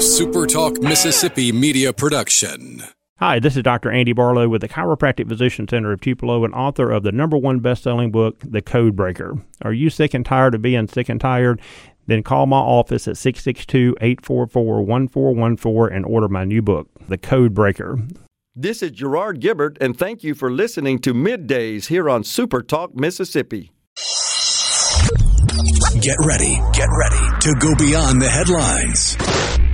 SuperTalk Mississippi media production. Hi, this is Dr. Andy Barlow with the Chiropractic Physician Center of Tupelo and author of the number one best-selling book, The Code Breaker. Are you sick and tired of being sick and tired? Then call my office at 662-844-1414 and order my new book, The Code Breaker. This is Gerard Gibert, and thank you for listening to Middays here on Super Talk Mississippi. Get ready, get ready to go beyond the headlines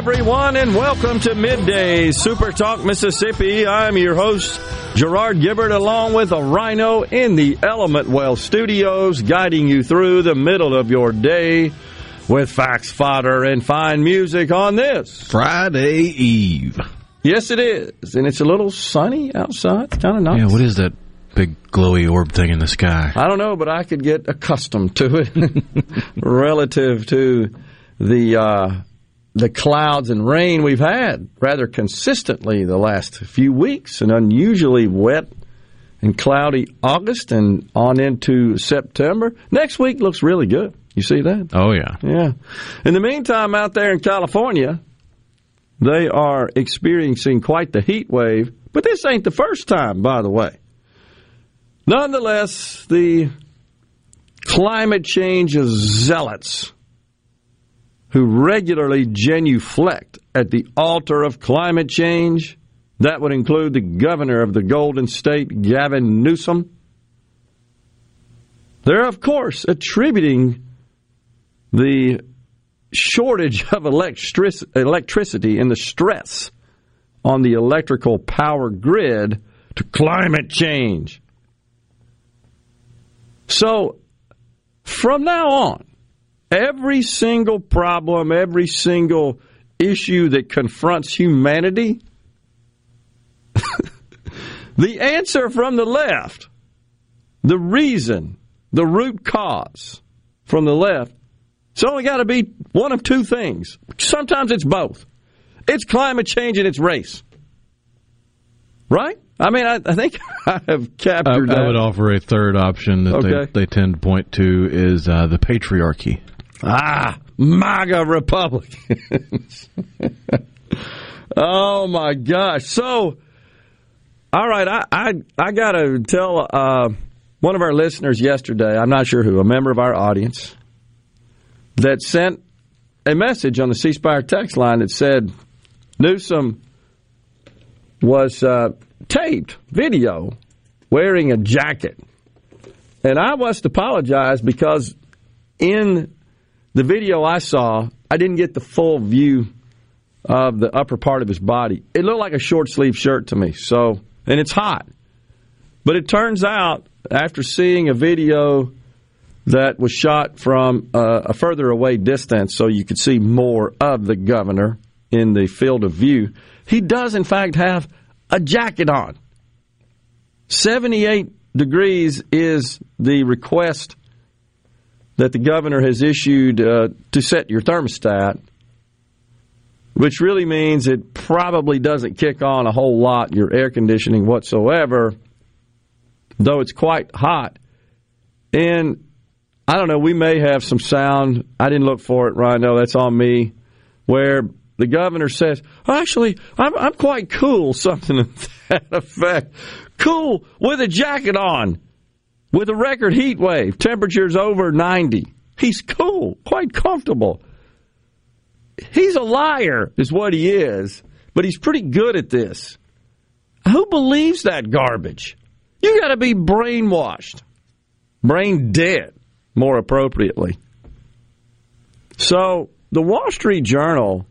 Everyone, and welcome to Midday Super Talk Mississippi. I'm your host, Gerard Gibert, along with a rhino in the Element Well studios, guiding you through the middle of your day with facts, fodder, and fine music on this Friday Eve. Yes, it is, and it's a little sunny outside. Kind of nice. Yeah, what is that big glowy orb thing in the sky? I don't know, but I could get accustomed to it relative to the. Uh, the clouds and rain we've had rather consistently the last few weeks, an unusually wet and cloudy August and on into September. Next week looks really good. You see that? Oh, yeah. Yeah. In the meantime, out there in California, they are experiencing quite the heat wave, but this ain't the first time, by the way. Nonetheless, the climate change zealots who regularly genuflect at the altar of climate change. That would include the governor of the Golden State, Gavin Newsom. They're, of course, attributing the shortage of electric- electricity and the stress on the electrical power grid to climate change. So, from now on, Every single problem, every single issue that confronts humanity, the answer from the left, the reason, the root cause from the left, it's only got to be one of two things. Sometimes it's both. It's climate change and it's race. Right? I mean, I, I think I have captured I, I, would offer a third option that okay. they, they tend to point to is uh, the patriarchy. Ah, MAGA Republicans. oh my gosh! So, all right, I I, I got to tell uh, one of our listeners yesterday. I'm not sure who, a member of our audience, that sent a message on the C Spire text line that said Newsom was uh, taped video wearing a jacket, and I must apologize because in the video I saw, I didn't get the full view of the upper part of his body. It looked like a short sleeve shirt to me. So, and it's hot. But it turns out, after seeing a video that was shot from a further away distance, so you could see more of the governor in the field of view, he does in fact have a jacket on. 78 degrees is the request that the governor has issued uh, to set your thermostat, which really means it probably doesn't kick on a whole lot your air conditioning whatsoever, though it's quite hot. And I don't know, we may have some sound. I didn't look for it, Rhino. That's on me. Where the governor says, actually, I'm, I'm quite cool, something to that effect. Cool with a jacket on with a record heat wave, temperatures over 90. He's cool, quite comfortable. He's a liar, is what he is, but he's pretty good at this. Who believes that garbage? You got to be brainwashed, brain dead, more appropriately. So, the Wall Street Journal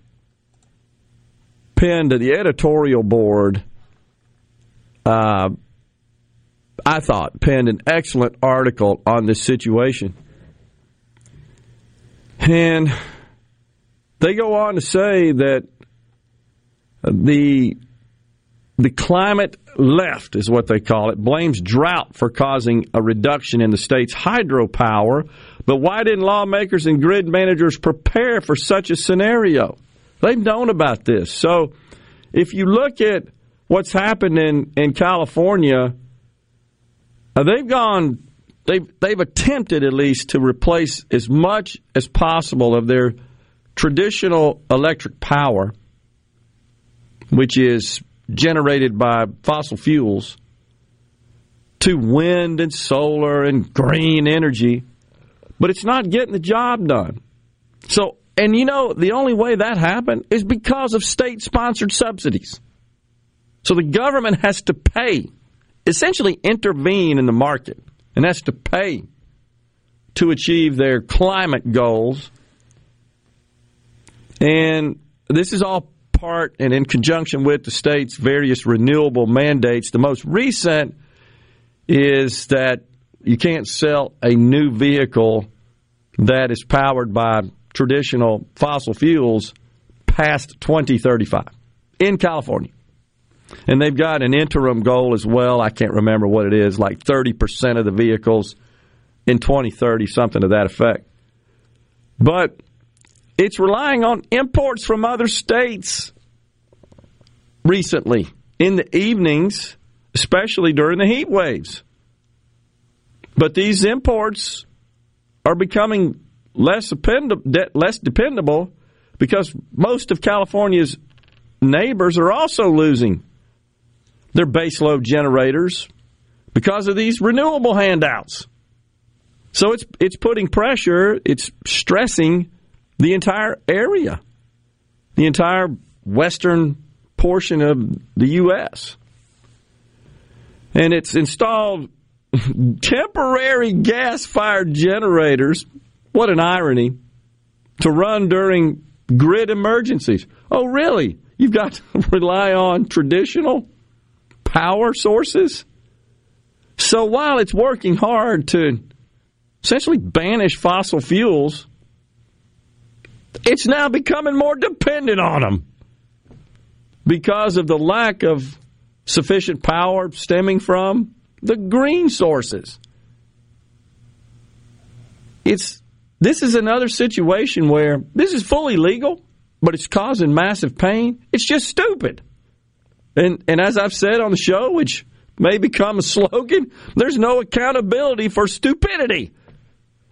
pinned to the editorial board uh, I thought, penned an excellent article on this situation. And they go on to say that the the climate left is what they call it blames drought for causing a reduction in the state's hydropower. But why didn't lawmakers and grid managers prepare for such a scenario? They've known about this. So if you look at what's happened in, in california they've gone they've they've attempted at least to replace as much as possible of their traditional electric power which is generated by fossil fuels to wind and solar and green energy, but it's not getting the job done. So, and you know, the only way that happened is because of state sponsored subsidies. So the government has to pay, essentially intervene in the market, and that's to pay to achieve their climate goals. And this is all part and in conjunction with the state's various renewable mandates. The most recent is that you can't sell a new vehicle that is powered by traditional fossil fuels past 2035 in California. And they've got an interim goal as well. I can't remember what it is, like 30% of the vehicles in 2030, something to that effect. But it's relying on imports from other states recently in the evenings, especially during the heat waves. But these imports are becoming less, less dependable because most of California's neighbors are also losing their baseload generators because of these renewable handouts. So it's it's putting pressure, it's stressing the entire area, the entire western portion of the U.S. And it's installed temporary gas fired generators. What an irony to run during grid emergencies. Oh, really? You've got to rely on traditional power sources? So while it's working hard to essentially banish fossil fuels, it's now becoming more dependent on them because of the lack of sufficient power stemming from the green sources. It's this is another situation where this is fully legal, but it's causing massive pain. It's just stupid. And and as I've said on the show, which may become a slogan, there's no accountability for stupidity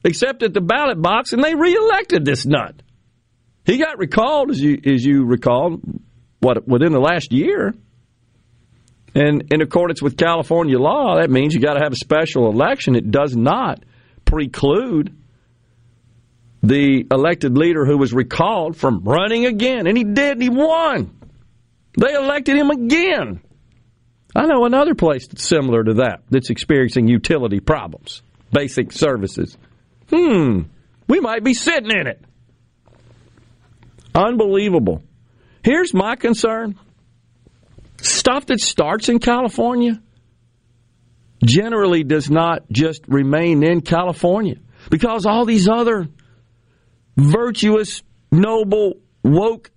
except at the ballot box, and they reelected this nut. He got recalled, as you as you recall, what within the last year. And in accordance with California law, that means you got to have a special election. It does not preclude the elected leader who was recalled from running again. And he did, and he won. They elected him again. I know another place that's similar to that that's experiencing utility problems, basic services. Hmm, we might be sitting in it. Unbelievable. Here's my concern stuff that starts in California generally does not just remain in California because all these other virtuous, noble, woke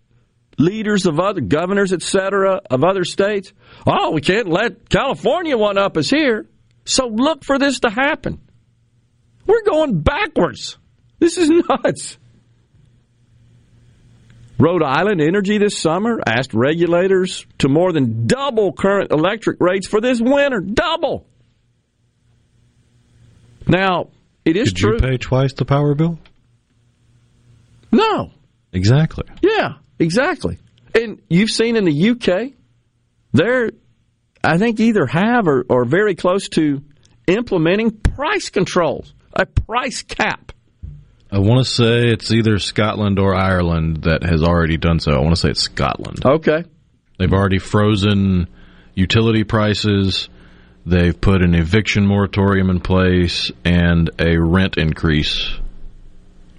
leaders of other governors, etc., of other states, oh, we can't let California one up us here. So look for this to happen. We're going backwards. This is nuts. Rhode Island Energy this summer asked regulators to more than double current electric rates for this winter. Double. Now, it is Did true. you pay twice the power bill? No. Exactly. Yeah, exactly. And you've seen in the UK, they're, I think, either have or, or very close to implementing price controls, a price cap I want to say it's either Scotland or Ireland that has already done so. I want to say it's Scotland. Okay. They've already frozen utility prices. They've put an eviction moratorium in place and a rent increase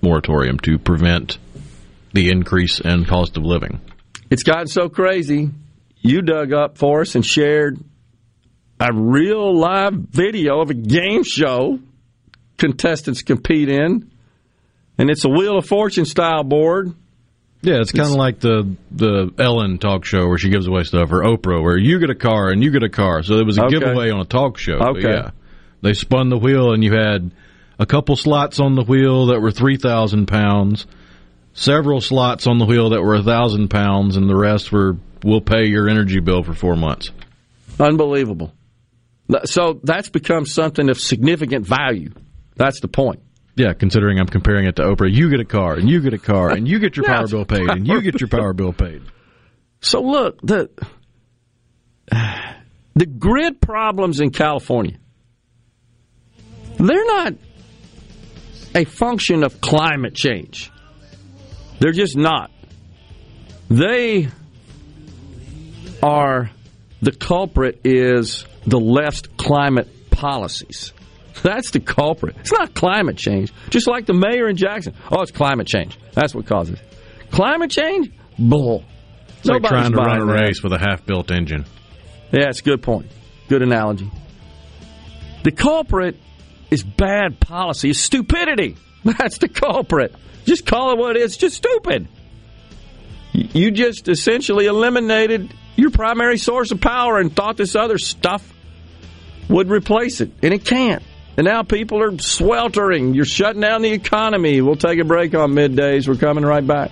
moratorium to prevent the increase in cost of living. It's gotten so crazy. You dug up for us and shared a real live video of a game show contestants compete in, and it's a Wheel of Fortune style board. Yeah, it's kind of like the the Ellen talk show where she gives away stuff, or Oprah, where you get a car and you get a car. So it was a Okay. giveaway on a talk show. Okay. yeah, they spun the wheel and you had a couple slots on the wheel that were three thousand pounds, several slots on the wheel that were a thousand pounds, and the rest were we'll pay your energy bill for four months. Unbelievable. So that's become something of significant value. That's the point. Yeah, considering I'm comparing it to Oprah, you get a car and you get a car and you get your power bill paid and you get your power bill paid. So look, the the grid problems in California, they're not a function of climate change. They're just not. They are the culprit is the left climate policies. That's the culprit. It's not climate change. Just like the mayor in Jackson. Oh, it's climate change. That's what causes it. Climate change? Bull. It's like trying to run a that. race with a half-built engine. Yeah, it's a good point. Good analogy. The culprit is bad policy, is stupidity. That's the culprit. Just call it what it is, just stupid. You just essentially eliminated your primary source of power and thought this other stuff would replace it, and it can't. And now people are sweltering. You're shutting down the economy. We'll take a break on middays. We're coming right back.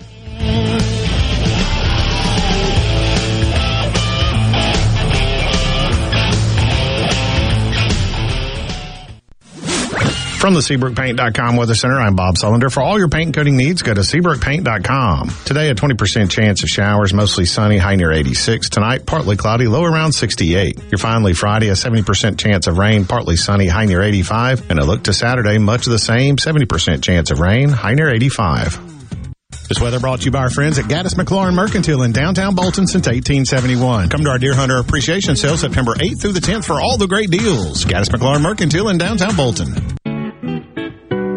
From the SeabrookPaint.com Weather Center, I'm Bob Sullender. For all your paint coating needs, go to SeabrookPaint.com. Today, a 20% chance of showers, mostly sunny, high near 86. Tonight, partly cloudy, low around 68. Your finally Friday, a 70% chance of rain, partly sunny, high near 85. And a look to Saturday, much the same, 70% chance of rain, high near 85. This weather brought to you by our friends at Gaddis McLaurin Mercantile in downtown Bolton since 1871. Come to our Deer Hunter Appreciation Sale September 8th through the 10th for all the great deals. Gaddis McLaurin Mercantile in downtown Bolton.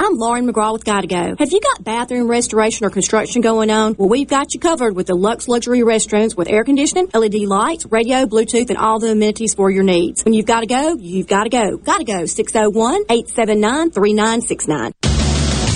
I'm Lauren McGraw with Gotta Go. Have you got bathroom restoration or construction going on? Well, we've got you covered with the Lux Luxury Restrooms with air conditioning, LED lights, radio, Bluetooth, and all the amenities for your needs. When you've got to go, you've got to go. Gotta go. 601-879-3969.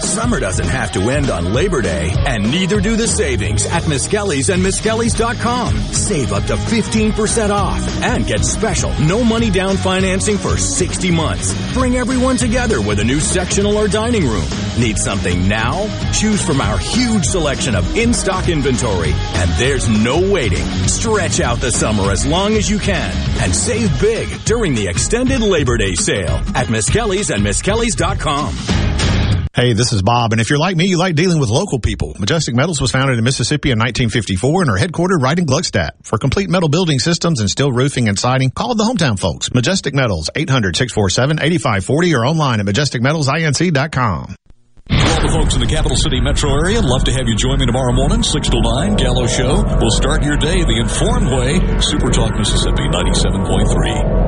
Summer doesn't have to end on Labor Day, and neither do the savings at Miskelly's and Miskelly's.com. Save up to 15% off and get special no money down financing for 60 months. Bring everyone together with a new sectional or dining room. Need something now? Choose from our huge selection of in-stock inventory, and there's no waiting. Stretch out the summer as long as you can and save big during the extended Labor Day sale at Miskelly's and Miskelly's.com. Hey, this is Bob, and if you're like me, you like dealing with local people. Majestic Metals was founded in Mississippi in 1954 and are headquartered right in Gluckstadt. For complete metal building systems and steel roofing and siding, call the hometown folks. Majestic Metals, 800-647-8540 or online at majesticmetalsinc.com. All the folks in the capital city metro area, love to have you join me tomorrow morning, 6 to 9, Gallo Show. We'll start your day the informed way. Super Talk Mississippi 97.3.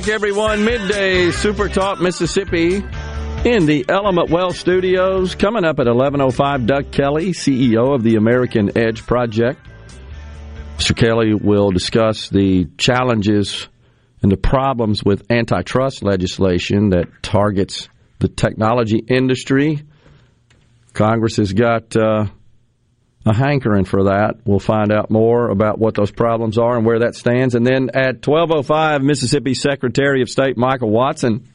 Back, everyone. Midday Super Talk Mississippi in the Element Well Studios. Coming up at 11.05, Doug Kelly, CEO of the American Edge Project. Mr. Kelly will discuss the challenges and the problems with antitrust legislation that targets the technology industry. Congress has got uh, a hankering for that. We'll find out more about what those problems are and where that stands. And then at 12:05, Mississippi Secretary of State Michael Watson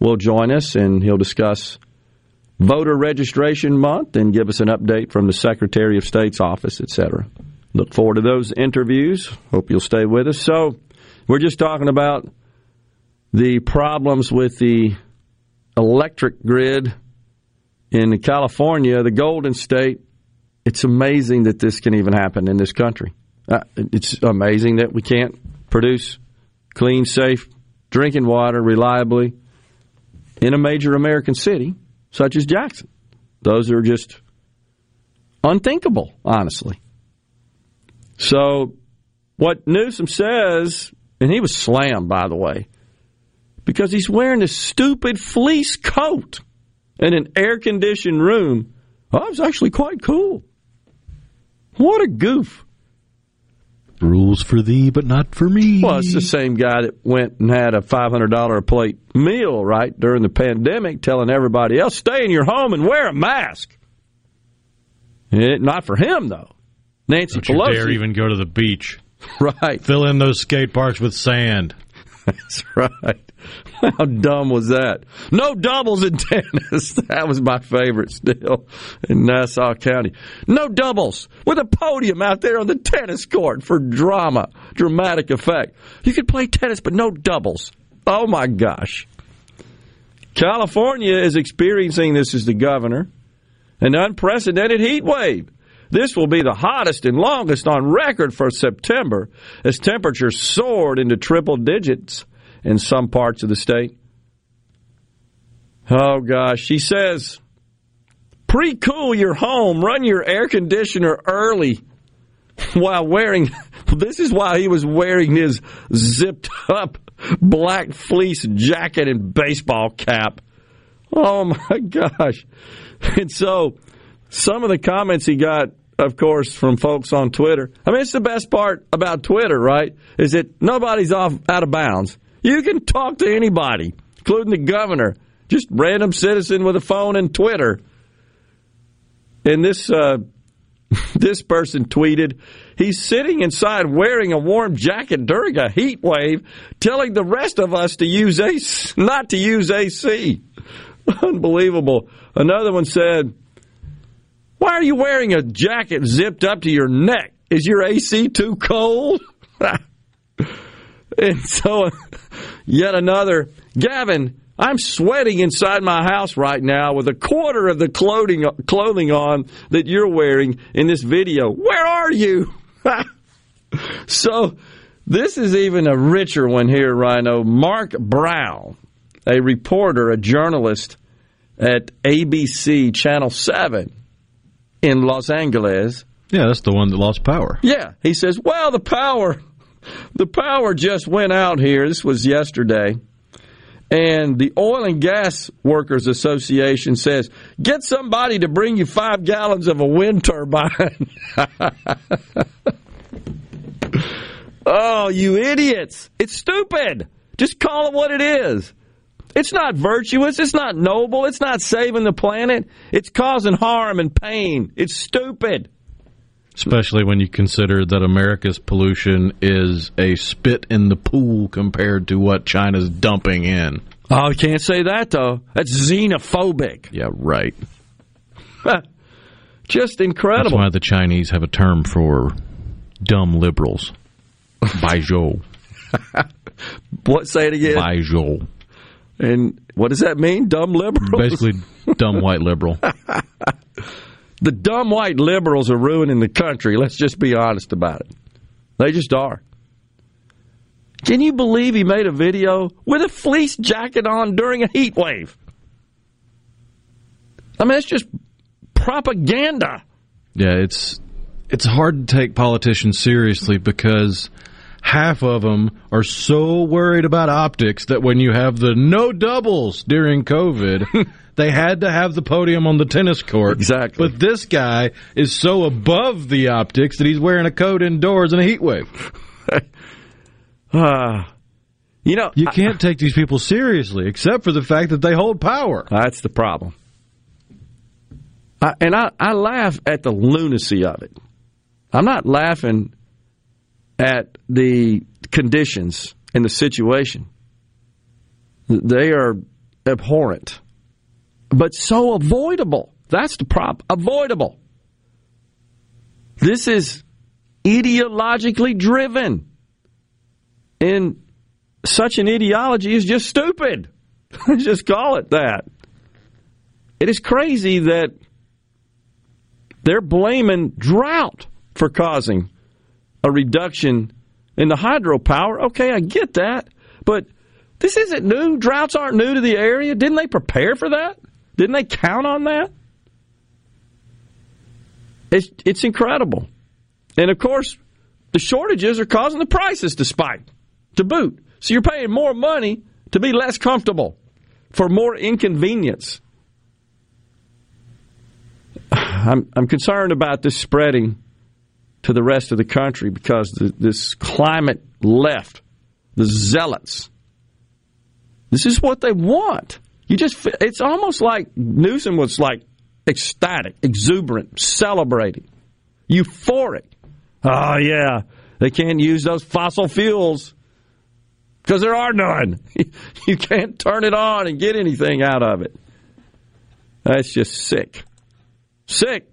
will join us, and he'll discuss voter registration month and give us an update from the Secretary of State's office, etc. Look forward to those interviews. Hope you'll stay with us. So, we're just talking about the problems with the electric grid in California, the Golden State it's amazing that this can even happen in this country. Uh, it's amazing that we can't produce clean, safe drinking water reliably in a major American city such as Jackson. Those are just unthinkable, honestly. So, what Newsom says, and he was slammed, by the way, because he's wearing this stupid fleece coat in an air conditioned room. Oh, it was actually quite cool. What a goof. Rules for thee, but not for me. Well, it's the same guy that went and had a $500 a plate meal, right, during the pandemic, telling everybody else, stay in your home and wear a mask. It, not for him, though. Nancy Don't Pelosi. you dare even go to the beach. Right. Fill in those skate parks with sand. That's right. How dumb was that? No doubles in tennis. That was my favorite still in Nassau County. No doubles with a podium out there on the tennis court for drama, dramatic effect. You could play tennis, but no doubles. Oh my gosh. California is experiencing this as the governor, an unprecedented heat wave. This will be the hottest and longest on record for September as temperatures soared into triple digits in some parts of the state. Oh gosh, she says, pre cool your home, run your air conditioner early while wearing. This is why he was wearing his zipped up black fleece jacket and baseball cap. Oh my gosh. And so some of the comments he got, of course, from folks on Twitter. I mean, it's the best part about Twitter, right? Is that nobody's off out of bounds. You can talk to anybody, including the governor, just random citizen with a phone and Twitter. And this uh, this person tweeted, he's sitting inside wearing a warm jacket during a heat wave, telling the rest of us to use AC, not to use AC. Unbelievable. Another one said, why are you wearing a jacket zipped up to your neck? Is your AC too cold? and so, uh, yet another, Gavin, I'm sweating inside my house right now with a quarter of the clothing clothing on that you're wearing in this video. Where are you? so, this is even a richer one here, Rhino. Mark Brown, a reporter, a journalist at ABC Channel 7 in Los Angeles. Yeah, that's the one that lost power. Yeah, he says, "Well, the power the power just went out here. This was yesterday." And the Oil and Gas Workers Association says, "Get somebody to bring you 5 gallons of a wind turbine." oh, you idiots. It's stupid. Just call it what it is. It's not virtuous. It's not noble. It's not saving the planet. It's causing harm and pain. It's stupid. Especially when you consider that America's pollution is a spit in the pool compared to what China's dumping in. Oh, I can't say that, though. That's xenophobic. Yeah, right. Just incredible. That's why the Chinese have a term for Dumb liberals. Joe. What? Say it again. Joe. And what does that mean? Dumb liberals? Basically, dumb white liberal. The dumb white liberals are ruining the country. Let's just be honest about it. They just are. Can you believe he made a video with a fleece jacket on during a heat wave? I mean, it's just propaganda. Yeah, it's it's hard to take politicians seriously because half of them are so worried about optics that when you have the no doubles during COVID, they had to have the podium on the tennis court. Exactly. But this guy is so above the optics that he's wearing a coat indoors in a heat wave. Uh, you know, you can't I, take these people seriously except for the fact that they hold power. That's the problem. I, and I, I laugh at the lunacy of it. I'm not laughing at the conditions and the situation. They are abhorrent, but so avoidable. That's the problem. Avoidable. This is ideologically driven. And such an ideology is just stupid. just call it that. It is crazy that they're blaming drought for causing a reduction in the hydropower. Okay, I get that. But this isn't new. Droughts aren't new to the area. Didn't they prepare for that? Didn't they count on that? It's, it's incredible. And of course, the shortages are causing the prices to spike, to boot. So you're paying more money to be less comfortable, for more inconvenience. I'm, I'm concerned about this spreading to the rest of the country because the, this climate left, the zealots, this is what they want. You just, it's almost like Newsom was like ecstatic, exuberant, celebrating, euphoric. Oh, yeah, they can't use those fossil fuels because there are none. You can't turn it on and get anything out of it. That's just sick. Sick.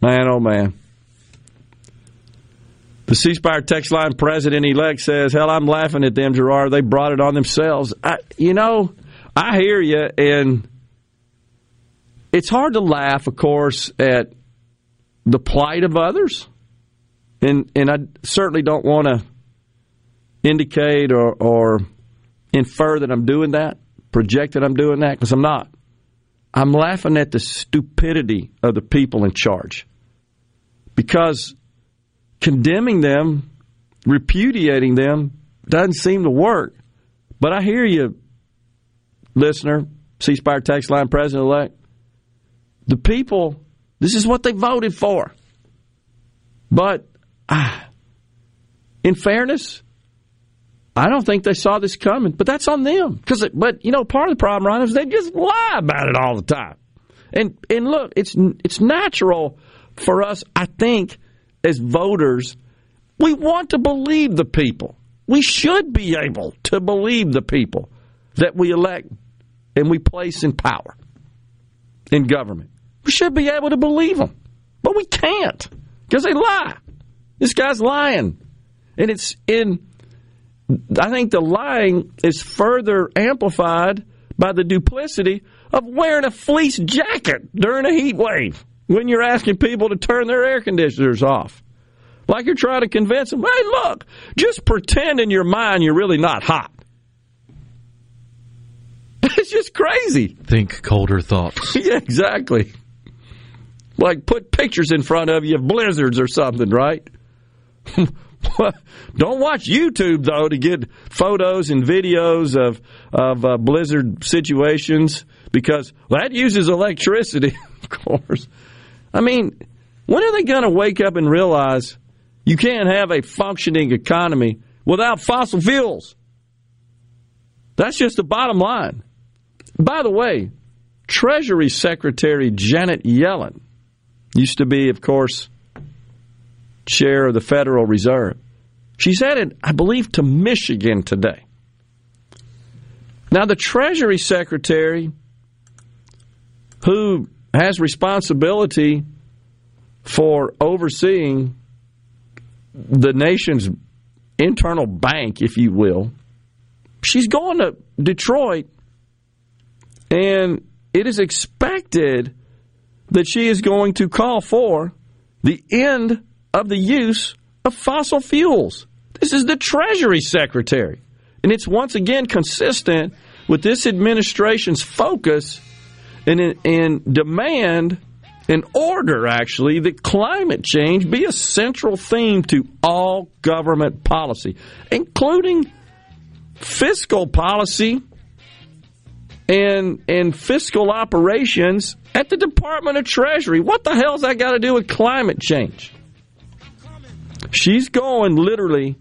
Man, oh man. The C Spire text line president elect says, Hell, I'm laughing at them, Gerard. They brought it on themselves. I, you know, I hear you, and it's hard to laugh, of course, at the plight of others. And, and I certainly don't want to indicate or, or infer that I'm doing that, project that I'm doing that, because I'm not. I'm laughing at the stupidity of the people in charge. Because condemning them, repudiating them, doesn't seem to work. But I hear you, listener, C Spire text line president elect. The people, this is what they voted for. But ah, in fairness, I don't think they saw this coming, but that's on them. Because, but you know, part of the problem, Ron, is they just lie about it all the time. And and look, it's it's natural for us, I think, as voters, we want to believe the people. We should be able to believe the people that we elect and we place in power in government. We should be able to believe them, but we can't because they lie. This guy's lying, and it's in I think the lying is further amplified by the duplicity of wearing a fleece jacket during a heat wave when you're asking people to turn their air conditioners off. Like you're trying to convince them, hey, look, just pretend in your mind you're really not hot. It's just crazy. Think colder thoughts. yeah, exactly. Like put pictures in front of you of blizzards or something, right? Don't watch YouTube though to get photos and videos of of uh, blizzard situations because that uses electricity, of course. I mean, when are they going to wake up and realize you can't have a functioning economy without fossil fuels? That's just the bottom line. By the way, Treasury Secretary Janet Yellen used to be, of course, chair of the Federal Reserve. She's headed, I believe, to Michigan today. Now, the Treasury Secretary, who has responsibility for overseeing the nation's internal bank, if you will. She's going to Detroit, and it is expected that she is going to call for the end of the use of fossil fuels. This is the Treasury Secretary. And it's once again consistent with this administration's focus and, and demand and order, actually, that climate change be a central theme to all government policy, including fiscal policy and, and fiscal operations at the Department of Treasury. What the hell's that got to do with climate change? She's going literally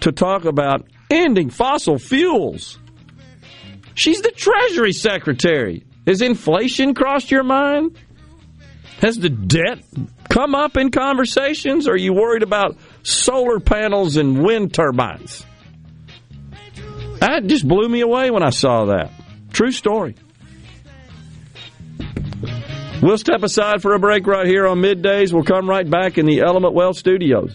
to talk about ending fossil fuels. She's the Treasury Secretary. Has inflation crossed your mind? Has the debt come up in conversations? Are you worried about solar panels and wind turbines? That just blew me away when I saw that. True story. We'll step aside for a break right here on middays. We'll come right back in the Element Well studios.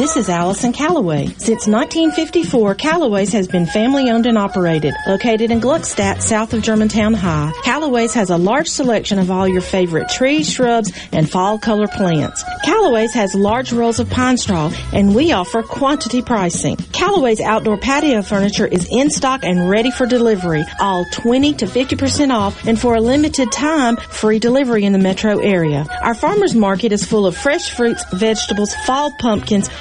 This is Allison Callaway. Since 1954, Callaway's has been family owned and operated, located in Gluckstadt, south of Germantown High. Callaway's has a large selection of all your favorite trees, shrubs, and fall color plants. Callaway's has large rolls of pine straw, and we offer quantity pricing. Callaway's outdoor patio furniture is in stock and ready for delivery, all 20 to 50% off, and for a limited time, free delivery in the metro area. Our farmers market is full of fresh fruits, vegetables, fall pumpkins,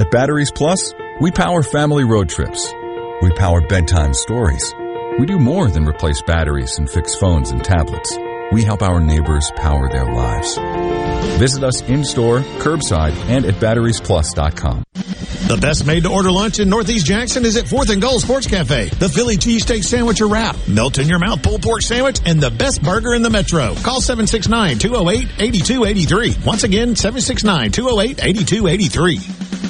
At Batteries Plus, we power family road trips. We power bedtime stories. We do more than replace batteries and fix phones and tablets. We help our neighbors power their lives. Visit us in store, curbside, and at batteriesplus.com. The best made to order lunch in Northeast Jackson is at 4th and Gold Sports Cafe. The Philly cheesesteak sandwich or wrap, melt in your mouth pulled pork sandwich, and the best burger in the metro. Call 769-208-8283. Once again, 769-208-8283.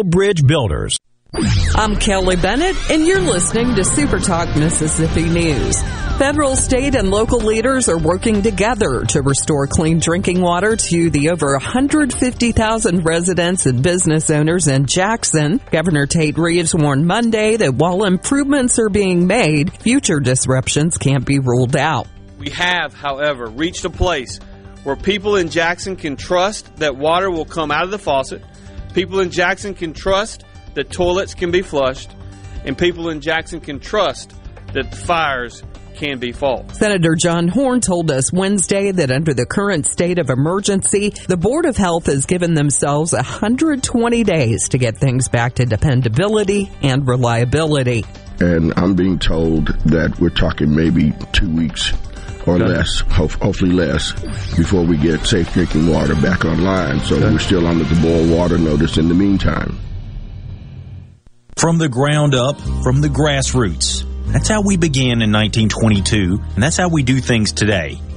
Bridge Builders. I'm Kelly Bennett, and you're listening to Super Talk Mississippi News. Federal, state, and local leaders are working together to restore clean drinking water to the over 150,000 residents and business owners in Jackson. Governor Tate Reeves warned Monday that while improvements are being made, future disruptions can't be ruled out. We have, however, reached a place where people in Jackson can trust that water will come out of the faucet People in Jackson can trust that toilets can be flushed, and people in Jackson can trust that fires can be fought. Senator John Horhn told us Wednesday that under the current state of emergency, the Board of Health has given themselves 120 days to get things back to dependability and reliability. And I'm being told that we're talking maybe two weeks or Okay. less, ho- hopefully less, before we get safe drinking water back online. So we're still under the boil water notice in the meantime. From the ground up, from the grassroots. That's how we began in 1922, and that's how we do things today.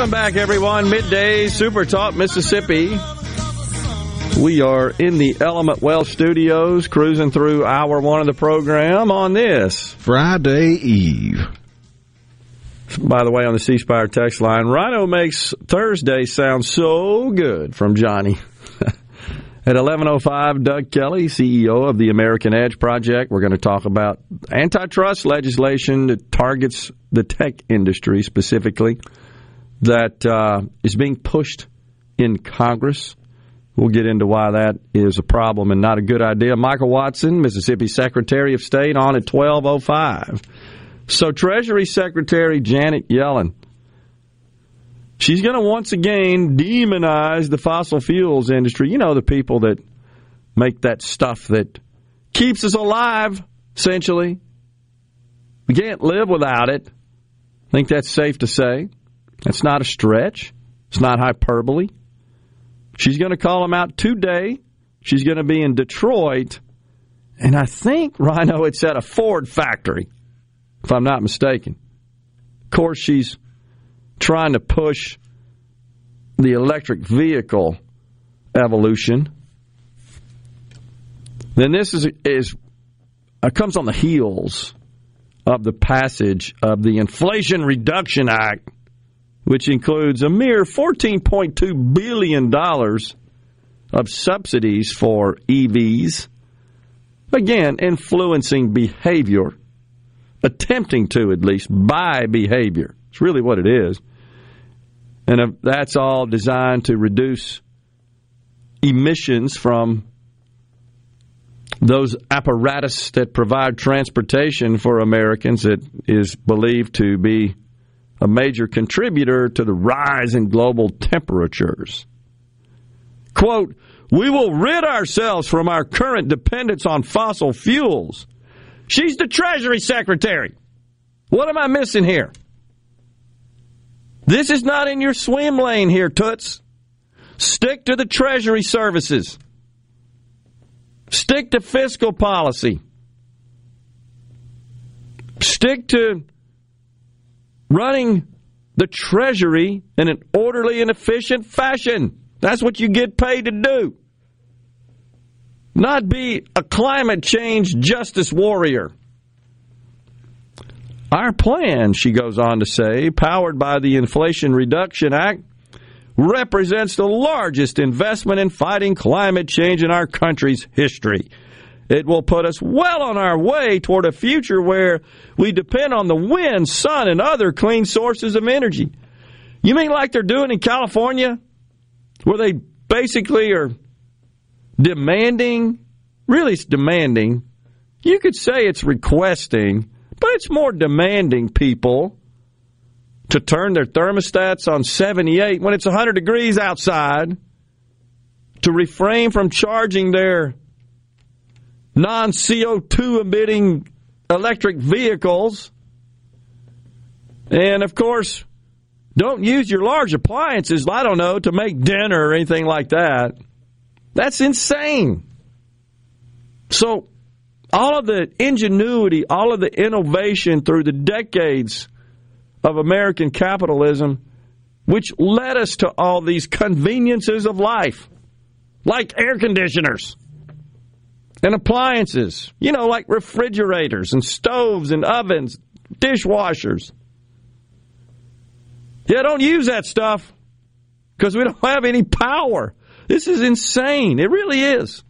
Welcome back, everyone. Midday Super Talk Mississippi. We are in the Element Wealth Studios, cruising through hour one of the program on this Friday Eve. By the way, on the C Spire text line, Rhino makes Thursday sound so good from Johnny. At 11:05, Doug Kelly, CEO of the American Edge Project, we're going to talk about antitrust legislation that targets the tech industry specifically that uh, is being pushed in Congress. We'll get into why that is a problem and not a good idea. Michael Watson, Mississippi Secretary of State, on at 12:05. So Treasury Secretary Janet Yellen, she's going to once again demonize the fossil fuels industry. You know, the people that make that stuff that keeps us alive, essentially. We can't live without it. I think that's safe to say. That's not a stretch. It's not hyperbole. She's going to call him out today. She's going to be in Detroit. And I think, Rhino, it's at a Ford factory, if I'm not mistaken. Of course, she's trying to push the electric vehicle evolution. Then this is, is uh, comes on the heels of the passage of the Inflation Reduction Act which includes a mere $14.2 billion of subsidies for EVs. Again, influencing behavior, attempting to at least buy behavior. It's really what it is. And uh, that's all designed to reduce emissions from those apparatus that provide transportation for Americans that is believed to be a major contributor to the rise in global temperatures. Quote, we will rid ourselves from our current dependence on fossil fuels. She's the Treasury Secretary. What am I missing here? This is not in your swim lane here, Toots. Stick to the Treasury services. Stick to fiscal policy. Stick to running the Treasury in an orderly and efficient fashion. That's what you get paid to do. Not be a climate change justice warrior. Our plan, she goes on to say, powered by the Inflation Reduction Act, represents the largest investment in fighting climate change in our country's history. It will put us well on our way toward a future where we depend on the wind, sun, and other clean sources of energy. You mean like they're doing in California, where they basically are demanding, really, it's demanding. You could say it's requesting, but it's more demanding people to turn their thermostats on 78 when it's 100 degrees outside, to refrain from charging their non CO2 emitting electric vehicles. And of course, don't use your large appliances, I don't know, to make dinner or anything like that. That's insane. So, all of the ingenuity, all of the innovation through the decades of American capitalism, which led us to all these conveniences of life, like air conditioners and appliances, you know, like refrigerators and stoves and ovens, dishwashers. Yeah, don't use that stuff because we don't have any power. This is insane. It really is.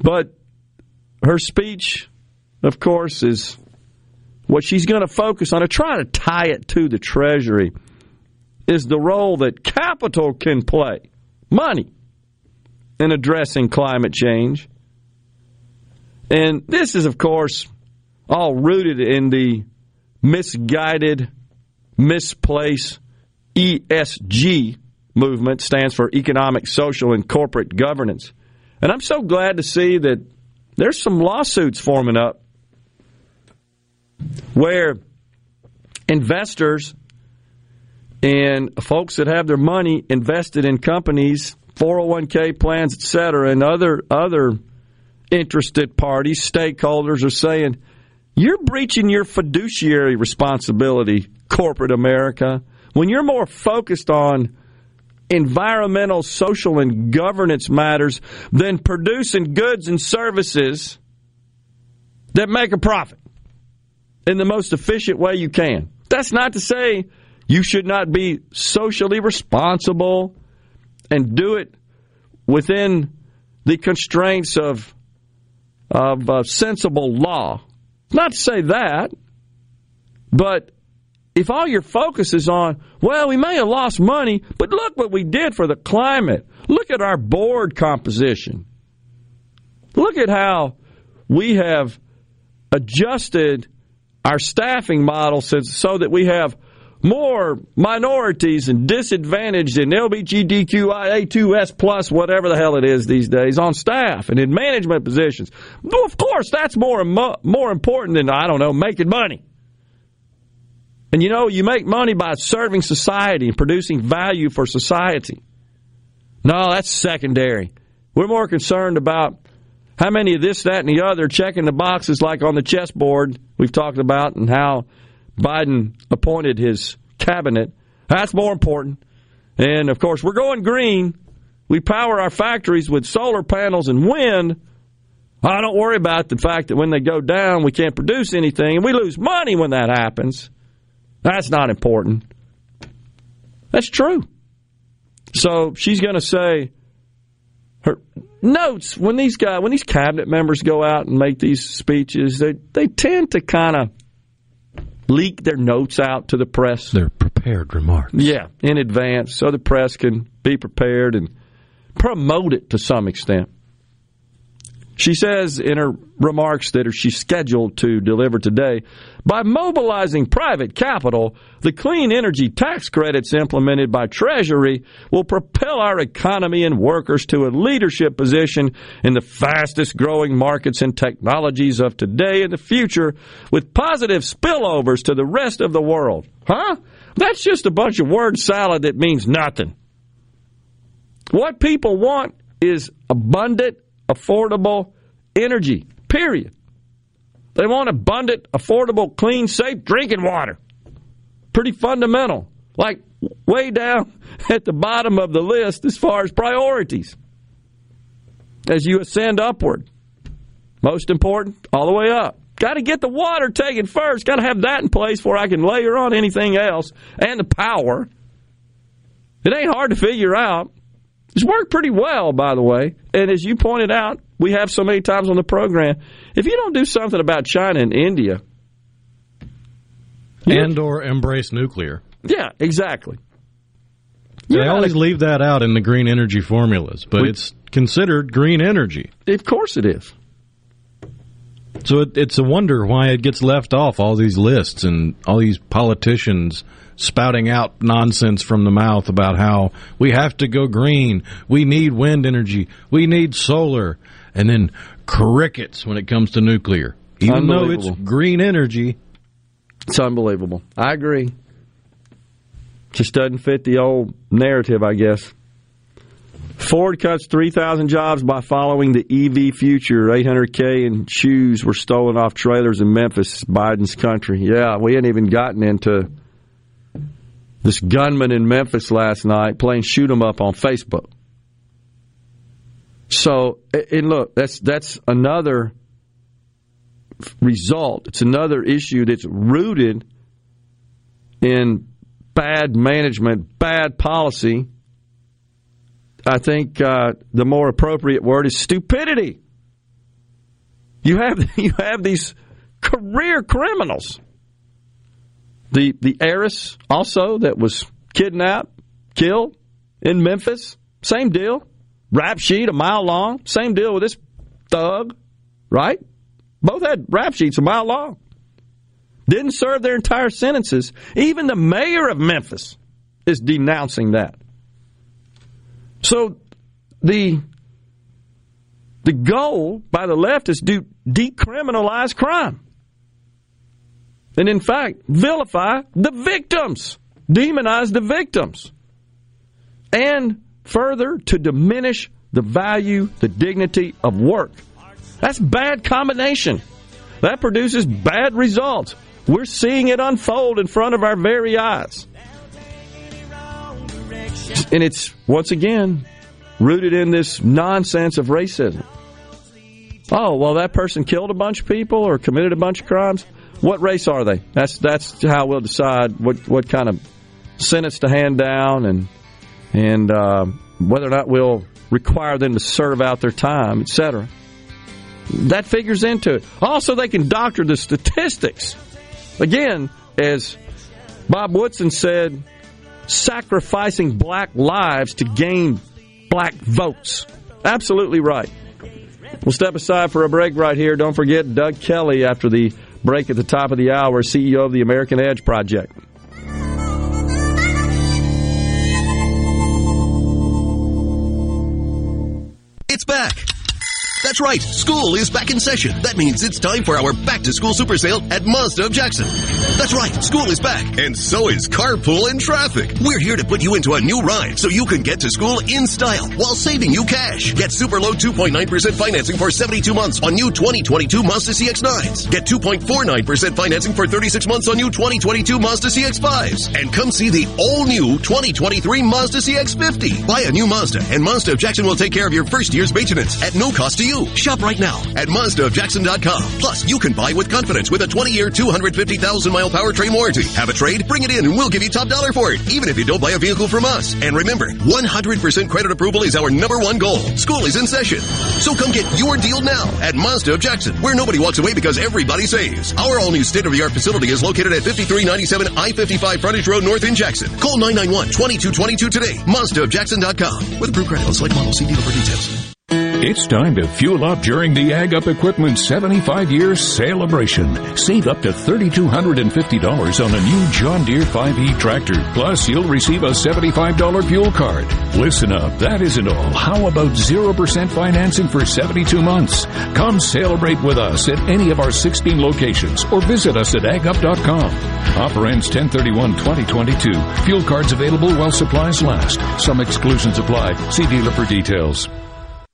But her speech, of course, is what she's going to focus on to try to tie it to the Treasury is the role that capital can play, money, in addressing climate change. And this is, of course, all rooted in the misguided, misplaced ESG movement, stands for Economic, Social, and Corporate Governance. And I'm so glad to see that there's some lawsuits forming up where investors and folks that have their money invested in companies 401k plans, et cetera, and other other interested parties, stakeholders are saying, you're breaching your fiduciary responsibility, corporate America, when you're more focused on environmental, social, and governance matters than producing goods and services that make a profit in the most efficient way you can. That's not to say you should not be socially responsible and do it within the constraints of of uh, sensible law. Not to say that, but if all your focus is on, well, we may have lost money, but look what we did for the climate. Look at our board composition. Look at how we have adjusted our staffing model since, so that we have more minorities and disadvantaged and LGBTQIA2S plus, whatever the hell it is these days, on staff and in management positions. Well, of course, that's more more important than I don't know making money. And you know, you make money by serving society and producing value for society. No, that's secondary. We're more concerned about how many of this, that, and the other checking the boxes like on the chessboard we've talked about and how Biden appointed his cabinet. That's more important. And of course, we're going green. We power our factories with solar panels and wind. I don't worry about the fact that when they go down, we can't produce anything and we lose money when that happens. That's not important. That's true. So she's going to say her notes when these guys, when these cabinet members go out and make these speeches, they they tend to kind of leak their notes out to the press. They're prepared remarks. Yeah, in advance, so the press can be prepared and promote it to some extent. She says in her remarks that she's scheduled to deliver today by mobilizing private capital, the clean energy tax credits implemented by Treasury will propel our economy and workers to a leadership position in the fastest growing markets and technologies of today and the future with positive spillovers to the rest of the world. Huh? That's just a bunch of word salad that means nothing. What people want is abundant affordable energy, period. They want abundant, affordable, clean, safe drinking water. Pretty fundamental. Like way down at the bottom of the list as far as priorities. As you ascend upward. Most important, all the way up. Got to get the water taken first. Got to have that in place before I can layer on anything else and the power. It ain't hard to figure out. It's worked pretty well, by the way. And as you pointed out, we have so many times on the program. If you don't do something about China and India, and or embrace nuclear. Yeah, exactly. They You're always a- leave that out in the green energy formulas, but We- it's considered green energy. Of course it is. So it, it's a wonder why it gets left off all these lists and all these politicians spouting out nonsense from the mouth about how we have to go green, we need wind energy, we need solar, and then crickets when it comes to nuclear. Even though it's green energy, It's unbelievable. I agree. Just doesn't fit the old narrative, I guess. Ford cuts 3,000 jobs by following the EV future. 800K in shoes were stolen off trailers in Memphis, Biden's country. Yeah, we hadn't even gotten into this gunman in Memphis last night playing shoot 'em up on Facebook. So, and look, that's that's another result. It's another issue that's rooted in bad management, bad policy. I think uh, the more appropriate word is stupidity. You have you have these career criminals. The the heiress also that was kidnapped, killed in Memphis, same deal. Rap sheet a mile long, same deal with this thug, right? Both had rap sheets a mile long. Didn't serve their entire sentences. Even the mayor of Memphis is denouncing that. So the the goal by the left is to decriminalize crime. And in fact, vilify the victims, demonize the victims. And further, to diminish the value, the dignity of work. That's bad combination. That produces bad results. We're seeing it unfold in front of our very eyes. And it's, once again, rooted in this nonsense of racism. Oh, well, that person killed a bunch of people or committed a bunch of crimes. What race are they? That's that's how we'll decide what, what kind of sentence to hand down and and uh, whether or not we'll require them to serve out their time, etc. That figures into it. Also, they can doctor the statistics. Again, as Bob Woodson said, sacrificing black lives to gain black votes. Absolutely right. We'll step aside for a break right here. Don't forget Doug Kelly after the break at the top of the hour, CEO of the American Edge Project. That's right, school is back in session. That means it's time for our back to school super sale at Mazda of Jackson. That's right, school is back, and so is carpool and traffic. We're here to put you into a new ride so you can get to school in style while saving you cash. Get super low 2.9% financing for 72 months on new 2022 Mazda CX-9s. Get 2.49% financing for 36 months on new 2022 Mazda CX-5s. And come see the all new 2023 Mazda CX-50. Buy a new Mazda, and Mazda of Jackson will take care of your first year's maintenance at no cost to you. Shop right now at MazdaofJackson.com. Plus, you can buy with confidence with a 20-year, 250,000-mile powertrain warranty. Have a trade? Bring it in and we'll give you top dollar for it, even if you don't buy a vehicle from us. And remember, 100% credit approval is our number one goal. School is in session. So come get your deal now at Mazda of Jackson, where nobody walks away because everybody saves. Our all-new state-of-the-art facility is located at 5397 I-55 Frontage Road North in Jackson. Call 991-2222 today. MazdaofJackson.com. With approved credit on select models. See dealer for details. It's time to fuel up during the Ag Up Equipment 75 year celebration. Save up to $3,250 on a new John Deere 5E tractor. Plus, you'll receive a $75 fuel card. Listen up, that isn't all. How about 0% financing for 72 months? Come celebrate with us at any of our 16 locations or visit us at agup.com. Offer ends 1031-2022. Fuel cards available while supplies last. Some exclusions apply. See dealer for details.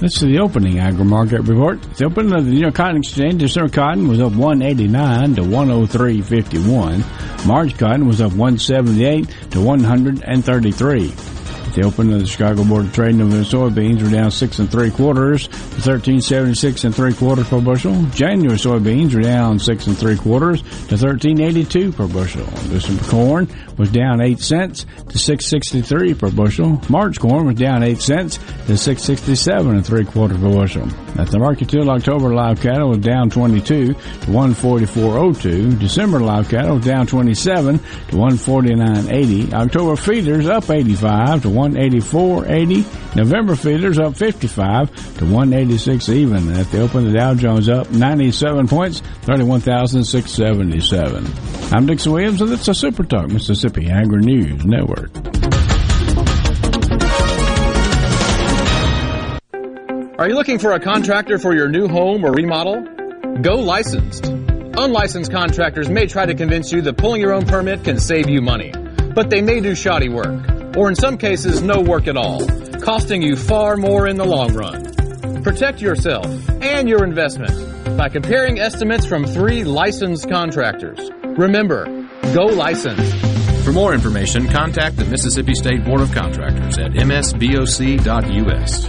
This is the opening agri market report. The opening of the New York Cotton Exchange, December cotton was up 189 to 103.51. March cotton was up 178 to 133. The open of the Chicago Board of Trade, November soybeans were down six and three quarters to thirteen seventy six and three quarters per bushel. January soybeans were down six and three quarters to thirteen eighty two per bushel. December corn was down eight cents to six sixty three per bushel. March corn was down eight cents to six sixty seven and three quarters per bushel. At the market till October live cattle was down twenty two to one forty four oh two. December live cattle was down twenty seven to one forty nine eighty. October feeders up eighty five to 184.80. November feeders up 55 to 186 even. At the open, the Dow Jones up 97 points, 31,677. I'm Dixon Williams, and it's a Super Talk Mississippi Agri News Network. Are you looking for a contractor for your new home or remodel? Go licensed. Unlicensed contractors may try to convince you that pulling your own permit can save you money, but they may do shoddy work or in some cases, no work at all, costing you far more in the long run. Protect yourself and your investment by comparing estimates from three licensed contractors. Remember, go licensed. For more information, contact the Mississippi State Board of Contractors at msboc.us.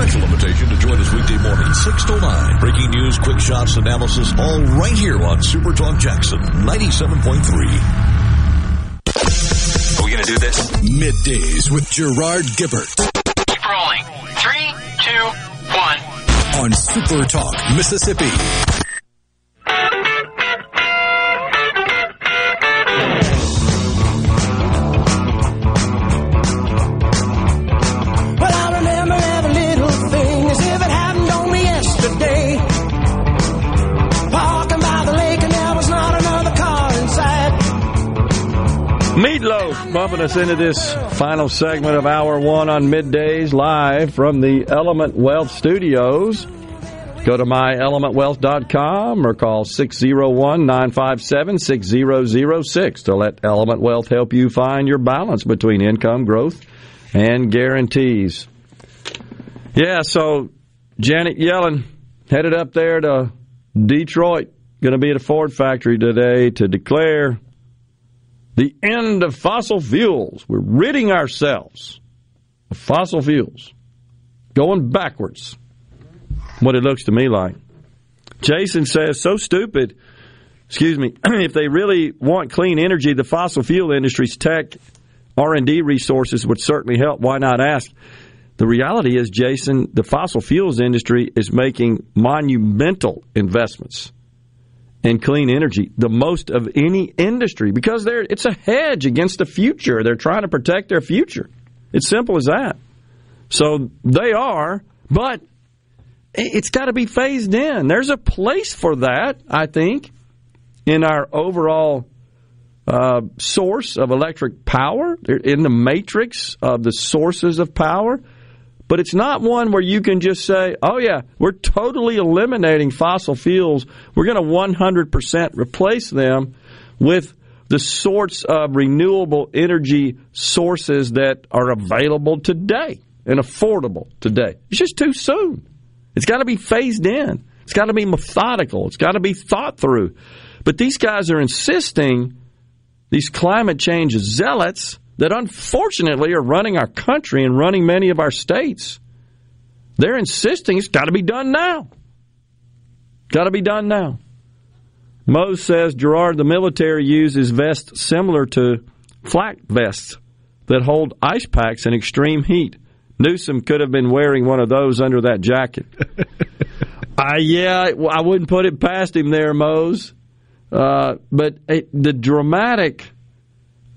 special invitation to join us weekday morning, 6 to 9. Breaking news, quick shots, analysis, all right here on Super Talk Jackson 97.3. Are we going to do this? Middays with Gerard Gibert. Keep rolling. Three, two, one. On Super Talk, Mississippi. Bumping us into this final segment of hour one on middays live from the Element Wealth Studios. Go to myelementwealth.com or call 601 957 6006 to let Element Wealth help you find your balance between income growth and guarantees. Yeah, so Janet Yellen headed up there to Detroit, going to be at a Ford factory today to declare the end of fossil fuels. We're ridding ourselves of fossil fuels, going backwards. What it looks to me like. Jason says, so stupid. Excuse me. if they really want clean energy, the fossil fuel industry's tech R&D resources would certainly help. Why not ask? The reality is, Jason, the fossil fuels industry is making monumental investments in clean energy, the most of any industry, because they're, it's a hedge against the future. They're trying to protect their future. It's simple as that. So they are, but it's got to be phased in. There's a place for that, I think, in our overall uh, source of electric power, in the matrix of the sources of power. But it's not one where you can just say, oh, yeah, we're totally eliminating fossil fuels. We're going to 100% replace them with the sorts of renewable energy sources that are available today and affordable today. It's just too soon. It's got to be phased in, it's got to be methodical, it's got to be thought through. But these guys are insisting, these climate change zealots, that unfortunately are running our country and running many of our states. They're insisting it's got to be done now. Got to be done now. Mose says, Gerard, the military uses vests similar to flak vests that hold ice packs in extreme heat. Newsom could have been wearing one of those under that jacket. uh, yeah, I wouldn't put it past him there, Mose. Uh, but it, the dramatic,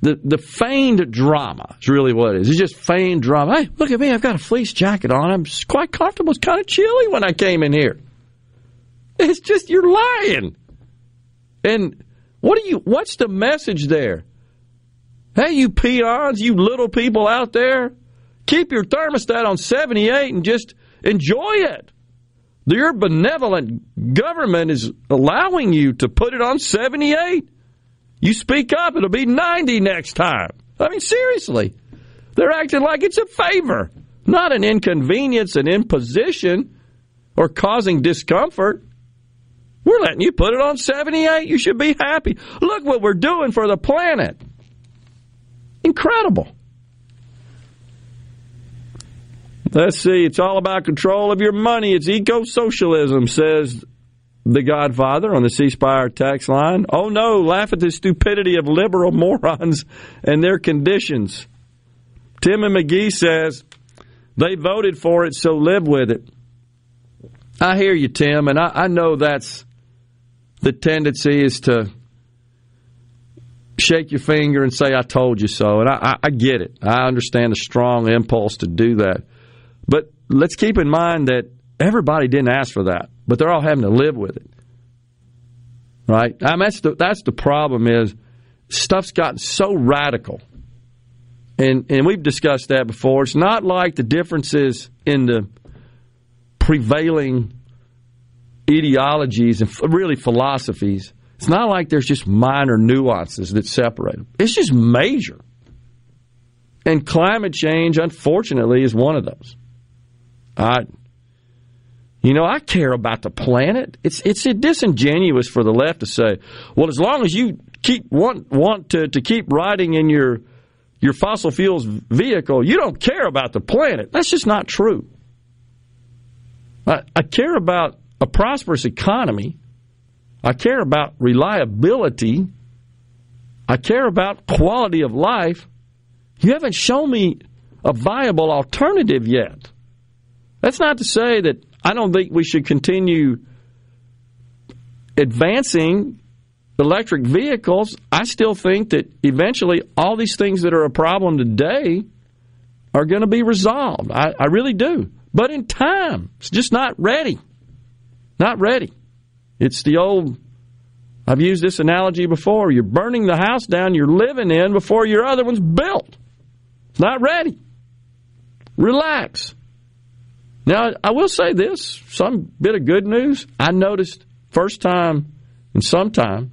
the the feigned drama is really what it is. It's just feigned drama. Hey, look at me! I've got a fleece jacket on. I'm quite comfortable. It's kind of chilly when I came in here. It's just you're lying. And what do you? What's the message there? Hey, you peons, you little people out there, keep your thermostat on 78 and just enjoy it. Your benevolent government is allowing you to put it on 78. You speak up, it'll be 90 next time. I mean, seriously. They're acting like it's a favor, not an inconvenience, an imposition, or causing discomfort. We're letting you put it on 78. You should be happy. Look what we're doing for the planet. Incredible. Let's see. It's all about control of your money. It's eco socialism, says the Godfather on the C Spire text line. Oh no, laugh at the stupidity of liberal morons and their conditions. Tim and McGee says they voted for it, so live with it. I hear you, Tim, and I, I know that's the tendency is to shake your finger and say, I told you so. And I, I, I get it. I understand the strong impulse to do that. But let's keep in mind that everybody didn't ask for that, but they're all having to live with it. Right? I mean, that's the that's the problem is stuff's gotten so radical. And and we've discussed that before. It's not like the differences in the prevailing ideologies and really philosophies. It's not like there's just minor nuances that separate them. It's just major. And climate change, unfortunately, is one of those. I, you know, I care about the planet. It's it's disingenuous for the left to say, well, as long as you keep want want to, to keep riding in your your fossil fuels vehicle, you don't care about the planet. That's just not true. I, I care about a prosperous economy. I care about reliability. I care about quality of life. You haven't shown me a viable alternative yet. That's not to say that I don't think we should continue advancing electric vehicles. I still think that eventually all these things that are a problem today are going to be resolved. I, I really do. But in time, it's just not ready. Not ready. It's the old, I've used this analogy before. You're burning the house down you're living in before your other one's built. It's not ready. Relax. Now, I will say this some bit of good news. I noticed first time in some time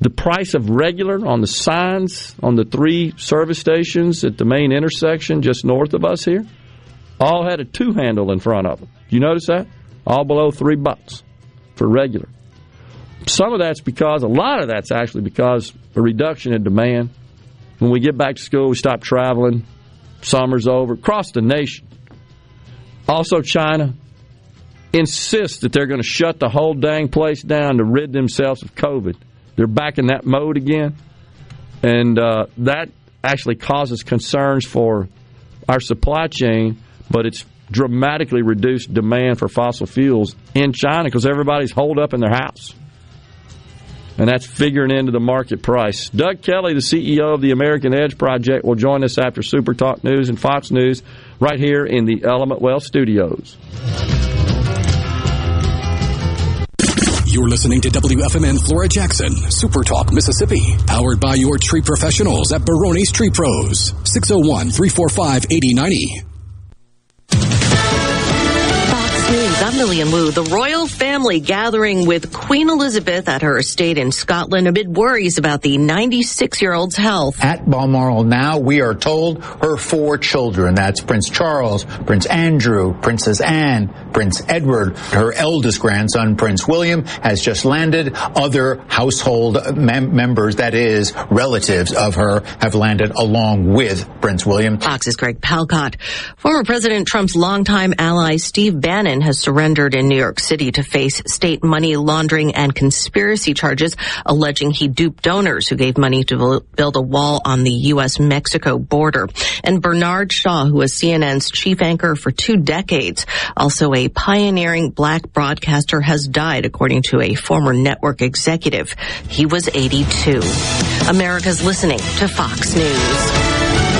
the price of regular on the signs on the three service stations at the main intersection just north of us here all had a two handle in front of them. You notice that? All below three bucks for regular. Some of that's because, a lot of that's actually because a reduction in demand. When we get back to school, we stop traveling, summer's over, across the nation also, China insists that they're going to shut the whole dang place down to rid themselves of COVID. They're back in that mode again. And uh, that actually causes concerns for our supply chain, but it's dramatically reduced demand for fossil fuels in China because everybody's holed up in their house. And that's figuring into the market price. Doug Kelly, the CEO of the American Edge Project, will join us after Super Talk News and Fox News right here in the Element Wealth studios. You're listening to WFMN Flora Jackson, Super Talk, Mississippi, powered by your tree professionals at Barone's Tree Pros, 601 345 8090. I'm Lillian Wu. The royal family gathering with Queen Elizabeth at her estate in Scotland amid worries about the 96 year old's health. At Balmoral now, we are told her four children. That's Prince Charles, Prince Andrew, Princess Anne, Prince Edward. Her eldest grandson, Prince William, has just landed. Other household mem- members, that is, relatives of her, have landed along with Prince William. Fox's Greg Palkot. Former President Trump's longtime ally Steve Bannon has surrendered in New York City to face state money laundering and conspiracy charges, alleging he duped donors who gave money to build a wall on the U.S. Mexico border. And Bernard Shaw, who was CNN's chief anchor for two decades, also a pioneering black broadcaster, has died, according to a former network executive. He was 82. America's listening to Fox News.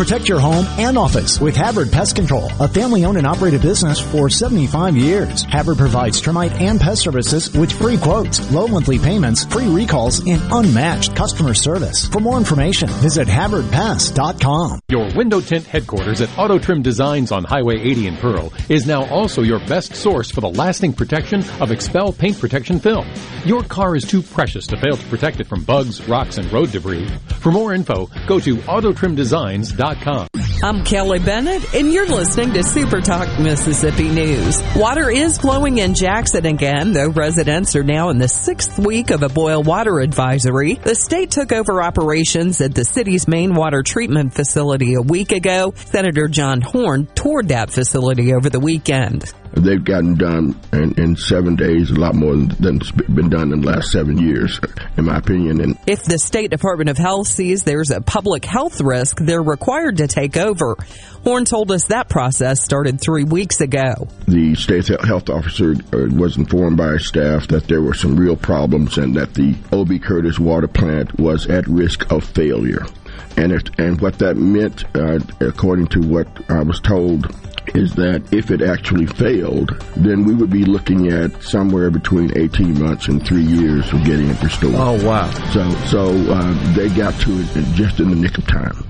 Protect your home and office with Havard Pest Control, a family owned and operated business for 75 years. Havard provides termite and pest services with free quotes, low monthly payments, free recalls, and unmatched customer service. For more information, visit HavardPest.com. Your window tint headquarters at Auto Trim Designs on Highway 80 in Pearl is now also your best source for the lasting protection of XPEL paint protection film. Your car is too precious to fail to protect it from bugs, rocks, and road debris. For more info, go to AutoTrimDesigns.com. I'm Kelly Bennett, and you're listening to Super Talk Mississippi News. Water is flowing in Jackson again, though residents are now in the sixth week of a boil water advisory. The state took over operations at the city's main water treatment facility a week ago. Senator John Horhn toured that facility over the weekend. They've gotten done in, in seven days, a lot more than's been done in the last seven years, in my opinion. And if the State Department of Health sees there's a public health risk, they're required to take over. Horhn told us that process started three weeks ago. The state health officer uh, was informed by staff that there were some real problems and that the O.B. Curtis water plant was at risk of failure. And, if, and what that meant, uh, according to what I was told, is that if it actually failed, then we would be looking at somewhere between 18 months and three years of getting it restored. Oh, wow. So, so uh, they got to it just in the nick of time.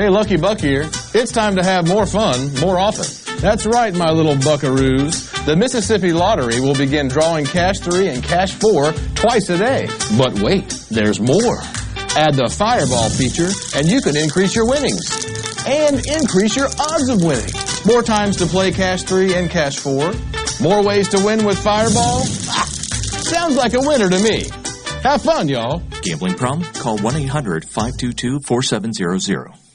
Hey, Lucky Buck here. It's time to have more fun more often. That's right, my little buckaroos. The Mississippi Lottery will begin drawing Cash 3 and Cash 4 twice a day. But wait, there's more. Add the Fireball feature, and you can increase your winnings. And increase your odds of winning. More times to play Cash 3 and Cash 4. More ways to win with Fireball. Ah, sounds like a winner to me. Have fun, y'all. Gambling problem? Call 1 800 522 4700.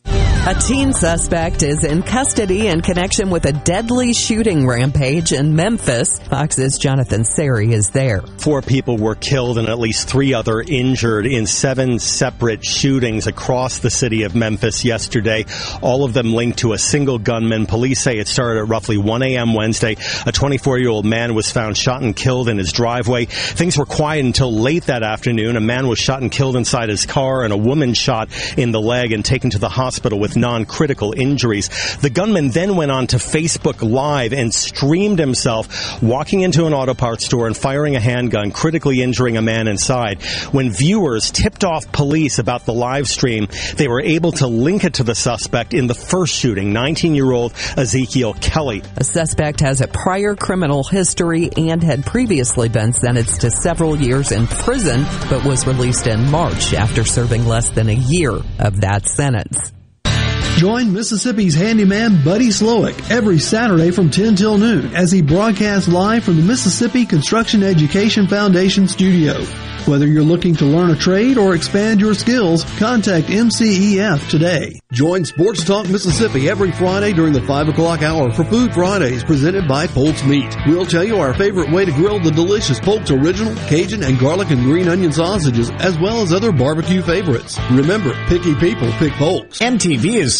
A teen suspect is in custody in connection with a deadly shooting rampage in Memphis. Fox's Jonathan Serrie is there. Four people were killed and at least three other injured in seven separate shootings across the city of Memphis yesterday. All of them linked to a single gunman. Police say it started at roughly 1 a.m. Wednesday. A 24 year old man was found shot and killed in his driveway. Things were quiet until late that afternoon. A man was shot and killed inside his car and a woman shot in the leg and taken to the hospital with non-critical injuries. The gunman then went on to Facebook Live and streamed himself walking into an auto parts store and firing a handgun, critically injuring a man inside. When viewers tipped off police about the live stream, they were able to link it to the suspect in the first shooting, 19-year-old Ezekiel Kelly. A suspect has a prior criminal history and had previously been sentenced to several years in prison, but was released in March after serving less than a year of that sentence. Join Mississippi's handyman Buddy Slowick every Saturday from 10 till noon as he broadcasts live from the Mississippi Construction Education Foundation studio. Whether you're looking to learn a trade or expand your skills, contact MCEF today. Join Sports Talk Mississippi every Friday during the 5 o'clock hour for Food Fridays presented by Polk's Meat. We'll tell you our favorite way to grill the delicious Polk's Original, Cajun, and garlic and green onion sausages, as well as other barbecue favorites. Remember, picky people pick Polk's. MTV is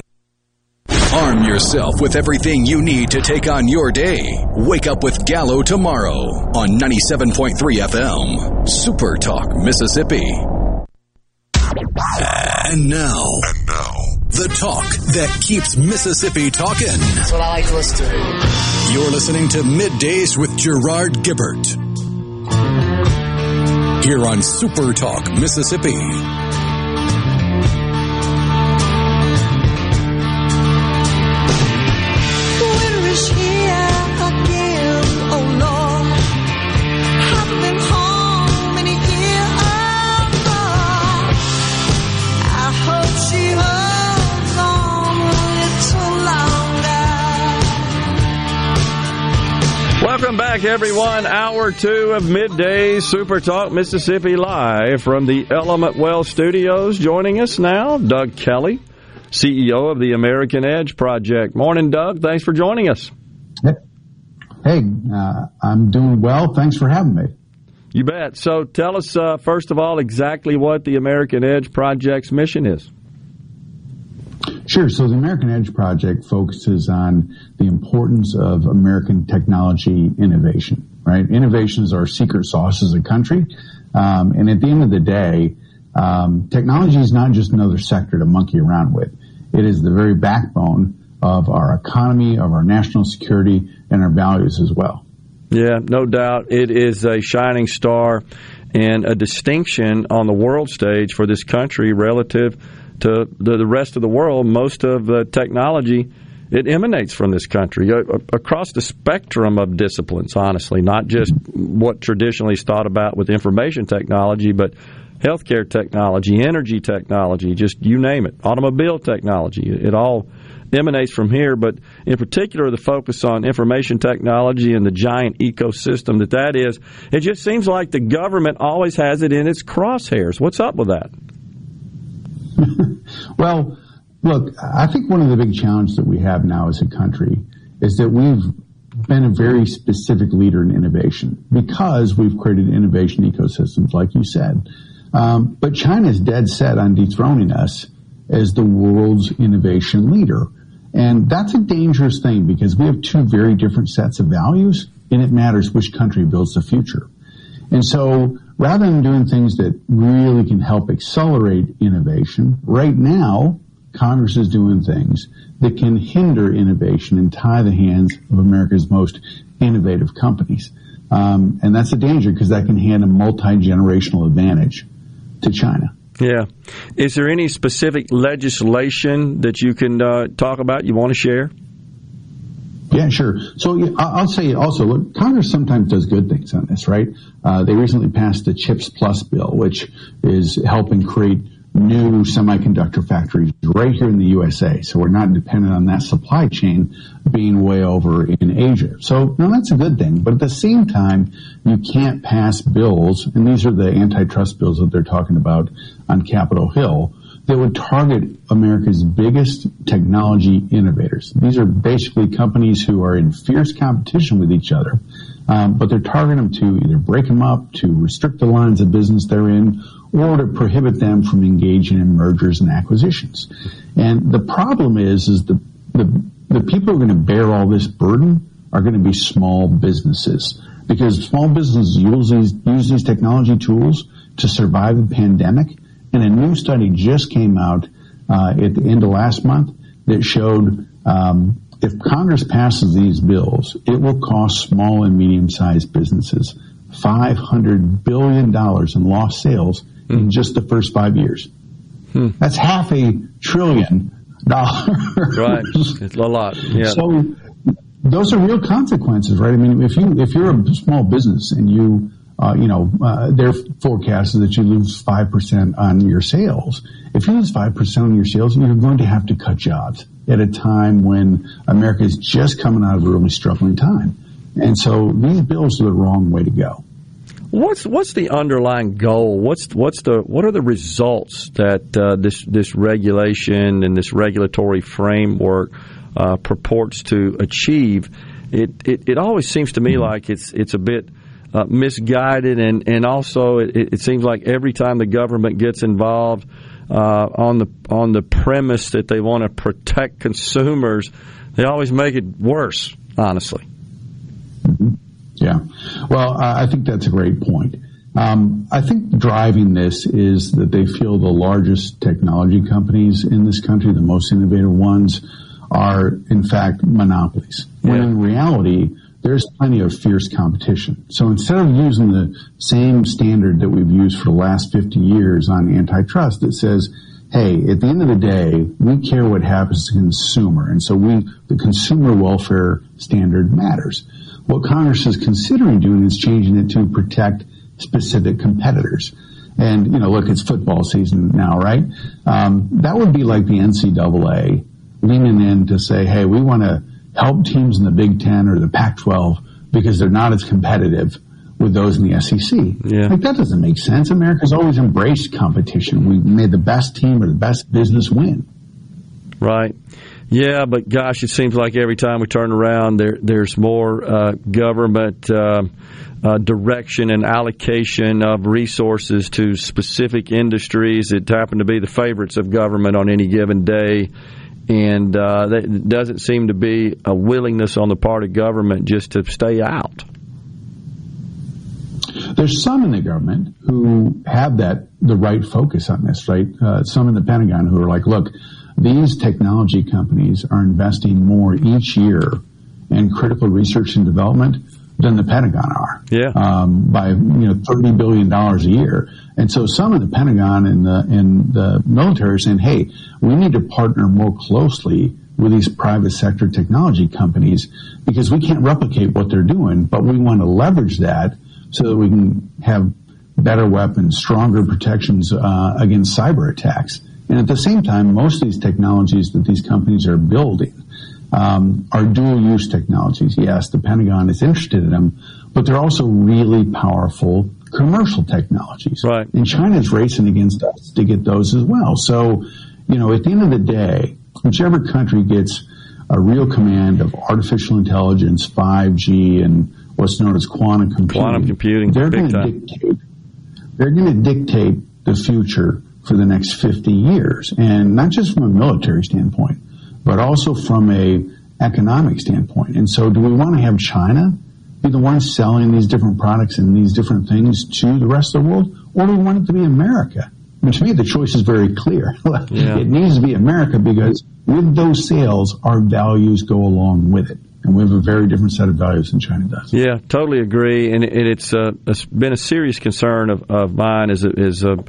Arm yourself with everything you need to take on your day. Wake up with Gallo tomorrow on 97.3 FM. Super Talk, Mississippi. And now, and now, the talk that keeps Mississippi talking. That's what I like to listen to. You're listening to Middays with Gerard Gibert. Here on Super Talk, Mississippi. Back, everyone. Hour two of midday Super Talk Mississippi live from the Element Wealth Studios. Joining us now, Doug Kelly, CEO of the American Edge Project. Morning, Doug. Thanks for joining us. Hey, uh, I'm doing well. Thanks for having me. You bet. So, tell us uh, first of all exactly what the American Edge Project's mission is. Sure. So the American Edge Project focuses on the importance of American technology innovation, right? Innovation is our secret sauce as a country. Um, and at the end of the day, um, technology is not just another sector to monkey around with. It is the very backbone of our economy, of our national security, and our values as well. Yeah, no doubt. It is a shining star and a distinction on the world stage for this country relative to the, the rest of the world. Most of the technology it emanates from this country uh, across the spectrum of disciplines. Honestly, not just what traditionally is thought about with information technology, but healthcare technology, energy technology, just you name it, automobile technology. It all emanates from here, but in particular, the focus on information technology and the giant ecosystem that that is, it just seems like the government always has it in its crosshairs. What's up with that? well, look, I think one of the big challenges that we have now as a country is that we've been a very specific leader in innovation because we've created innovation ecosystems, like you said. Um, but China is dead set on dethroning us as the world's innovation leader. And that's a dangerous thing because we have two very different sets of values and it matters which country builds the future. And so rather than doing things that really can help accelerate innovation, right now, Congress is doing things that can hinder innovation and tie the hands of America's most innovative companies. Um, and that's a danger because that can hand a multi-generational advantage to China. Yeah. Is there any specific legislation that you can uh, talk about you want to share? Yeah, sure. So I'll say also, look, Congress sometimes does good things on this, right? Uh, they recently passed the CHIPS Plus bill, which is helping create new semiconductor factories right here in the USA. So we're not dependent on that supply chain being way over in Asia. So now that's a good thing. But at the same time, you can't pass bills, and these are the antitrust bills that they're talking about on Capitol Hill, that would target America's biggest technology innovators. These are basically companies who are in fierce competition with each other, um, but they're targeting them to either break them up, to restrict the lines of business they're in, or to prohibit them from engaging in mergers and acquisitions. And the problem is, is the, the, the people who are going to bear all this burden are going to be small businesses because small businesses use these, use these technology tools to survive the pandemic. And a new study just came out uh, at the end of last month that showed um, if Congress passes these bills, it will cost small and medium sized businesses $500 billion in lost sales in just the first five years. That's half a trillion dollars. Right. It's a lot. Yeah. So those are real consequences, right? I mean, if you if you're a small business and you uh, you know uh, their forecast is that you lose five percent on your sales. If you lose five percent on your sales, you're going to have to cut jobs at a time when America is just coming out of a really struggling time. And so these bills are the wrong way to go. What's what's the underlying goal? What's what's the what are the results that uh, this this regulation and this regulatory framework uh, purports to achieve? It, it it always seems to me like it's it's a bit uh, misguided, and and also it, it seems like every time the government gets involved uh, on the on the premise that they want to protect consumers, they always make it worse. Honestly. Yeah. Well, I I think that's a great point. Um, I think driving this is that they feel the largest technology companies in this country, the most innovative ones, are in fact monopolies. When in reality, there's plenty of fierce competition. So instead of using the same standard that we've used for the last 50 years on antitrust that says, hey, at the end of the day, we care what happens to the consumer. And so we, the consumer welfare standard matters. What Congress is considering doing is changing it to protect specific competitors. And, you know, look, it's football season now, right? Um, that would be like the NCAA leaning in to say, hey, we want to help teams in the Big Ten or the Pac-12 because they're not as competitive with those in the SEC. Yeah. Like that doesn't make sense. America's always embraced competition. We made the best team or the best business win. Right. Yeah, but gosh, it seems like every time we turn around, there there's more uh, government uh, uh, direction and allocation of resources to specific industries that happen to be the favorites of government on any given day. And uh, there doesn't seem to be a willingness on the part of government just to stay out. There's some in the government who have that the right focus on this, right? Uh, some in the Pentagon who are like, look, these technology companies are investing more each year in critical research and development than the Pentagon are. Yeah. Um, by you know thirty billion dollars a year, and so some of the Pentagon and the and the military are saying, hey, we need to partner more closely with these private sector technology companies because we can't replicate what they're doing, but we want to leverage that so that we can have better weapons, stronger protections uh, against cyber attacks. And at the same time, most of these technologies that these companies are building um, are dual use technologies. Yes, the Pentagon is interested in them, but they're also really powerful commercial technologies. Right. And China's racing against us to get those as well. So, you know, at the end of the day, whichever country gets a real command of artificial intelligence, 5G, and what's known as quantum computing, Quantum computing, they're going to dictate they're going to dictate the future for the next 50 years. And not just from a military standpoint, but also from a economic standpoint. And so do we want to have China be the ones selling these different products and these different things to the rest of the world? Or do we want it to be America? Mean, to me, the choice is very clear. Yeah. It needs to be America because with those sales, our values go along with it. And we have a very different set of values than China does. Yeah, totally agree, and it, it's, uh, it's been a serious concern of, of mine as a, as a,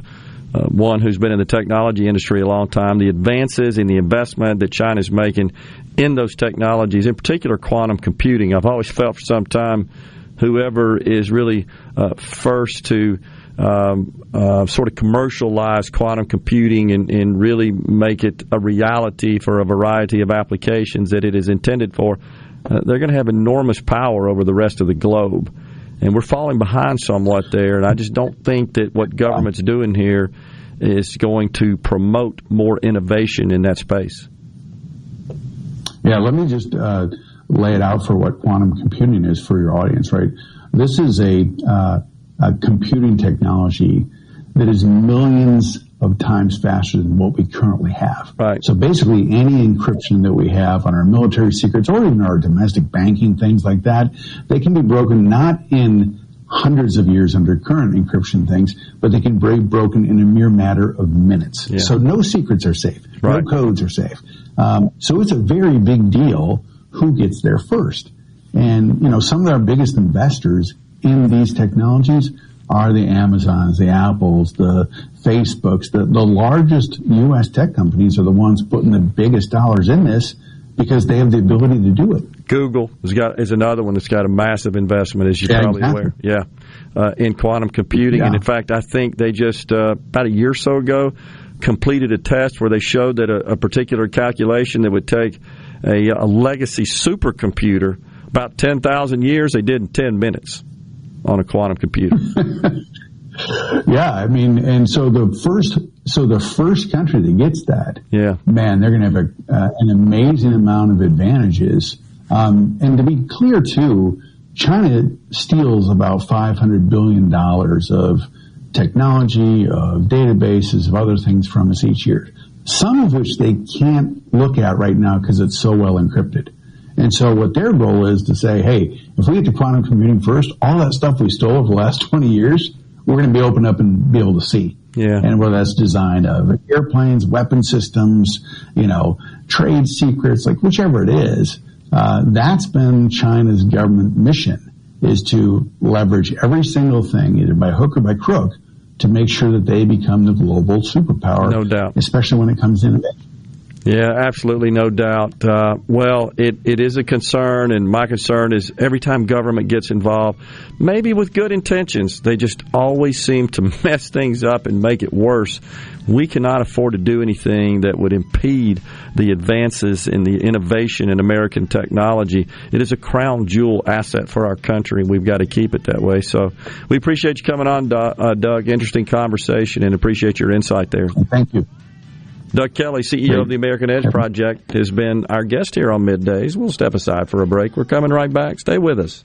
uh, one who's been in the technology industry a long time. The advances in the investment that China's making in those technologies, in particular quantum computing, I've always felt for some time, whoever is really uh, first to um, uh, sort of commercialize quantum computing and, and really make it a reality for a variety of applications that it is intended for, uh, they're going to have enormous power over the rest of the globe. And we're falling behind somewhat there. And I just don't think that what government's doing here is going to promote more innovation in that space. Yeah, let me just uh, lay it out for what quantum computing is for your audience, right? This is a, uh, a computing technology that is millions of times faster than what we currently have. Right. So basically, any encryption that we have on our military secrets or even our domestic banking, things like that, they can be broken not in hundreds of years under current encryption things, but they can be broken in a mere matter of minutes. Yeah. So no secrets are safe. Right. No codes are safe. Um, so it's a very big deal who gets there first. And, you know, some of our biggest investors in these technologies are the Amazons, the Apples, the Facebooks, the, the largest U.S. tech companies are the ones putting the biggest dollars in this because they have the ability to do it. Google has got is another one that's got a massive investment, as you're Yeah, probably exactly. aware. Yeah, uh, in quantum computing, and in fact, I think they just uh, about a year or so ago completed a test where they showed that a, a particular calculation that would take a, a legacy supercomputer about ten thousand years, they did in ten minutes on a quantum computer. Yeah, I mean, and so the first, so the first country that gets that, yeah, man, they're going to have a, uh, an amazing amount of advantages. Um, and to be clear, too, China steals about five hundred billion dollars of technology, of databases, of other things from us each year. Some of which they can't look at right now because it's so well encrypted. And so what their goal is to say, hey, if we get to quantum computing first, all that stuff we stole over the last 20 years, we're going to be open up and be able to see. Yeah. And whether that's design of airplanes, weapon systems, you know, trade secrets, like whichever it is, uh, that's been China's government mission is to leverage every single thing, either by hook or by crook, to make sure that they become the global superpower. No doubt. Especially when it comes to innovation. Yeah, absolutely, no doubt. Uh, well, it, it is a concern, and my concern is every time government gets involved, maybe with good intentions, they just always seem to mess things up and make it worse. We cannot afford to do anything that would impede the advances in the innovation in American technology. It is a crown jewel asset for our country, and we've got to keep it that way. So we appreciate you coming on. Uh, Doug. Interesting conversation, and appreciate your insight there. Thank you. Doug Kelly, CEO of the American Edge Project, has been our guest here on Middays. We'll step aside for a break. We're coming right back. Stay with us.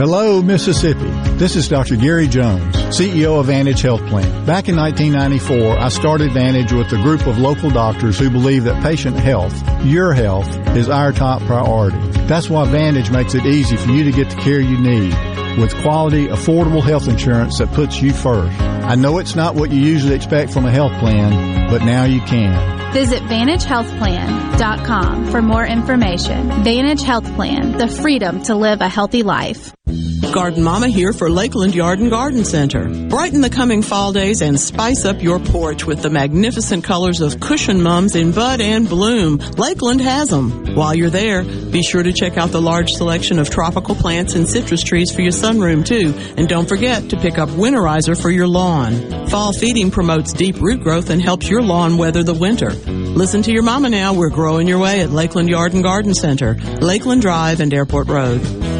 Hello, Mississippi. This is Dr. Gary Jones, CEO of Vantage Health Plan. Back in 1994, I started Vantage with a group of local doctors who believe that patient health, your health, is our top priority. That's why Vantage makes it easy for you to get the care you need with quality, affordable health insurance that puts you first. I know it's not what you usually expect from a health plan, but now you can. Visit VantageHealthPlan.com for more information. Vantage Health Plan, the freedom to live a healthy life. Garden Mama here for Lakeland Yard and Garden Center. Brighten the coming fall days and spice up your porch with the magnificent colors of cushion mums in bud and bloom. Lakeland has them. While you're there, be sure to check out the large selection of tropical plants and citrus trees for your sunroom too. And don't forget to pick up winterizer for your lawn. Fall feeding promotes deep root growth and helps your lawn weather the winter. Listen to your mama now. We're growing your way at Lakeland Yard and Garden Center, Lakeland Drive and Airport Road.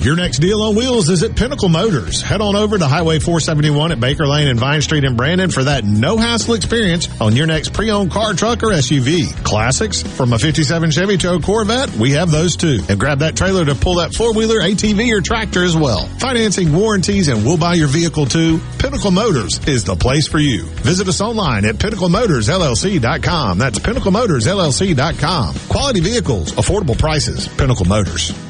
Your next deal on wheels is at Pinnacle Motors. Head on over to Highway 471 at Baker Lane and Vine Street in Brandon for that no hassle experience on your next pre-owned car, truck, or SUV. Classics from a 57 Chevy to a Corvette, we have those too. And grab that trailer to pull that four-wheeler, ATV, or tractor as well. Financing, warranties, and we'll buy your vehicle too. Pinnacle Motors is the place for you. Visit us online at pinnaclemotorsllc.com. That's pinnaclemotorsllc.com. Quality vehicles, affordable prices, Pinnacle Motors.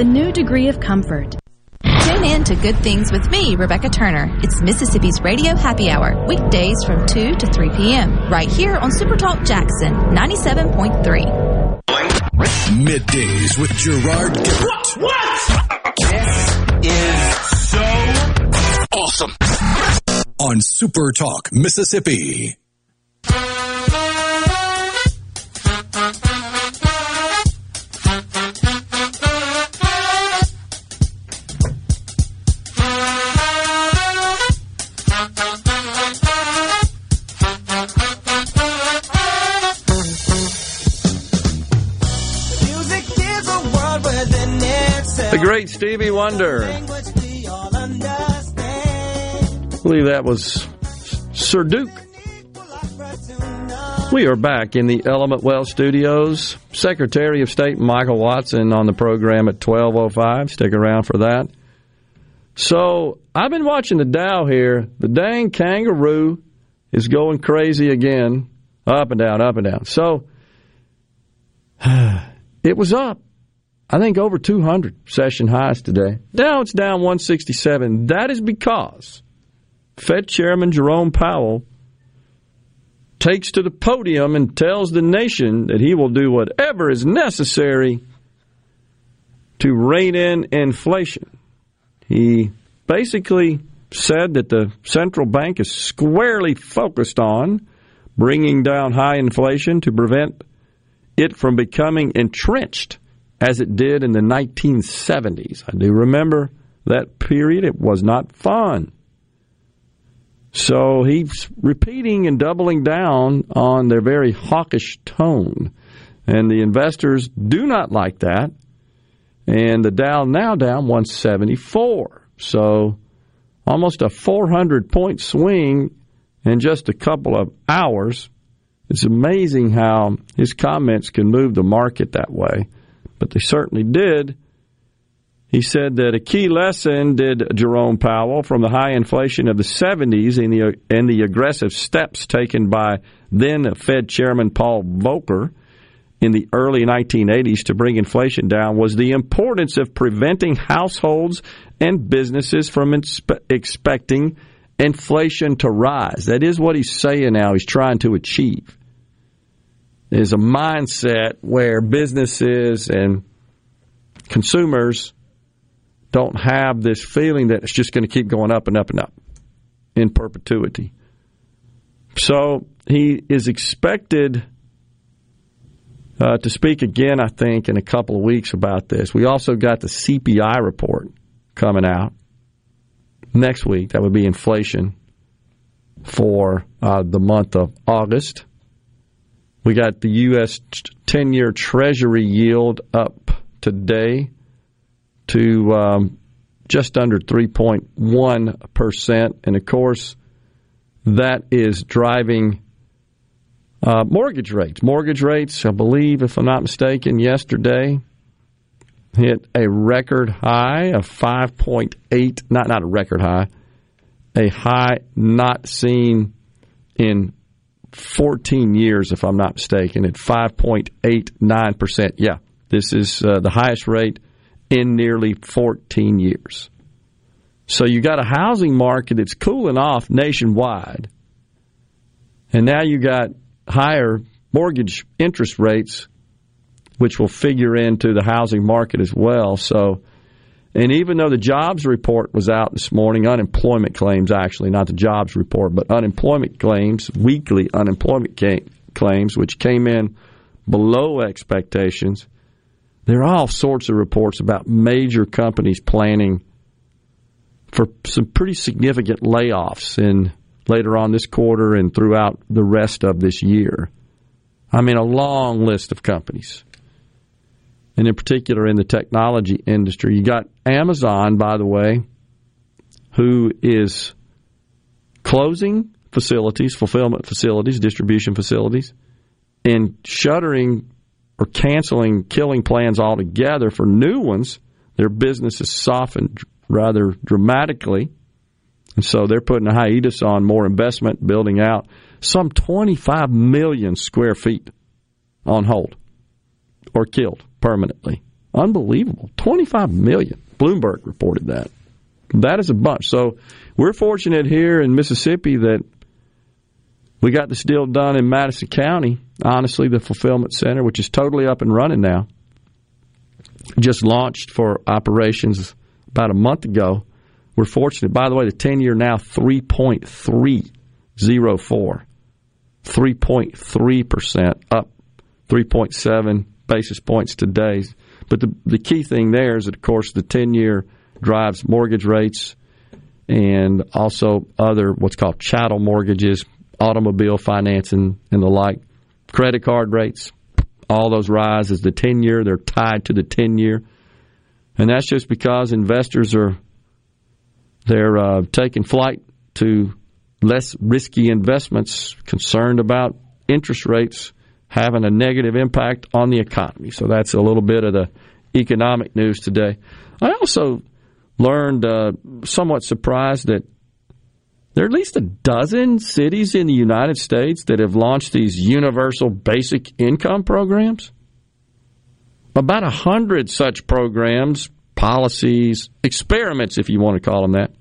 Rheem, the new degree of comfort. Tune in to Good Things with me, Rebecca Turner. It's Mississippi's Radio Happy Hour, weekdays from 2 to 3 p.m., right here on Supertalk Jackson 97.3. Middays with Gerard Gibert. What? This is so awesome. On Super Talk, Mississippi. Great Stevie Wonder. I believe that was Sir Duke. We are back in the Element Wealth studios. Secretary of State Michael Watson on the program at 1205. Stick around for that. So, I've been watching the Dow here. The dang kangaroo is going crazy again. Up and down, up and down. So, it was up. I think over 200 session highs today. Now it's down 167. That is because Fed Chairman Jerome Powell takes to the podium and tells the nation that he will do whatever is necessary to rein in inflation. He basically said that the central bank is squarely focused on bringing down high inflation to prevent it from becoming entrenched as it did in the 1970s. I do remember that period. It was not fun. So he's repeating and doubling down on their very hawkish tone. And the investors do not like that. And the Dow now down 174. So almost a 400 point swing in just a couple of hours. It's amazing how his comments can move the market that way, but they certainly did. He said that a key lesson did Jerome Powell from the high inflation of the 70s and the, and the aggressive steps taken by then Fed Chairman Paul Volcker in the early 1980s to bring inflation down was the importance of preventing households and businesses from inspe- expecting inflation to rise. That is what he's saying now, he's trying to achieve. There's a mindset where businesses and consumers don't have this feeling that it's just going to keep going up and up and up in perpetuity. So he is expected uh, to speak again, I think, in a couple of weeks about this. We also got the CPI report coming out next week. That would be inflation for uh, the month of August. We got the U.S. 10 year Treasury yield up today to um, just under 3.1%. And of course, that is driving uh, mortgage rates. Mortgage rates, I believe, if I'm not mistaken, yesterday hit a record high of 5.8, not, not a record high, a high not seen in 14 years, if I'm not mistaken, at 5.89%. Yeah, this is uh, the highest rate in nearly 14 years. So you got a housing market that's cooling off nationwide. And now you got higher mortgage interest rates, which will figure into the housing market as well. So And even though the jobs report was out this morning, unemployment claims actually, not the jobs report, but unemployment claims, weekly unemployment claims, which came in below expectations, there are all sorts of reports about major companies planning for some pretty significant layoffs in later on this quarter and throughout the rest of this year. I mean, a long list of companies. And in particular, in the technology industry, you got Amazon, by the way, who is closing facilities, fulfillment facilities, distribution facilities, and shuttering or canceling, killing plans altogether for new ones. Their business has softened rather dramatically. And so they're putting a hiatus on more investment, building out some 25 million square feet on hold or killed permanently. Unbelievable. 25 million. Bloomberg reported that. That is a bunch. So we're fortunate here in Mississippi that we got this deal done in Madison County. Honestly, the fulfillment center, which is totally up and running now, just launched for operations about a month ago. We're fortunate. By the way, the 10 year now 3.304. 3.3% up 3.7 basis points today. But the, the key thing there is that, of course, the 10 year drives mortgage rates and also other what's called chattel mortgages, automobile financing, and the like. Credit card rates, all those rise as the 10 year, they're tied to the 10 year. And that's just because investors are they're uh, taking flight to less risky investments, concerned about interest rates having a negative impact on the economy. So that's a little bit of the economic news today. I also learned, uh, somewhat surprised, that there are at least a dozen cities in the United States that have launched these universal basic income programs. About a hundred such programs, policies, experiments, if you want to call them that,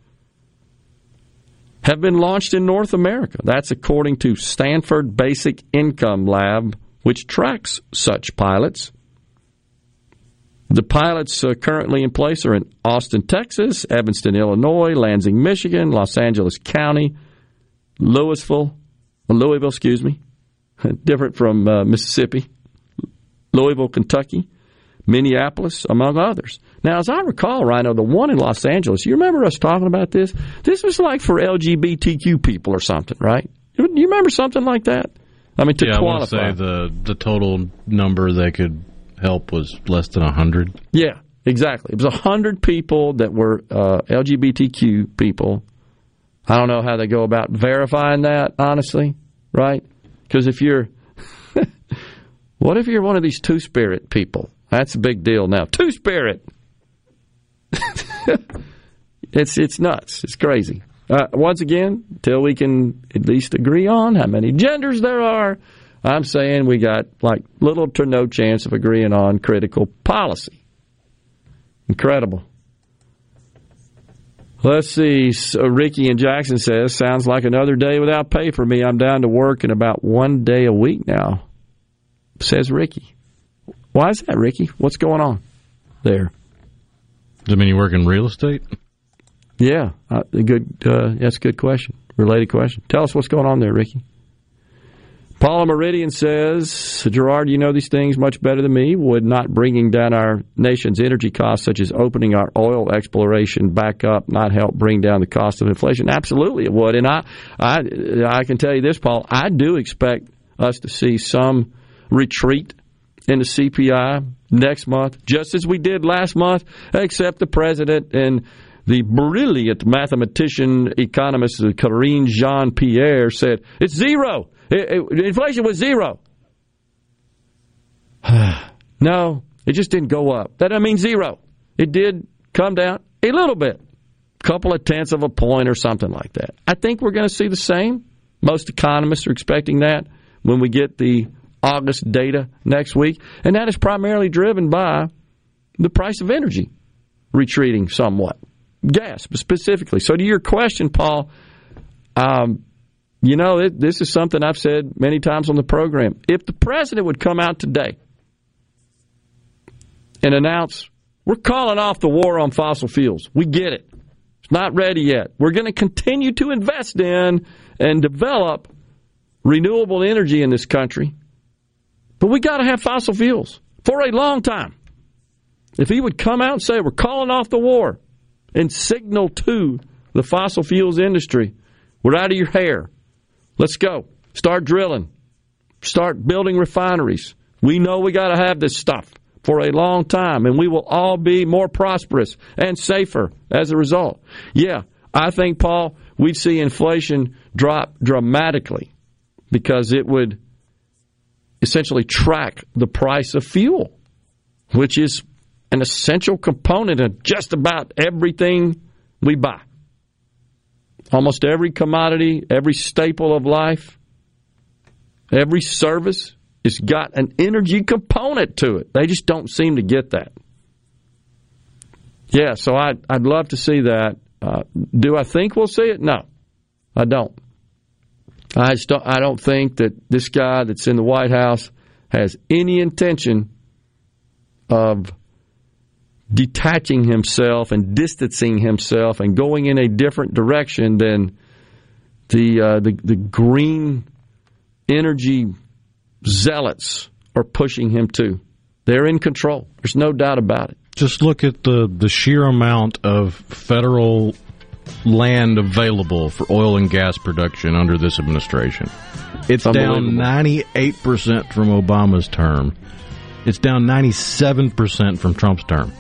have been launched in North America. That's according to Stanford Basic Income Lab, which tracks such pilots. The pilots uh, currently in place are in Austin, Texas, Evanston, Illinois, Lansing, Michigan, Los Angeles County, Louisville, Louisville, excuse me, different from uh, Mississippi, Louisville, Kentucky, Minneapolis, among others. Now, as I recall, Rhino, the one in Los Angeles, you remember us talking about this? This was like for LGBTQ people or something, right? You remember something like that? I mean, to yeah, qualify. I want to say the the total number they could help was less than hundred. Yeah, exactly. It was hundred people that were uh, LGBTQ people. I don't know how they go about verifying that, honestly, right? Because if you're, what if you're one of these two spirit people? That's a big deal now. Two spirit. it's it's nuts. It's crazy. Uh, once again, till we can at least agree on how many genders there are, I'm saying we got like little to no chance of agreeing on critical policy. Incredible. Let's see. So Ricky and Jackson says, sounds like another day without pay for me. I'm down to work in about one day a week now, says Ricky. Why is that, Ricky? What's going on there? Does it mean you work in real estate? Yeah, uh, good. Uh, that's a good question. Related question. Tell us what's going on there, Ricky. Paula Meridian says, Gerard, you know these things much better than me. Would not bringing down our nation's energy costs, such as opening our oil exploration back up, not help bring down the cost of inflation? Absolutely, it would. And I, I, I can tell you this, Paul. I do expect us to see some retreat in the CPI next month, just as we did last month, except the president and the brilliant mathematician economist Karine Jean Pierre said it's zero. It, it, inflation was zero. no, it just didn't go up. That doesn't mean zero. It did come down a little bit, a couple of tenths of a point or something like that. I think we're going to see the same. Most economists are expecting that when we get the August data next week, and that is primarily driven by the price of energy retreating somewhat, gas specifically. So, to your question, Paul, um, you know, it, this is something I've said many times on the program. If the president would come out today and announce We're calling off the war on fossil fuels. We get it. It's not ready yet. We're going to continue to invest in and develop renewable energy in this country. But we got to have fossil fuels for a long time. If he would come out and say, we're calling off the war and signal to the fossil fuels industry, we're out of your hair. Let's go. Start drilling. Start building refineries. We know we got to have this stuff for a long time, and we will all be more prosperous and safer as a result. Yeah, I think, Paul, we'd see inflation drop dramatically because it would essentially track the price of fuel, which is an essential component of just about everything we buy. Almost every commodity, every staple of life, every service it's got an energy component to it. They just don't seem to get that. Yeah, so I'd, I'd love to see that. Uh, do I think we'll see it? No, I don't. I I don't think that this guy that's in the White House has any intention of detaching himself and distancing himself and going in a different direction than the uh, the, the green energy zealots are pushing him to. They're in control. There's no doubt about it. Just look at the, the sheer amount of federal land available for oil and gas production under this administration. It's down 98% from Obama's term. It's down 97% from Trump's term.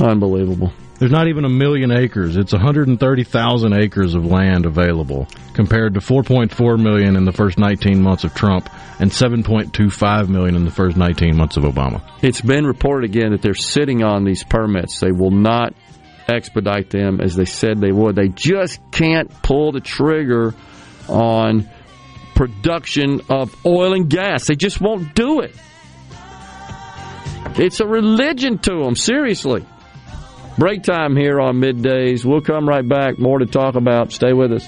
Unbelievable. There's not even a million acres. It's 130,000 acres of land available compared to 4.4 million in the first 19 months of Trump and 7.25 million in the first 19 months of Obama. It's been reported again that they're sitting on these permits. They will not expedite them as they said they would. They just can't pull the trigger on production of oil and gas. They just won't do it. It's a religion to them, seriously. Break time here on middays. We'll come right back. More to talk about. Stay with us.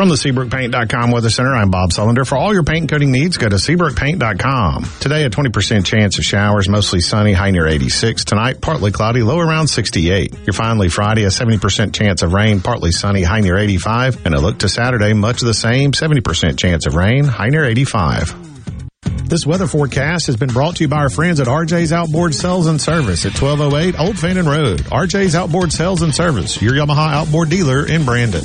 From the SeabrookPaint.com Weather Center, I'm Bob Sullender. For all your paint and coating needs, go to SeabrookPaint.com. Today, a 20% chance of showers, mostly sunny, high near 86. Tonight, partly cloudy, low around 68. Your finally Friday, a 70% chance of rain, partly sunny, high near 85. And a look to Saturday, much the same, 70% chance of rain, high near 85. This weather forecast has been brought to you by our friends at RJ's Outboard Sales and Service at 1208 Old Fannin Road. RJ's Outboard Sales and Service, your Yamaha outboard dealer in Brandon.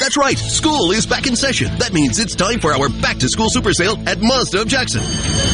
That's right, school is back in session. That means it's time for our back to school super sale at Mazda of Jackson.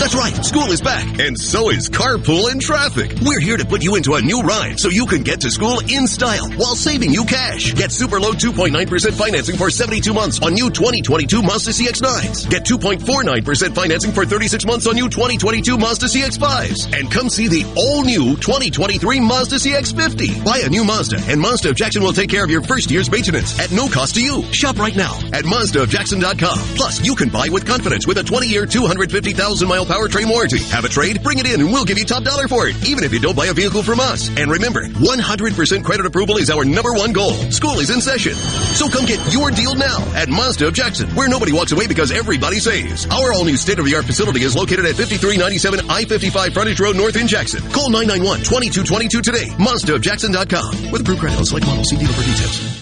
That's right, school is back, and so is carpool and traffic. We're here to put you into a new ride so you can get to school in style while saving you cash. Get super low 2.9% financing for 72 months on new 2022 Mazda CX-9s. Get 2.49% financing for 36 months on new 2022 Mazda CX-5s. And come see the all new 2023 Mazda CX-50. Buy a new Mazda, and Mazda of Jackson will take care of your first year's maintenance at no cost to you. Shop right now at MazdaofJackson.com. Plus, you can buy with confidence with a 20-year, 250,000-mile powertrain warranty. Have a trade? Bring it in and we'll give you top dollar for it, even if you don't buy a vehicle from us. And remember, 100% credit approval is our number one goal. School is in session. So come get your deal now at Mazda of Jackson, where nobody walks away because everybody saves. Our all-new state-of-the-art facility is located at 5397 I-55 Frontage Road North in Jackson. Call 991-2222 today. MazdaofJackson.com. With approved credit select models. See dealer for details.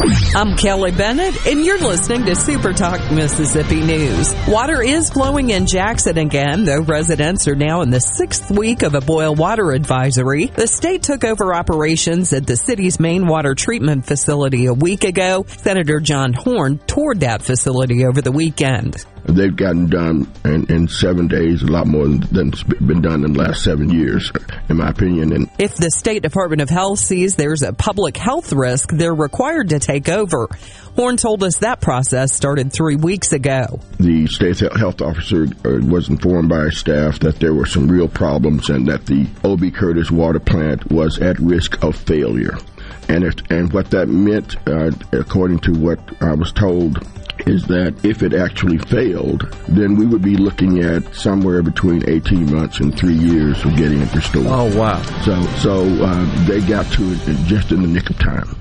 I'm Kelly Bennett, and you're listening to Super Talk Mississippi News. Water is flowing in Jackson again, though residents are now in the sixth week of a boil water advisory. The state took over operations at the city's main water treatment facility a week ago. Senator John Horhn toured that facility over the weekend. They've gotten done in, in seven days, a lot more than, than's been done in the last seven years, in my opinion. And if the State Department of Health sees there's a public health risk, they're required to take over. Horhn told us that process started three weeks ago. The state health officer uh, was informed by staff that there were some real problems and that the O.B. Curtis water plant was at risk of failure. And, it, and what that meant, uh, according to what I was told, is that if it actually failed, then we would be looking at somewhere between 18 months and three years of getting it restored. Oh, wow. So, so uh, they got to it just in the nick of time.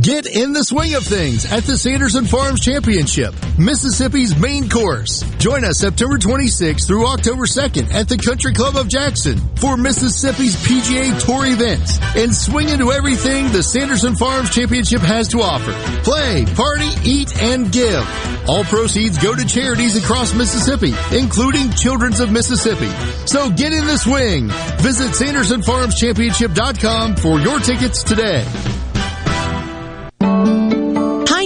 Get in the swing of things at the Sanderson Farms Championship, Mississippi's main course. Join us September 26th through October 2nd at the Country Club of Jackson for Mississippi's PGA Tour events and swing into everything the Sanderson Farms Championship has to offer. Play, party, eat, and give. All proceeds go to charities across Mississippi, including Children's of Mississippi. So get in the swing. Visit SandersonFarmsChampionship.com for your tickets today.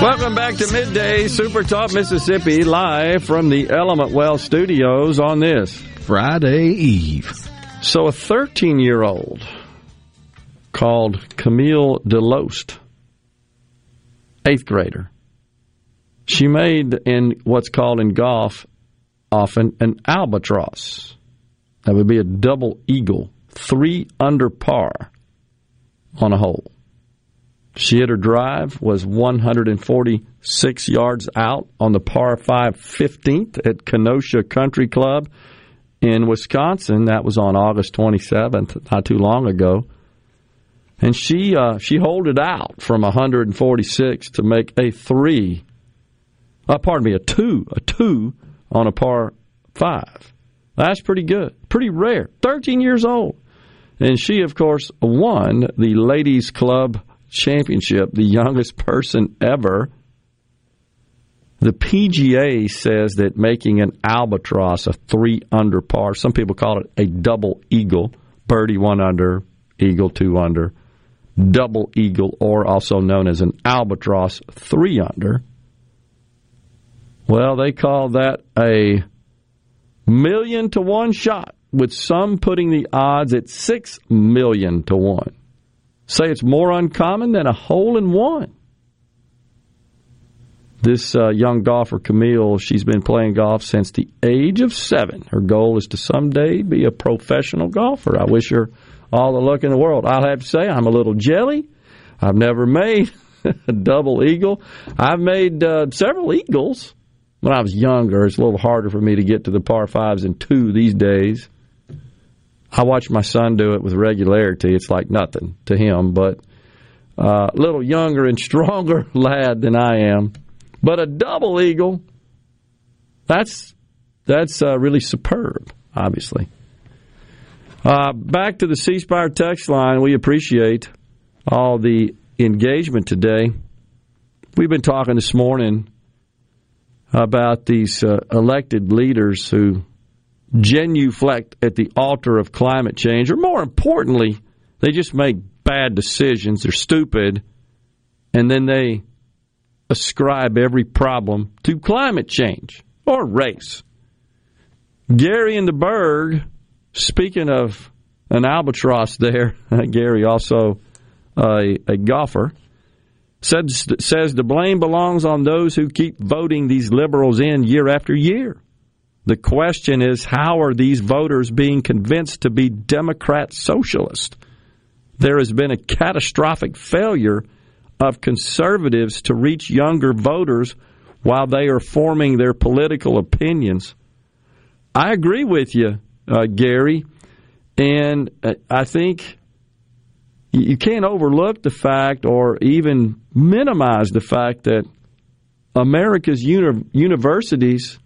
Welcome back to Midday Super Talk Mississippi, live from the Element Wealth studios on this Friday Eve. So, a 13 year old called Camille Delost, eighth grader, she made in what's called in golf often an albatross. That would be a double eagle, three under par on a hole. She hit her drive, was 146 yards out on the par 5 15th at Kenosha Country Club in Wisconsin. That was on August 27th, not too long ago. And she uh, she it out from 146 to make a three, uh, pardon me, a two, a two on a par five. That's pretty good. Pretty rare. 13 years old. And she, of course, won the Ladies Club Championship, the youngest person ever. The PGA says that making an albatross a three under par, some people call it a double eagle, birdie one under, eagle two under, double eagle, or also known as an albatross three under. Well, they call that a million to one shot, with some putting the odds at six million to one. Say it's more uncommon than a hole in one. This uh, young golfer, Camille, she's been playing golf since the age of seven. Her goal is to someday be a professional golfer. I wish her all the luck in the world. I'll have to say, I'm a little jelly. I've never made a double eagle. I've made uh, several eagles when I was younger. It's a little harder for me to get to the par fives in two these days. I watch my son do it with regularity. It's like nothing to him, but uh, a little younger and stronger lad than I am. But a double eagle, that's that's uh, really superb, obviously. Uh, back to the C Spire text line. We appreciate all the engagement today. We've been talking this morning about these uh, elected leaders who genuflect at the altar of climate change, or more importantly, they just make bad decisions. They're stupid, and then they ascribe every problem to climate change or race. Gary in the Berg, speaking of an albatross there, Gary also a, a golfer, says, says the blame belongs on those who keep voting these liberals in year after year. The question is how are these voters being convinced to be Democrat socialist? There has been a catastrophic failure of conservatives to reach younger voters while they are forming their political opinions. I agree with you, uh, Gary, and uh, I think you can't overlook the fact or even minimize the fact that America's uni- universities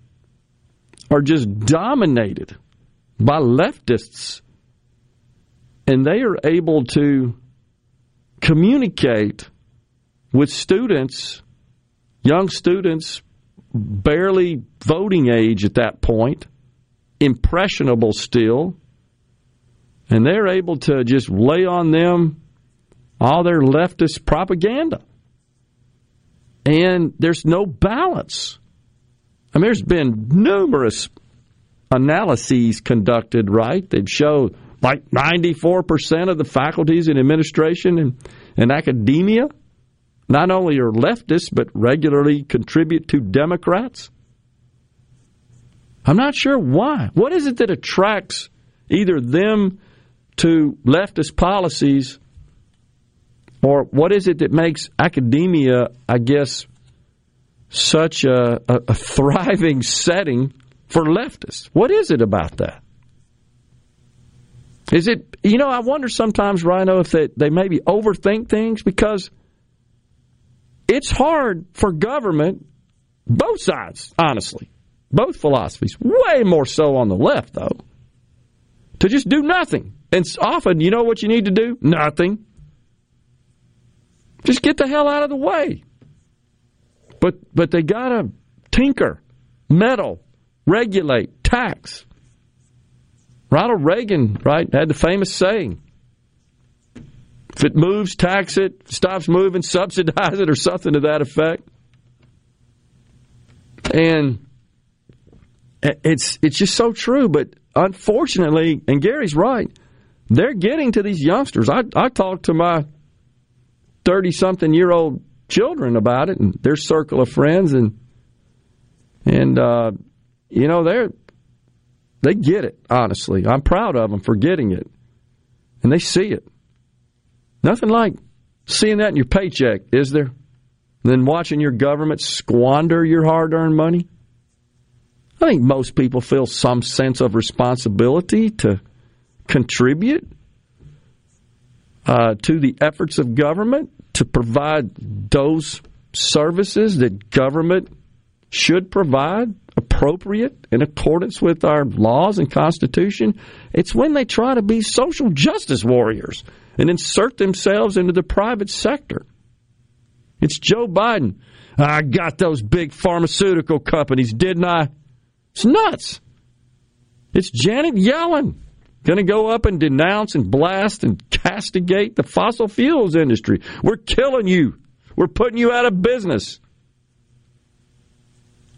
are just dominated by leftists, and they are able to communicate with students, young students, barely voting age at that point, impressionable still, and they're able to just lay on them all their leftist propaganda. And there's no balance. I mean, there's been numerous analyses conducted, right? They've showed like 94% of the faculties in administration and, and academia not only are leftists, but regularly contribute to Democrats? I'm not sure why. What is it that attracts either them to leftist policies, or what is it that makes academia, I guess, such a, a, a thriving setting for leftists? What is it about that? Is it, you know, I wonder sometimes, Rhino, if they, they maybe overthink things because it's hard for government, both sides, honestly, both philosophies, way more so on the left, though, to just do nothing. And often, you know what you need to do? Nothing. Just get the hell out of the way. But but they gotta tinker, meddle, regulate, tax. Ronald Reagan, right, had the famous saying, if it moves, tax it. stops moving, subsidize it, or something to that effect. And it's it's just so true. But unfortunately, and Gary's right, they're getting to these youngsters. I I talked to my thirty something year old children about it and their circle of friends, and and uh, you know they're they get it. Honestly, I'm proud of them for getting it, and they see it. Nothing like seeing that in your paycheck, is there? Than watching your government squander your hard earned money? I think most people feel some sense of responsibility to contribute uh, to the efforts of government to provide those services that government should provide appropriate in accordance with our laws and constitution. It's when they try to be social justice warriors and insert themselves into the private sector. It's Joe Biden. I got those big pharmaceutical companies, didn't I? It's nuts. It's Janet Yellen going to go up and denounce and blast and castigate the fossil fuels industry. We're killing you. We're putting you out of business.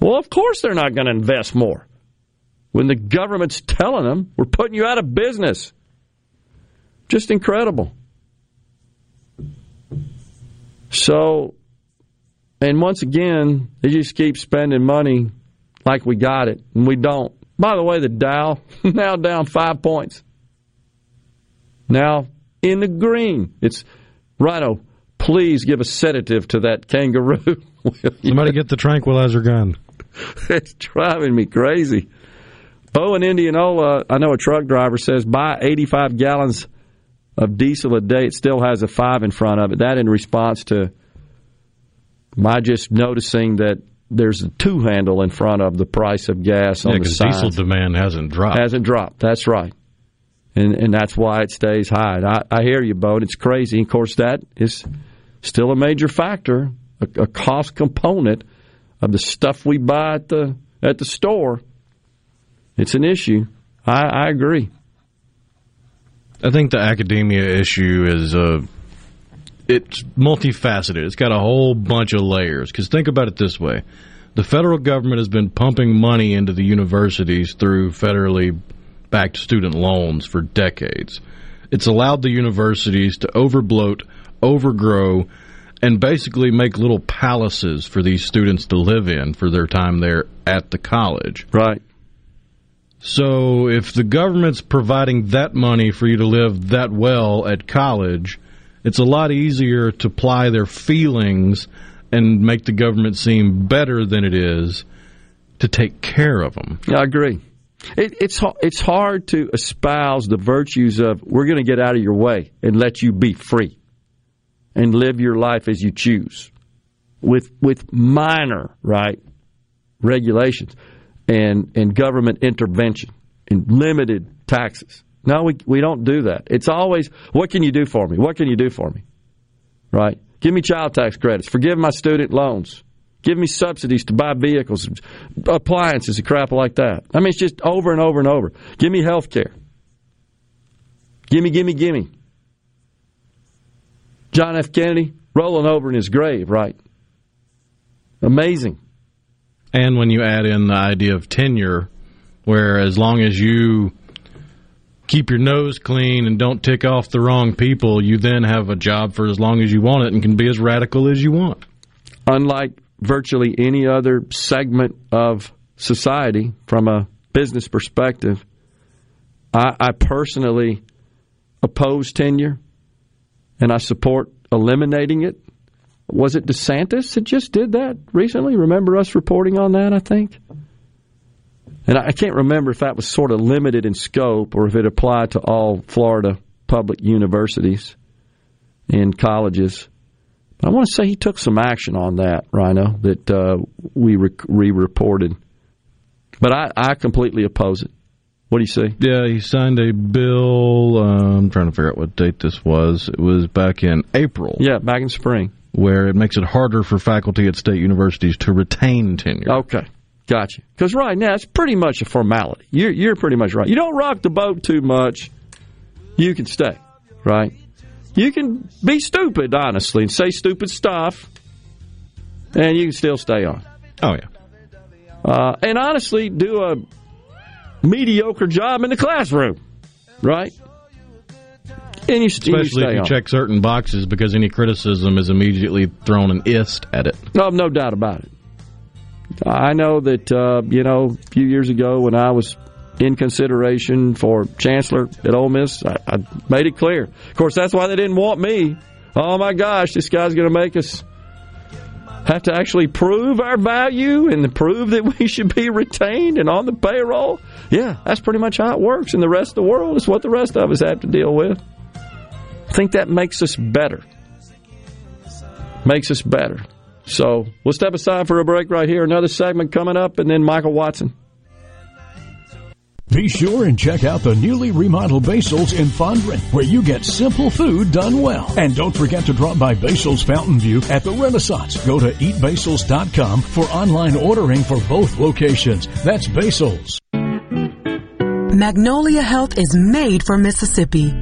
Well, of course they're not going to invest more. When the government's telling them, we're putting you out of business. Just incredible. So, and once again, they just keep spending money like we got it, and we don't. By the way, the Dow now down five points. Now in the green. It's Rhino. Please give a sedative to that kangaroo. Somebody get the tranquilizer gun. it's driving me crazy. Oh, in Indianola, I know a truck driver says buy 85 gallons of diesel a day. It still has a five in front of it. That in response to my just noticing that there's a two handle in front of the price of gas yeah, on the signs. diesel demand hasn't dropped. Hasn't dropped. That's right. And and that's why it stays high. I, I hear you, Bo. It's crazy. Of course, that is still a major factor, a, a cost component of the stuff we buy at the at the store. It's an issue. I, I agree. I think the academia issue is uh, it's multifaceted. It's got a whole bunch of layers. Because think about it this way: the federal government has been pumping money into the universities through federally backed student loans for decades. It's allowed the universities to overbloat, overgrow, and basically make little palaces for these students to live in for their time there at the college. Right. So if the government's providing that money for you to live that well at college, it's a lot easier to ply their feelings and make the government seem better than it is to take care of them. I agree. It, it's it's hard to espouse the virtues of we're going to get out of your way and let you be free and live your life as you choose with with minor right regulations and and government intervention and limited taxes. No, we we don't do that. It's always what can you do for me? What can you do for me? Right? Give me child tax credits. Forgive my student loans. Give me subsidies to buy vehicles, appliances, and crap like that. I mean, it's just over and over and over. Give me health care. Gimme, gimme, gimme. John F. Kennedy rolling over in his grave, right? Amazing. And when you add in the idea of tenure, where as long as you keep your nose clean and don't tick off the wrong people, you then have a job for as long as you want it and can be as radical as you want. Unlike virtually any other segment of society from a business perspective, I, I personally oppose tenure and I support eliminating it. Was it DeSantis that just did that recently? Remember us reporting on that, I think? And I can't remember if that was sort of limited in scope or if it applied to all Florida public universities and colleges. I want to say he took some action on that, Rhino, that uh, we re reported. But I, I completely oppose it. What do you say? Yeah, he signed a bill. Uh, I'm trying to figure out what date this was. It was back in April. Yeah, back in spring. Where it makes it harder for faculty at state universities to retain tenure. Okay. Gotcha. Because right now it's pretty much a formality. You're, you're pretty much right. You don't rock the boat too much, you can stay, right? You can be stupid, honestly, and say stupid stuff, and you can still stay on. Oh, yeah. Uh, and honestly, do a mediocre job in the classroom, right? And you, Especially you stay if you on. check certain boxes because any criticism is immediately thrown an ist at it. No, no doubt about it. I know that, uh, you know, a few years ago when I was in consideration for chancellor at Ole Miss, I, I made it clear. Of course, that's why they didn't want me. Oh my gosh, this guy's going to make us have to actually prove our value and prove that we should be retained and on the payroll. Yeah, that's pretty much how it works. And the rest of the world is what the rest of us have to deal with. I think that makes us better. Makes us better. So we'll step aside for a break right here. Another segment coming up, and then Michael Watson. Be sure and check out the newly remodeled Basil's in Fondren, where you get simple food done well. And don't forget to drop by Basil's Fountain View at the Renaissance. Go to eatbasils.com for online ordering for both locations. That's Basil's. Magnolia Health is made for Mississippi.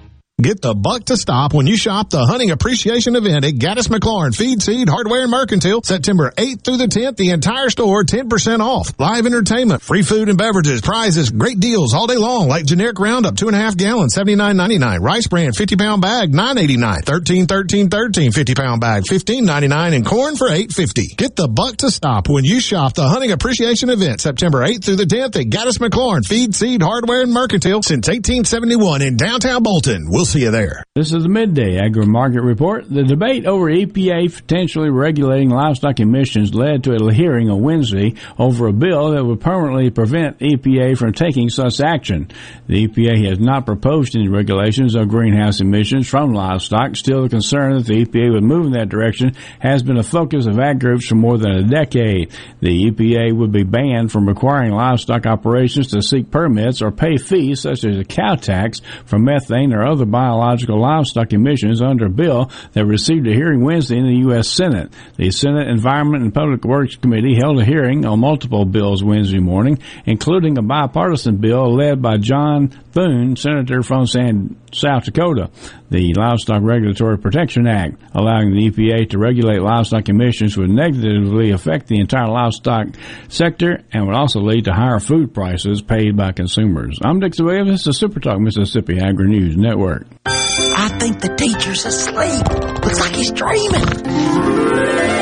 Get the buck to stop when you shop the hunting appreciation event at Gaddis McLaurin Feed Seed Hardware and Mercantile September 8th through the 10th. The entire store 10% off. Live entertainment, free food and beverages, prizes, great deals all day long like generic Roundup two and a half gallons 79.99, rice bran 50 pound bag 9.89, 13 13 13 50 pound bag 15.99 and corn for 8.50. Get the buck to stop when you shop the hunting appreciation event September 8th through the 10th at Gaddis McLaurin Feed Seed Hardware and Mercantile since 1871 in downtown Bolton. We'll see you there. This is the midday agri market report. The debate over EPA potentially regulating livestock emissions led to a hearing on Wednesday over a bill that would permanently prevent EPA from taking such action. The EPA has not proposed any regulations of greenhouse emissions from livestock. Still, the concern that the EPA would move in that direction has been a focus of ag groups for more than a decade. The EPA would be banned from requiring livestock operations to seek permits or pay fees such as a cow tax for methane or other biological livestock emissions under a bill that received a hearing Wednesday in the U.S. Senate. The Senate Environment and Public Works Committee held a hearing on multiple bills Wednesday morning, including a bipartisan bill led by John Thune, senator from San, South Dakota. The Livestock Regulatory Protection Act, allowing the EPA to regulate livestock emissions, would negatively affect the entire livestock sector and would also lead to higher food prices paid by consumers. I'm Dixie Williams. This is Super Talk Mississippi Agri News Network. I think the teacher's asleep. Looks like he's dreaming.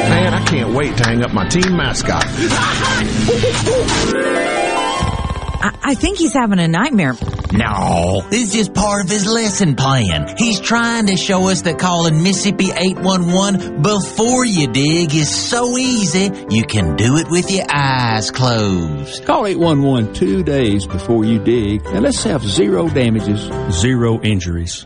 Man, I can't wait to hang up my team mascot. I, I think he's having a nightmare. No, this is just part of his lesson plan. He's trying to show us that calling Mississippi 811 before you dig is so easy, you can do it with your eyes closed. Call 811 two days before you dig, and let's have zero damages, zero injuries.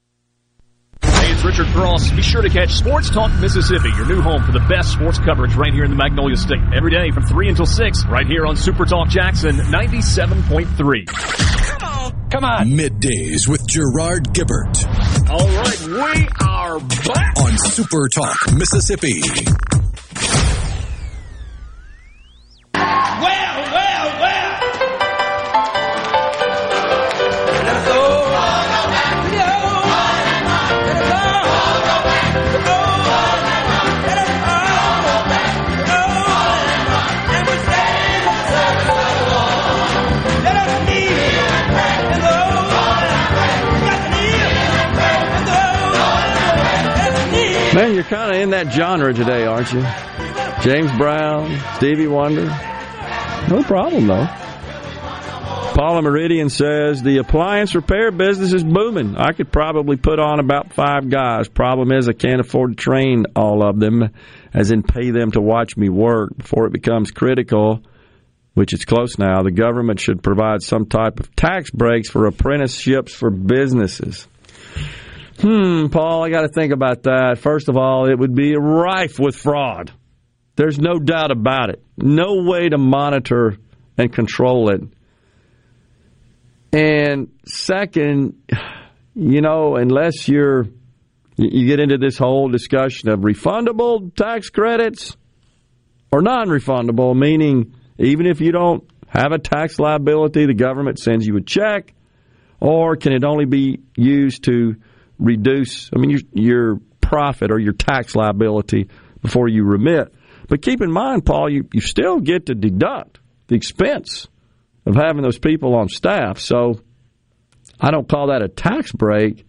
Hey, it's Richard Cross. Be sure to catch Sports Talk Mississippi, your new home for the best sports coverage right here in the Magnolia State. Every day from 3 until 6, right here on Super Talk Jackson 97.3. Come on. Come on. Middays with Gerard Gibert. All right, we are back on Super Talk Mississippi. Well, well, you're kind of in that genre today, aren't you? James Brown, Stevie Wonder. No problem, though. Paula Meridian says the appliance repair business is booming. I could probably put on about five guys. Problem is, I can't afford to train all of them, as in pay them to watch me work before it becomes critical. Which is close now. The government should provide some type of tax breaks for apprenticeships for businesses. Hmm, Paul, I got to think about that. First of all, it would be rife with fraud. There's no doubt about it. No way to monitor and control it. And second, you know, unless you're you get into this whole discussion of refundable tax credits or non-refundable, meaning even if you don't have a tax liability, the government sends you a check, or can it only be used to reduce, I mean, your, your profit or your tax liability before you remit? But keep in mind, Paul, you, you still get to deduct the expense of having those people on staff. So I don't call that a tax break,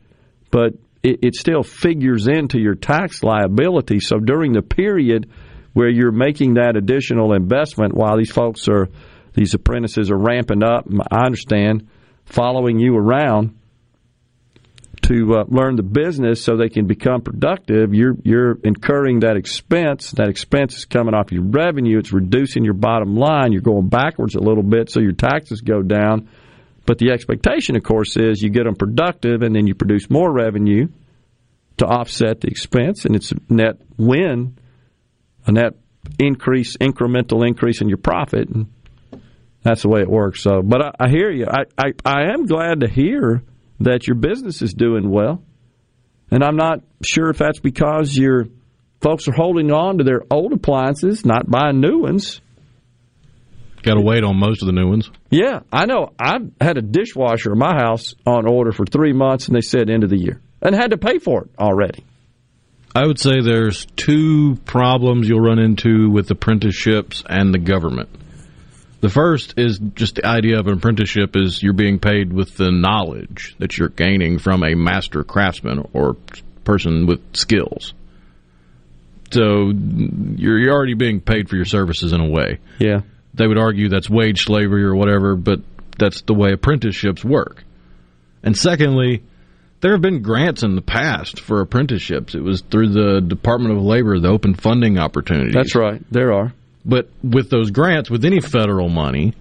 but it, it still figures into your tax liability. So during the period where you're making that additional investment while these folks are, these apprentices are ramping up, I understand, following you around to uh, learn the business so they can become productive, you're you're incurring that expense. That expense is coming off your revenue. It's reducing your bottom line. You're going backwards a little bit, so your taxes go down. But the expectation, of course, is you get them productive, and then you produce more revenue to offset the expense, and it's a net win, a net increase, incremental increase in your profit, and that's the way it works. So, but I, I hear you. I, I I am glad to hear that your business is doing well. And I'm not sure if that's because your folks are holding on to their old appliances, not buying new ones. Got to wait on most of the new ones. Yeah, I know. I had a dishwasher in my house on order for three months, and they said end of the year, and had to pay for it already. I would say there's two problems you'll run into with apprenticeships and the government. The first is just the idea of an apprenticeship is you're being paid with the knowledge that you're gaining from a master craftsman or person with skills. So you're, you're already being paid for your services in a way. Yeah. They would argue that's wage slavery or whatever, but that's the way apprenticeships work. And secondly, there have been grants in the past for apprenticeships. It was through the Department of Labor, the open funding opportunities. That's right. There are. But with those grants, with any federal money,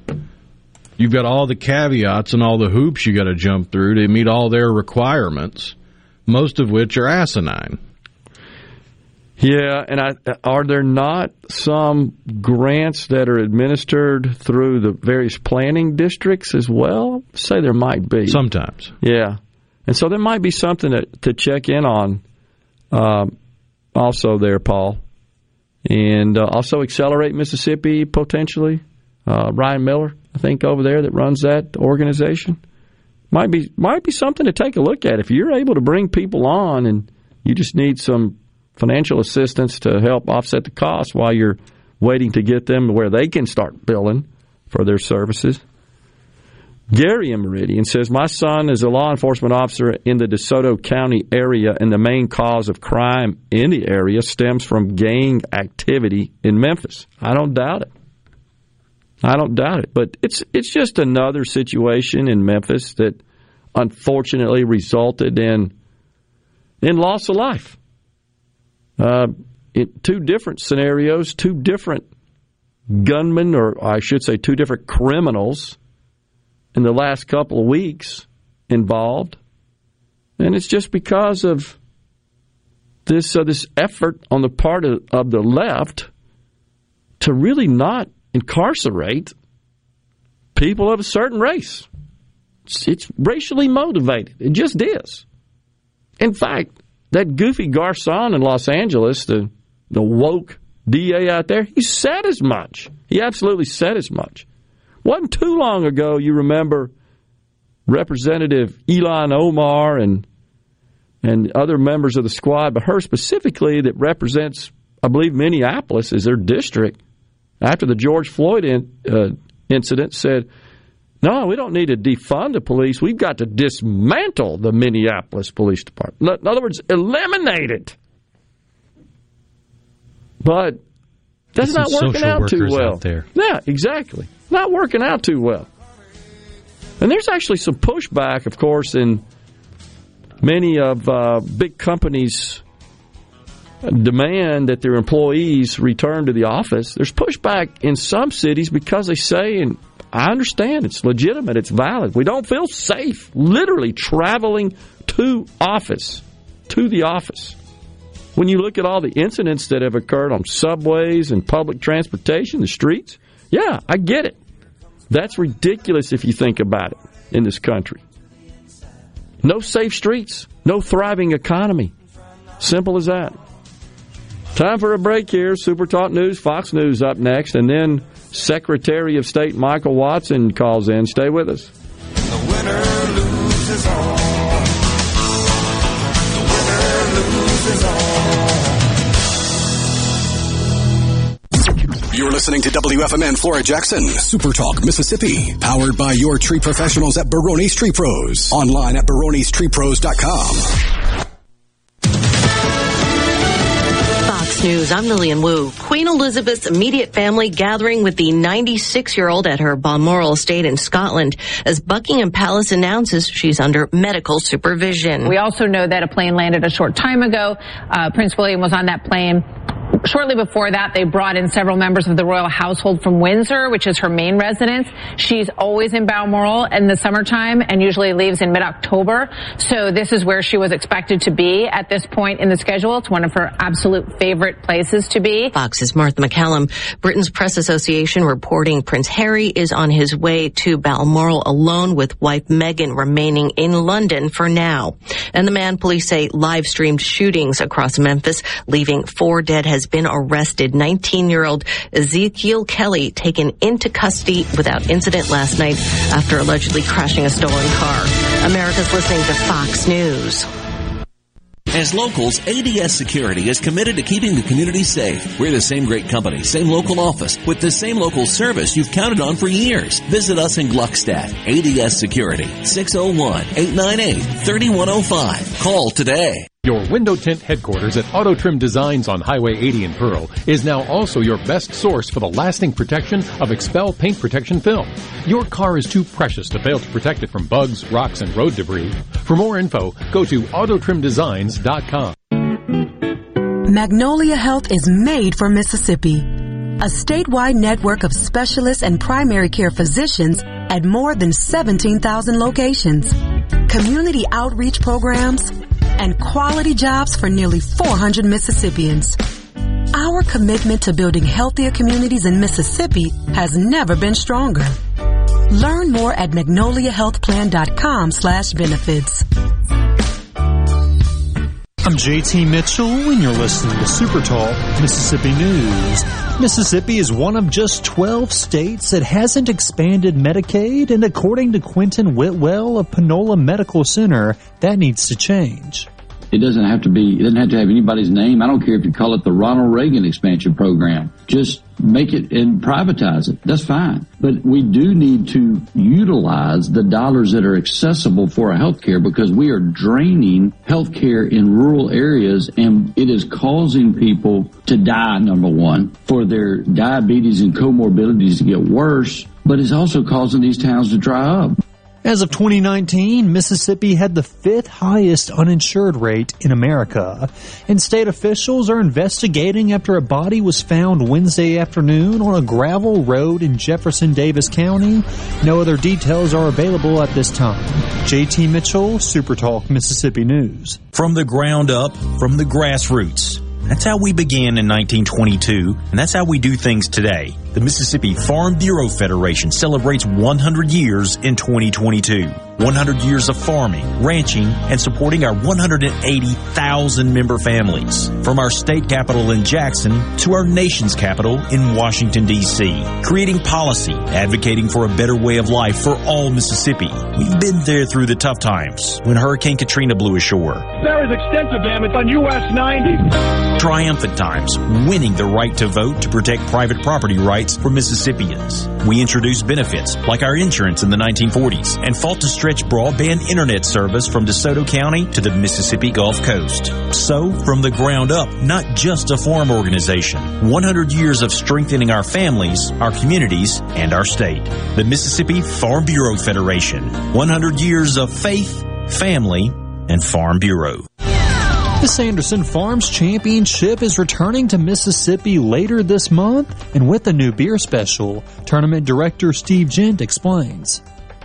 you've got all the caveats and all the hoops you got to jump through to meet all their requirements, most of which are asinine. Yeah, and I, are there not some grants that are administered through the various planning districts as well? Say there might be. Sometimes. Yeah, and so there might be something to, to check in on. Um, also, there, Paul and uh, also Accelerate Mississippi potentially. Uh, Ryan Miller, I think, over there that runs that organization might be might be something to take a look at. If you're able to bring people on and you just need some financial assistance to help offset the cost while you're waiting to get them where they can start billing for their services. Gary in Meridian says, My son is a law enforcement officer in the DeSoto County area, and the main cause of crime in the area stems from gang activity in Memphis. I don't doubt it. I don't doubt it. But it's it's just another situation in Memphis that unfortunately resulted in in loss of life. Uh, two different scenarios, two different gunmen, or I should say, two different criminals in the last couple of weeks involved, and it's just because of this uh, this effort on the part of, of the left to really not incarcerate people of a certain race. It's, it's racially motivated. It just is. In fact, that goofy Gascón in Los Angeles, the the woke DA out there, he said as much. He absolutely said as much. Wasn't too long ago, you remember Representative Ilhan Omar and and other members of the squad, but her specifically that represents, I believe, Minneapolis is their district. After the George Floyd in, uh, incident, said, "No, we don't need to defund the police. We've got to dismantle the Minneapolis Police Department. In other words, eliminate it." But that's not working out too well. there. Yeah, exactly. Not working out too well. And there's actually some pushback, of course, in many of uh, big companies demand that their employees return to the office. There's pushback in some cities because they say, and I understand it's legitimate, it's valid. We don't feel safe literally traveling to office, to the office. When you look at all the incidents that have occurred on subways and public transportation, the streets, yeah, I get it. That's ridiculous if you think about it in this country. No safe streets, no thriving economy. Simple as that. Time for a break here. Super Talk News, Fox News up next, and then Secretary of State Michael Watson calls in. Stay with us. The winner loses all. The winner loses all. You're listening to WFMN Flora Jackson, Super Talk, Mississippi, powered by your tree professionals at Barone's Tree Pros. Online at baronestreepros.com. Fox News, I'm Lilian Woo. Queen Elizabeth's immediate family gathering with the 96 year old at her Balmoral estate in Scotland as Buckingham Palace announces she's under medical supervision. We also know that a plane landed a short time ago. Uh, Prince William was on that plane. Shortly before that, they brought in several members of the royal household from Windsor, which is her main residence. She's always in Balmoral in the summertime and usually leaves in mid-October. So this is where she was expected to be at this point in the schedule. It's one of her absolute favorite places to be. Fox's Martha MacCallum. Britain's Press Association reporting Prince Harry is on his way to Balmoral alone with wife Meghan remaining in London for now. And the man police say live streamed shootings across Memphis, leaving four dead has been arrested. 19 year old Ezekiel Kelly taken into custody without incident last night after allegedly crashing a stolen car. America's listening to Fox News. As locals, ADS Security is committed to keeping the community safe. We're the same great company, same local office, with the same local service you've counted on for years. Visit us in Gluckstadt. ADS Security, 601-898-3105. Call today. Your window tint headquarters at Auto Trim Designs on Highway 80 in Pearl is now also your best source for the lasting protection of XPEL paint protection film. Your car is too precious to fail to protect it from bugs, rocks, and road debris. For more info, go to autotrimdesigns.com. Magnolia Health is made for Mississippi. A statewide network of specialists and primary care physicians at more than 17,000 locations. Community outreach programs and quality jobs for nearly 400 Mississippians. Our commitment to building healthier communities in Mississippi has never been stronger. Learn more at magnoliahealthplan.com slash benefits. I'm JT Mitchell, and you're listening to Super Talk Mississippi News. Mississippi is one of just 12 states that hasn't expanded Medicaid, and according to Quentin Whitwell of Panola Medical Center, that needs to change. It doesn't have to be, it doesn't have to have anybody's name. I don't care if you call it the Ronald Reagan expansion program. Just make it and privatize it. That's fine. But we do need to utilize the dollars that are accessible for healthcare because we are draining healthcare in rural areas and it is causing people to die, number one, for their diabetes and comorbidities to get worse, but it's also causing these towns to dry up. As of 2019, Mississippi had the fifth highest uninsured rate in America, and state officials are investigating after a body was found Wednesday afternoon on a gravel road in Jefferson Davis County. No other details are available at this time. JT Mitchell, SuperTalk Mississippi News. From the ground up, from the grassroots. That's how we began in 1922, and that's how we do things today. The Mississippi Farm Bureau Federation celebrates 100 years in 2022. 100 years of farming, ranching, and supporting our 180,000 member families. From our state capital in Jackson to our nation's capital in Washington, D.C. Creating policy, advocating for a better way of life for all Mississippi. We've been there through the tough times when Hurricane Katrina blew ashore. There is extensive damage on US 90. Triumphant times, winning the right to vote to protect private property rights rights for Mississippians. We introduced benefits like our insurance in the 1940s and fought to stretch broadband internet service from DeSoto County to the Mississippi Gulf Coast. So, from the ground up, not just a farm organization, 100 years of strengthening our families, our communities, and our state. The Mississippi Farm Bureau Federation. 100 years of faith, family, and Farm Bureau. The Sanderson Farms Championship is returning to Mississippi later this month and with a new beer special. Tournament director Steve Jent explains.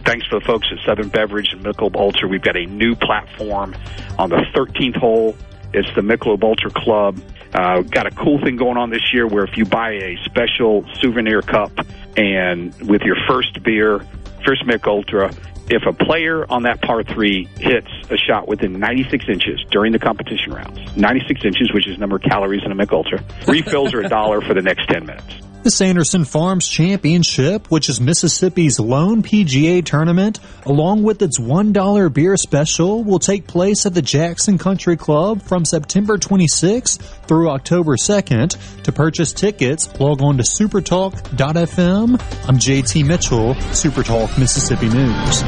Thanks to the folks at Southern Beverage and Michelob Ultra. We've got a new platform on the 13th hole. It's the Michelob Ultra Club. Uh, got a cool thing going on this year where if you buy a special souvenir cup and with your first beer, first Mich Ultra, if a player on that par three hits a shot within 96 inches during the competition rounds, 96 inches, which is number of calories in a Mich Ultra, refills are a dollar for the next 10 minutes. The Sanderson Farms Championship, which is Mississippi's lone PGA tournament, along with its $1 beer special, will take place at the Jackson Country Club from September 26th through October 2nd. To purchase tickets, log on to supertalk.fm. I'm JT Mitchell, Supertalk Mississippi News.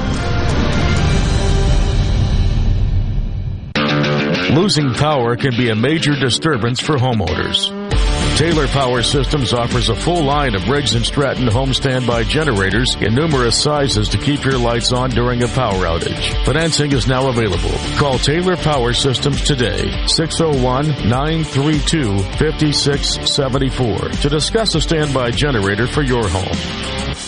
Losing power can be a major disturbance for homeowners. Taylor Power Systems offers a full line of Briggs & Stratton home standby generators in numerous sizes to keep your lights on during a power outage. Financing is now available. Call Taylor Power Systems today, 601-932-5674 to discuss a standby generator for your home.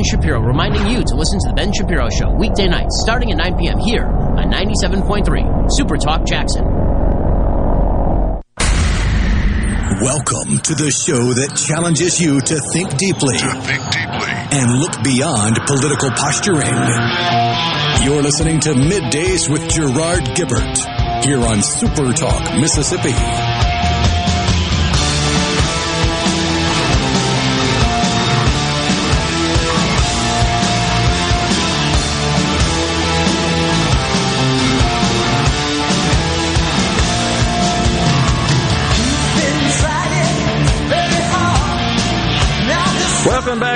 Shapiro reminding you to listen to The Ben Shapiro Show weekday nights starting at 9 p.m. here on 97.3 Super Talk Jackson. Welcome to the show that challenges you to think deeply, to think deeply, and look beyond political posturing. You're listening to Middays with Gerard Gibert here on Super Talk, Mississippi.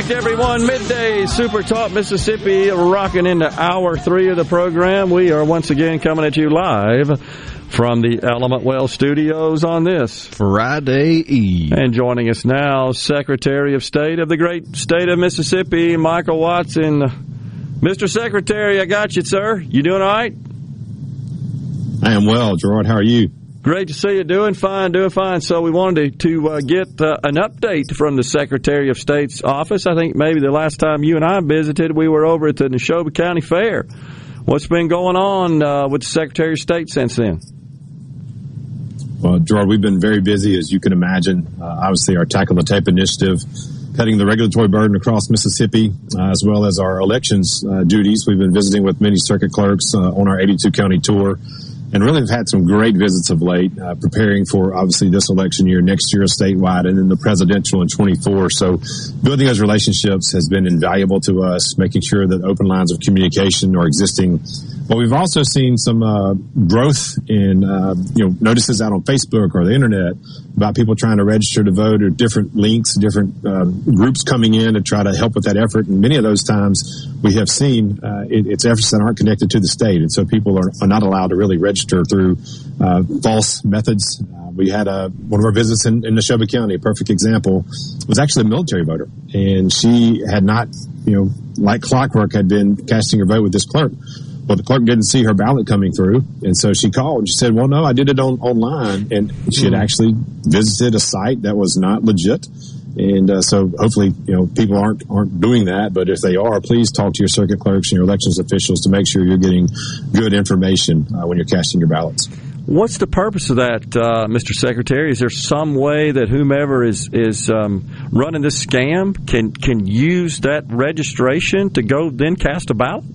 Back, everyone. Midday Super Talk Mississippi, rocking into hour three of the program. We are once again coming at you live from the Element Wealth studios on this Friday Eve. And joining us now, Secretary of State of the great state of Mississippi, Michael Watson. Mr. Secretary, I got you, sir. You doing all right? I am well, Gerard. How are you? Great to see you. Doing fine, doing fine. So we wanted to, to uh, get uh, an update from the Secretary of State's office. I think maybe the last time you and I visited, we were over at the Neshoba County Fair. What's been going on uh, with the Secretary of State since then? Well, Gerard, we've been very busy, as you can imagine. Uh, obviously, our Tackle the Tape initiative, cutting the regulatory burden across Mississippi, uh, as well as our elections uh, duties. We've been visiting with many circuit clerks on our 82 county tour and really have had some great visits of late, uh, preparing for obviously this election year, next year statewide, and then the presidential in 24. So building those relationships has been invaluable to us, making sure that open lines of communication are existing. But we've also seen some uh, growth in uh, you know notices out on Facebook or the internet about people trying to register to vote or different links, different um, groups coming in to try to help with that effort. And many of those times we have seen uh, it, it's efforts that aren't connected to the state, and so people are, are not allowed to really register register through uh, false methods. Uh, we had a, one of our visits in, in Neshoba County, a perfect example, was actually a military voter. And she had not, you know, like clockwork, had been casting her vote with this clerk. Well, the clerk didn't see her ballot coming through, and so she called and she said, "Well, no, I did it on online." And she had hmm. actually visited a site that was not legit, And uh, so hopefully, you know, people aren't aren't doing that. But if they are, please talk to your circuit clerks and your elections officials to make sure you're getting good information uh, when you're casting your ballots. What's the purpose of that, uh, Mr. Secretary? Is there some way that whomever is is um, running this scam can can use that registration to go then cast a ballot?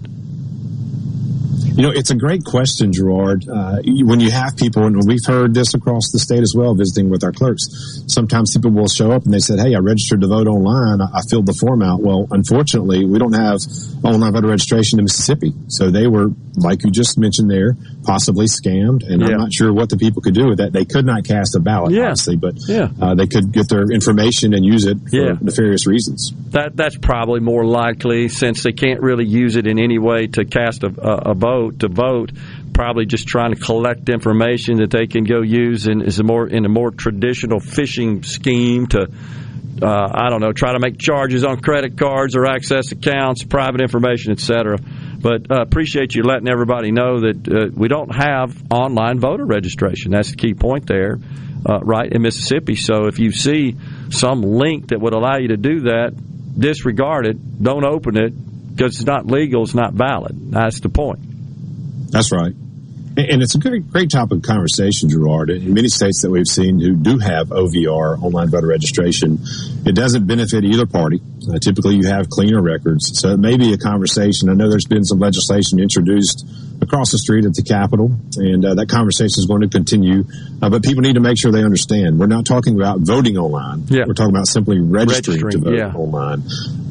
You know, it's a great question, Gerard. Uh, when you have people, and we've heard this across the state as well, visiting with our clerks, sometimes people will show up and they said, Hey, I registered to vote online. I filled the form out. Well, unfortunately, we don't have online voter registration in Mississippi. So they were, like you just mentioned there, possibly scammed. And yeah. I'm not sure what the people could do with that. They could not cast a ballot, yeah. obviously, but yeah. uh, they could get their information and use it for yeah. nefarious reasons. That That's probably more likely since they can't really use it in any way to cast a, a, a vote to vote, probably just trying to collect information that they can go use in is a more in a more traditional phishing scheme to uh, I don't know, try to make charges on credit cards or access accounts, private information, etc. But uh, appreciate you letting everybody know that uh, we don't have online voter registration. That's the key point there, uh, right in Mississippi. So if you see some link that would allow you to do that, disregard it. Don't open it because it's not legal. It's not valid. That's the point. That's right. And it's a great, great topic of conversation, Gerard. In many states that we've seen who do have OVR, online voter registration, it doesn't benefit either party. Uh, typically, you have cleaner records. So it may be a conversation. I know there's been some legislation introduced across the street at the Capitol, and uh, that conversation is going to continue. Uh, but people need to make sure they understand. We're not talking about voting online. Yeah. We're talking about simply registering, registering to vote yeah. online.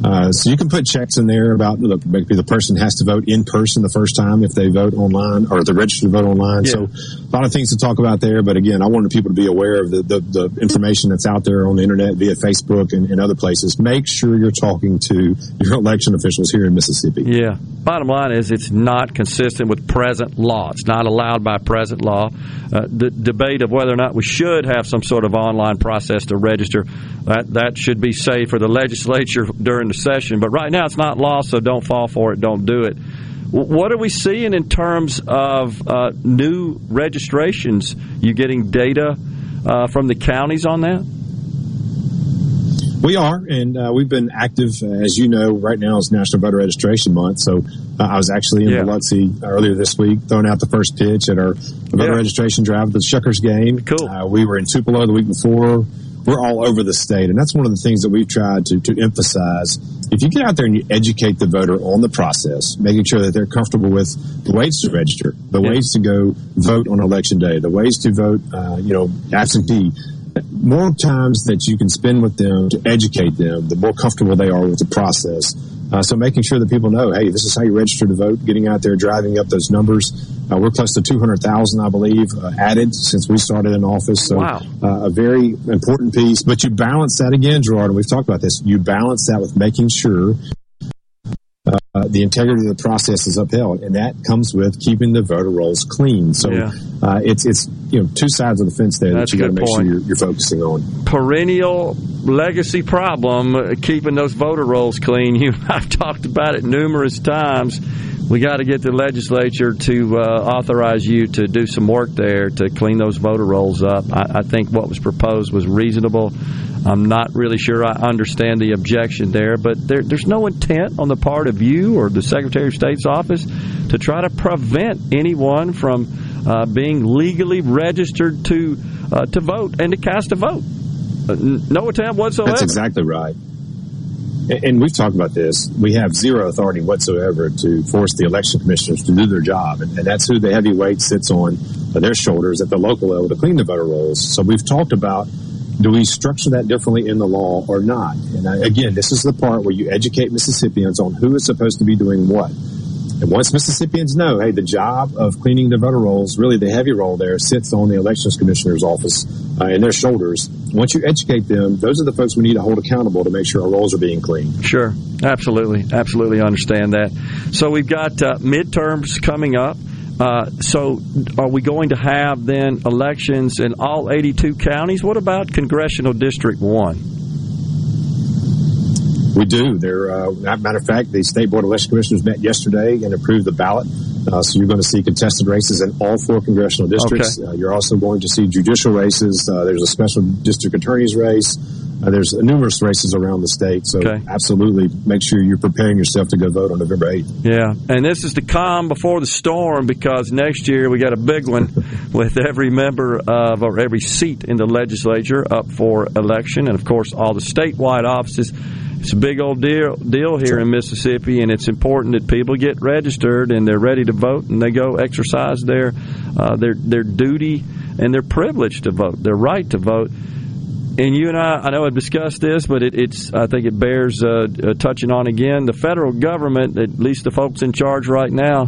Uh, so you can put checks in there about the, maybe the person has to vote in person the first time if they vote online or the register to vote online. Yeah. So a lot of things to talk about there. But again, I wanted people to be aware of the, the, the information that's out there on the internet via Facebook and, and, other places. Make sure you're talking to your election officials here in Mississippi. Yeah. Bottom line is it's not consistent with present law. It's not allowed by present law. Uh, the debate of whether or not we should have some sort of online process to register that that should be safe for the legislature during the session. But right now it's not law, so don't fall for it. Don't do it. What are we seeing in terms of uh, new registrations? You getting data uh, from the counties on that? We are, and uh, we've been active, as you know. Right now is National Voter Registration Month, so uh, I was actually in yeah. Biloxi earlier this week, throwing out the first pitch at our voter yeah. registration drive at the Shuckers game. Cool. Uh, we were in Tupelo the week before. We're all over the state, and that's one of the things that we've tried to, to emphasize. If you get out there and you educate the voter on the process, making sure that they're comfortable with the ways to register, the yeah. ways to go vote on election day, the ways to vote, uh, you know, absentee more times that you can spend with them to educate them, the more comfortable they are with the process. Uh, so making sure that people know, hey, this is how you register to vote, getting out there, driving up those numbers. Uh, we're close to 200,000, I believe, uh, added since we started in office. So wow. Uh, a very important piece. But you balance that again, Gerard, and we've talked about this. You balance that with making sure uh, the integrity of the process is upheld, and that comes with keeping the voter rolls clean. So yeah. uh, it's it's you know two sides of the fence there That's that you got to make point. sure you're, you're, focusing on. Perennial legacy problem uh, keeping those voter rolls clean. You I've talked about it numerous times. We got to get the legislature to uh, authorize you to do some work there to clean those voter rolls up. I, I think what was proposed was reasonable. I'm not really sure I understand the objection there, but there, there's no intent on the part of you or the Secretary of State's office to try to prevent anyone from uh, being legally registered to uh, to vote and to cast a vote. Uh, no attempt whatsoever. That's exactly right. And we've talked about this. We have zero authority whatsoever to force the election commissioners to do their job. And, that's who the heavy weight sits on their shoulders at the local level to clean the voter rolls. So we've talked about do we structure that differently in the law or not? And I, again, this is the part where you educate Mississippians on who is supposed to be doing what. And once Mississippians know, hey, the job of cleaning the voter rolls, really the heavy role there, sits on the elections commissioner's office uh, and their shoulders. Once you educate them, those are the folks we need to hold accountable to make sure our rolls are being cleaned. Sure, absolutely, absolutely understand that. So we've got uh, midterms coming up. Uh, so, are we going to have then elections in all 82 counties? What about congressional district one? We do. There, uh, matter of fact, the state board of election commissioners met yesterday and approved the ballot. Uh, so you're going to see contested races in all four congressional districts. Okay. Uh, you're also going to see judicial races. Uh, there's a special district attorney's race. Uh, there's numerous races around the state, so Okay. absolutely make sure you're preparing yourself to go vote on November 8th. Yeah, and this is the calm before the storm because next year we got a big one with every member of or every seat in the legislature up for election, and of course all the statewide offices. It's a big old deal deal here in Mississippi, and it's important that people get registered and they're ready to vote and they go exercise their uh, their their duty and their privilege to vote, their right to vote. And you and I, I know I've discussed this, but it, it's I think it bears uh, uh, touching on again. The federal government, at least the folks in charge right now,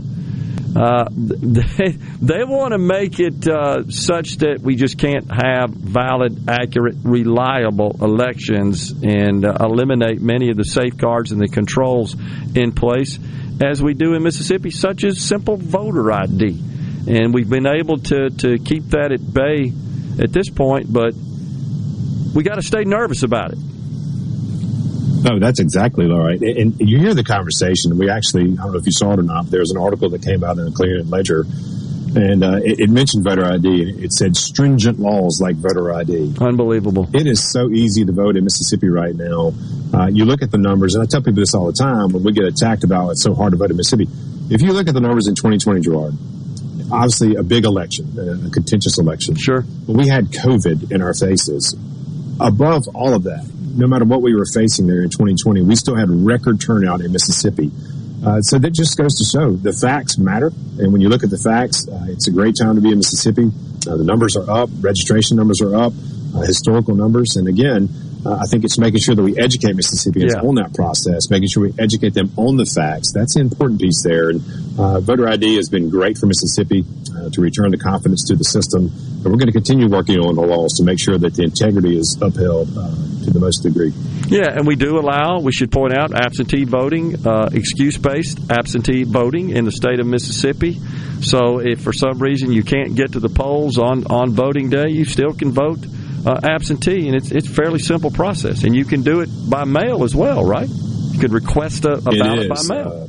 uh, they they want to make it uh, such that we just can't have valid, accurate, reliable elections and uh, eliminate many of the safeguards and the controls in place as we do in Mississippi, such as simple voter ID. And we've been able to, to keep that at bay at this point, but we got to stay nervous about it. No, that's exactly right. And, you hear the conversation. We actually, I don't know if you saw it or not, there's an article that came out in the Clarion Ledger, and uh, it, it mentioned voter ID. It said stringent laws like voter ID. Unbelievable. It is so easy to vote in Mississippi right now. Uh, you look at the numbers, and I tell people this all the time when we get attacked about it's so hard to vote in Mississippi. If you look at the numbers in 2020, Gerard, obviously a big election, a contentious election. Sure. But we had COVID in our faces. Above all of that, no matter what we were facing there in 2020, we still had record turnout in Mississippi. Uh, so that just goes to show the facts matter. And when you look at the facts, uh, it's a great time to be in Mississippi. Uh, the numbers are up, registration numbers are up, uh, historical numbers. And again, uh, I think it's making sure that we educate Mississippians Yeah. on that process, making sure we educate them on the facts. That's the important piece there. And uh, voter ID has been great for Mississippi uh, to return the confidence to the system. And we're going to continue working on the laws to make sure that the integrity is upheld uh, to the most degree. Yeah, and we do allow, we should point out, absentee voting, uh, excuse based absentee voting in the state of Mississippi. So if for some reason you can't get to the polls on, on voting day, you still can vote uh, absentee. And it's, it's a fairly simple process. And you can do it by mail as well, right? You could request a, a ballot by mail. uh,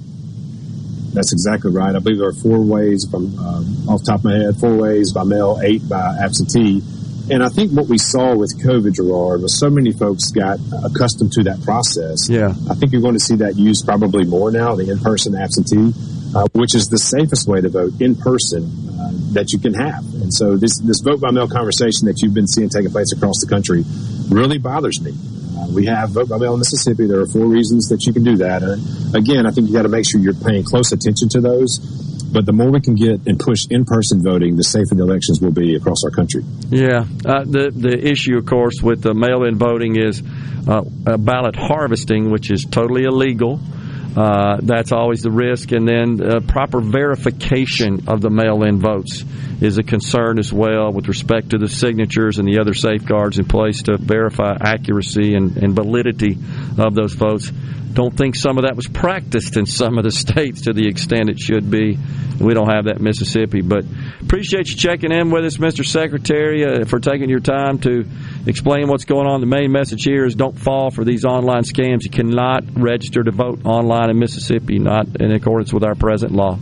that's exactly right. I believe there are four ways, from um, off the top of my head, four ways by mail, eight by absentee. And I think what we saw with COVID, Gerard, was so many folks got accustomed to that process. Yeah. I think you're going to see that used probably more now, the in-person absentee, uh, which is the safest way to vote in person uh, that you can have. And so this this vote by mail conversation that you've been seeing taking place across the country really bothers me. Uh, we have vote by mail in Mississippi. There are four reasons that you can do that. And again, I think you got to make sure you're paying close attention to those. But the more we can get and push in-person voting, the safer the elections will be across our country. Yeah, uh, the the issue, of course, with the mail-in voting is uh, ballot harvesting, which is totally illegal. Uh, that's always the risk, and then uh, proper verification of the mail-in votes is a concern as well, with respect to the signatures and the other safeguards in place to verify accuracy and, and validity of those votes. Don't think some of that was practiced in some of the states to the extent it should be. We don't have that in Mississippi, but appreciate you checking in with us, Mr. Secretary, uh, for taking your time to explain what's going on. The main message here is don't fall for these online scams. You cannot register to vote online in Mississippi, not in accordance with our present law.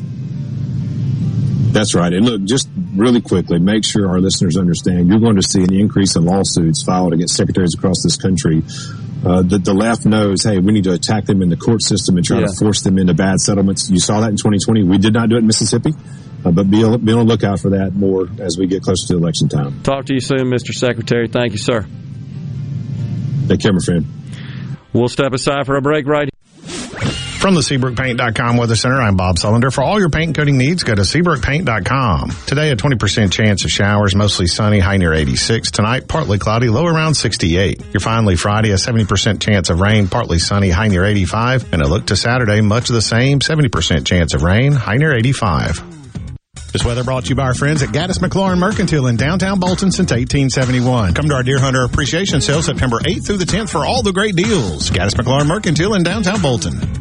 That's right. And look, just really quickly, make sure our listeners understand you're going to see an increase in lawsuits filed against secretaries across this country. Uh, the, the left knows, hey, we need to attack them in the court system and try Yeah. to force them into bad settlements. You saw that in 2020. We did not do it in Mississippi, uh, but be, be on the lookout for that more as we get closer to election time. Talk to you soon, Mr. Secretary. Thank you, sir. Take care, my friend. We'll step aside for a break right From the SeabrookPaint.com Weather Center, I'm Bob Sullender. For all your paint coating needs, go to SeabrookPaint.com. Today, a 20% chance of showers, mostly sunny, high near 86. Tonight, partly cloudy, low around 68. Your finally Friday, a 70% chance of rain, partly sunny, high near 85. And a look to Saturday, much of the same, 70% chance of rain, high near 85. This weather brought to you by our friends at Gaddis McLaurin Mercantile in downtown Bolton since 1871. Come to our Deer Hunter Appreciation Sale September 8th through the 10th for all the great deals. Gaddis McLaurin Mercantile in downtown Bolton.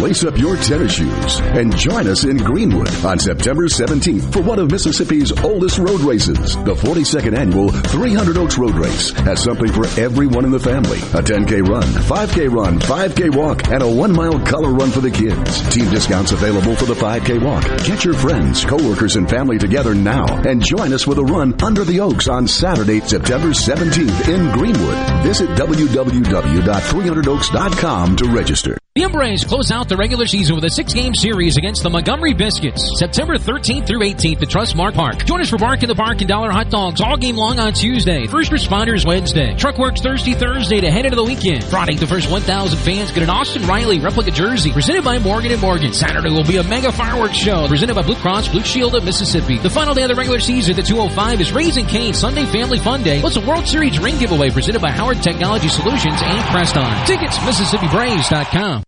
Lace up your tennis shoes and join us in Greenwood on September 17th for one of Mississippi's oldest road races. The 42nd annual 300 Oaks Road Race has something for everyone in the family. A 10K run, 5K run, 5K walk, and a one mile color run for the kids. Team discounts available for the 5K walk. Get your friends, coworkers, and family together now and join us with a run under the Oaks on Saturday, September 17th in Greenwood. Visit www.300oaks.com to register. The M-Braves close out the regular season with a six-game series against the Montgomery Biscuits, September 13th through 18th at Trustmark Park. Join us for Bark in the Park and Dollar Hot Dogs all game long on Tuesday. First Responders Wednesday. Truck Works Thursday, Thursday to head into the weekend. Friday, the first 1,000 fans get an Austin Riley replica jersey presented by Morgan & Morgan. Saturday will be a mega fireworks show presented by Blue Cross Blue Shield of Mississippi. The final day of the regular season the 205 is Raising Cane Sunday Family Fun Day. What's a World Series ring giveaway presented by Howard Technology Solutions and Preston. Tickets, MississippiBraves.com.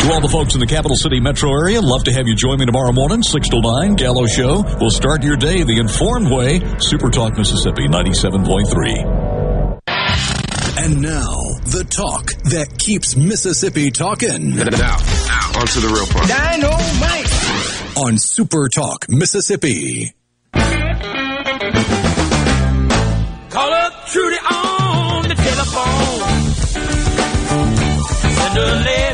To all the folks in the capital city metro area, love to have you join me tomorrow morning, 6 to 9, Gallo Show. We'll start your day the informed way. Super Talk Mississippi 97.3. And now, the talk that keeps Mississippi talking. Now, now, on to the real part. Dynamite! On Super Talk Mississippi. Call up Trudy on the telephone. Send a letter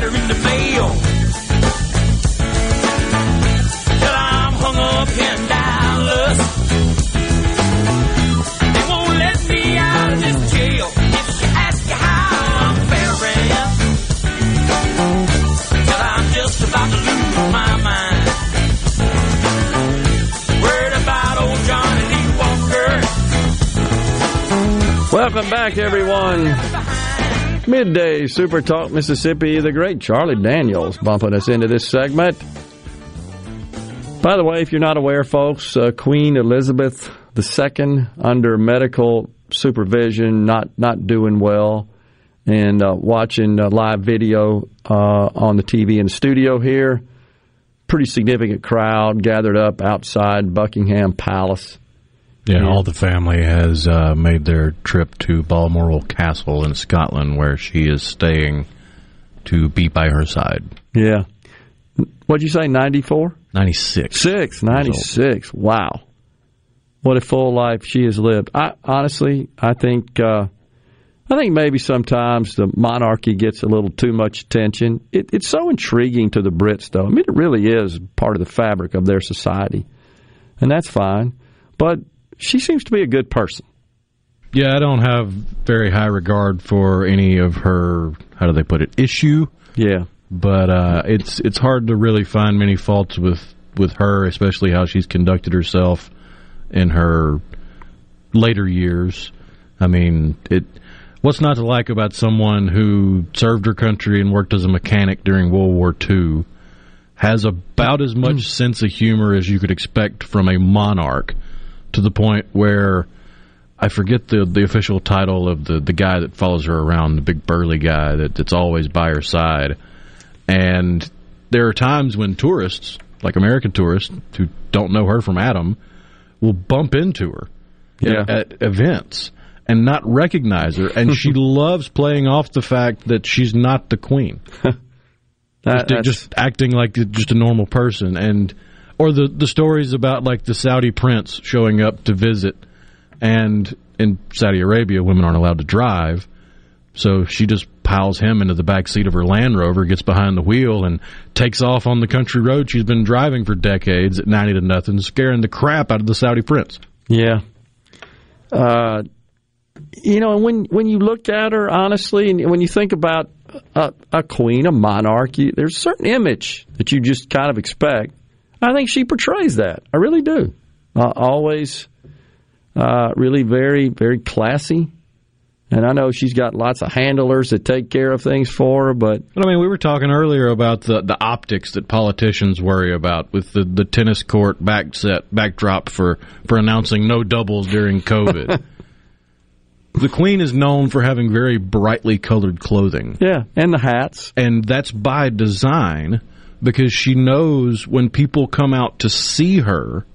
Welcome back, everyone. Midday Super Talk Mississippi. The great Charlie Daniels bumping us into this segment. By the way, if you're not aware, folks, uh, Queen Elizabeth II under medical supervision, not not doing well, and uh, watching uh, live video uh, on the TV in the studio here. Pretty significant crowd gathered up outside Buckingham Palace. Yeah, all the family has uh, made their trip to Balmoral Castle in Scotland, where she is staying to be by her side. Yeah. What'd you say, 94? 96. Six, 96. Wow. What a full life she has lived. I honestly, I think, uh, I think maybe sometimes the monarchy gets a little too much attention. It, it's so intriguing to the Brits, though. I mean, it really is part of the fabric of their society, and that's fine. But she seems to be a good person. Yeah, I don't have very high regard for any of her. How do they put it? Issue. Yeah, but uh, it's it's hard to really find many faults with with her, especially how she's conducted herself in her later years. I mean, it. What's not to like about someone who served her country and worked as a mechanic during World War II? Has about as much sense of humor as you could expect from a monarch, to the point where I forget the the official title of the the guy that follows her around, the big burly guy that, that's always by her side. And there are times when tourists, like American tourists who don't know her from Adam, will bump into her Yeah. at events and not recognize her, and she loves playing off the fact that she's not the queen. That- just, just acting like just a normal person, and or the the stories about like the Saudi prince showing up to visit, and in Saudi Arabia, women aren't allowed to drive, so she just piles him into the back seat of her Land Rover, gets behind the wheel, and takes off on the country road she's been driving for decades at ninety to nothing, scaring the crap out of the Saudi prince. Yeah. Uh, you know, and when when you look at her honestly, and when you think about a, a queen, a monarchy, there's a certain image that you just kind of expect. I think she portrays that. I really do. Uh, always, uh, really very very classy. And I know she's got lots of handlers that take care of things for her, but But I mean, we were talking earlier about the, the optics that politicians worry about with the, the tennis court back set backdrop for, for announcing no doubles during COVID. the Queen is known for having very brightly colored clothing. Yeah, and the hats. And that's by design because she knows when people come out to see her,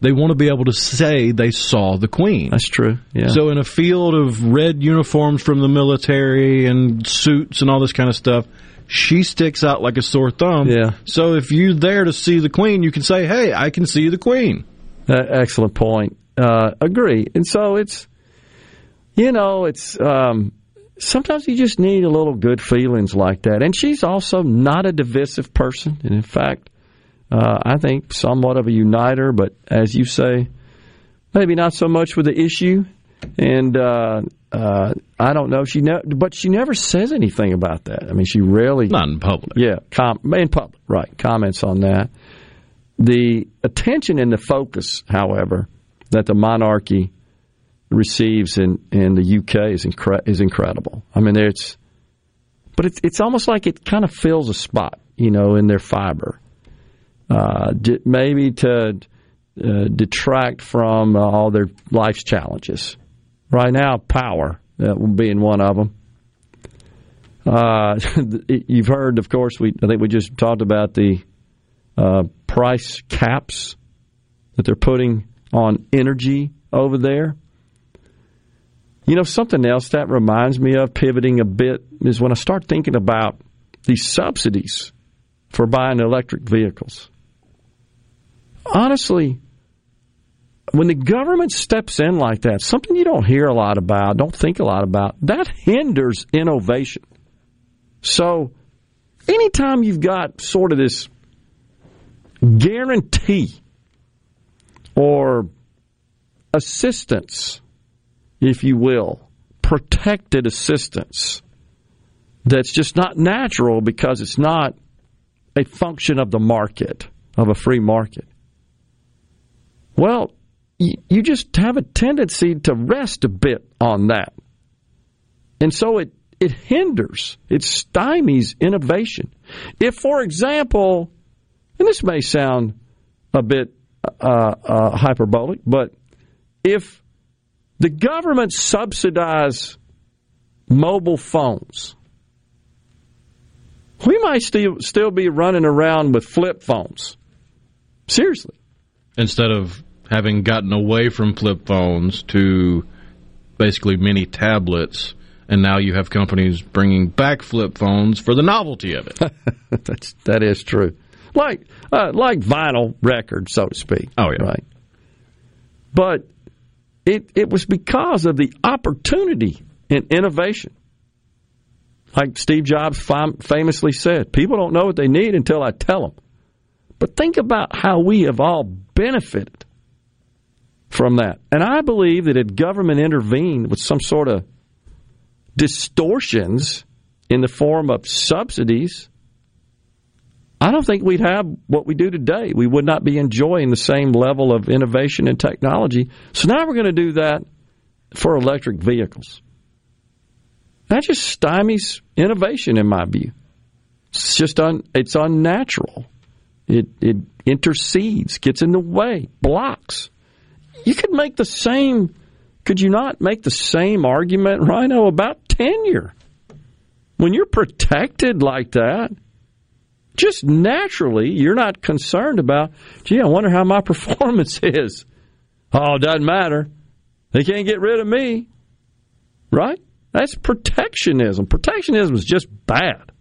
they want to be able to say they saw the Queen. That's true. Yeah. So in a field of red uniforms from the military and suits and all this kind of stuff, she sticks out like a sore thumb. Yeah. So if you're there to see the Queen, you can say, "Hey, I can see the Queen." Uh, excellent point. Uh, agree. And so it's, you know, it's um, sometimes you just need a little good feelings like that. And she's also not a divisive person. And in fact, uh, I think somewhat of a uniter. But as you say, maybe not so much with the issue. And uh, uh, I don't know. She ne- but she never says anything about that. I mean, she rarely not in public. Yeah, com- in public, right? Comments on that. The attention and the focus, however, that the monarchy receives in, in the UK is incre- is incredible. I mean, it's but it's it's almost like it kind of fills a spot, you know, in their fiber. Uh, maybe to uh, detract from uh, all their life's challenges. Right now, power uh, being one of them. Uh, you've heard, of course, we I think we just talked about the uh, price caps that they're putting on energy over there. You know, something else that reminds me of pivoting a bit is when I start thinking about these subsidies for buying electric vehicles. Honestly, when the government steps in like that, something you don't hear a lot about, don't think a lot about, that hinders innovation. So, anytime you've got sort of this guarantee or assistance, if you will, protected assistance that's just not natural because it's not a function of the market, of a free market. Well, you, just have a tendency to rest a bit on that. And so it, it hinders, it stymies innovation. If, for example, and this may sound a bit uh, uh, hyperbolic, but if the government subsidized mobile phones, we might still still be running around with flip phones. Seriously. Instead of having gotten away from flip phones to basically mini tablets, and now you have companies bringing back flip phones for the novelty of it. That's that is true. Like uh, like vinyl records, so to speak. Oh yeah, right. But it it was because of the opportunity in innovation. Like Steve Jobs fam- famously said, people don't know what they need until I tell them. But think about how we have all benefited from that. And I believe that if government intervened with some sort of distortions in the form of subsidies, I don't think we'd have what we do today. We would not be enjoying the same level of innovation and technology. So now we're going to do that for electric vehicles. That just stymies innovation, in my view. It's just un, it's unnatural. It it intercedes, gets in the way, blocks. You could make the same. Could you not make the same argument, Rhino, about tenure? When you're protected like that, just naturally, you're not concerned about, gee, I wonder how my performance is. Oh, it doesn't matter. They can't get rid of me. Right? That's protectionism. Protectionism is just bad.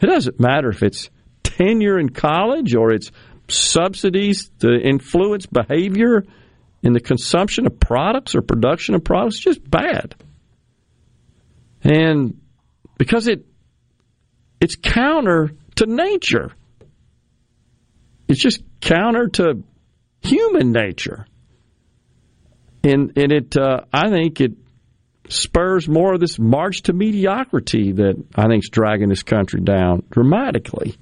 It doesn't matter if it's tenure in college or it's subsidies to influence behavior in the consumption of products or production of products. It's just bad. And because it it's counter to nature. It's just counter to human nature. And and it uh, I think it spurs more of this march to mediocrity that I think is dragging this country down dramatically.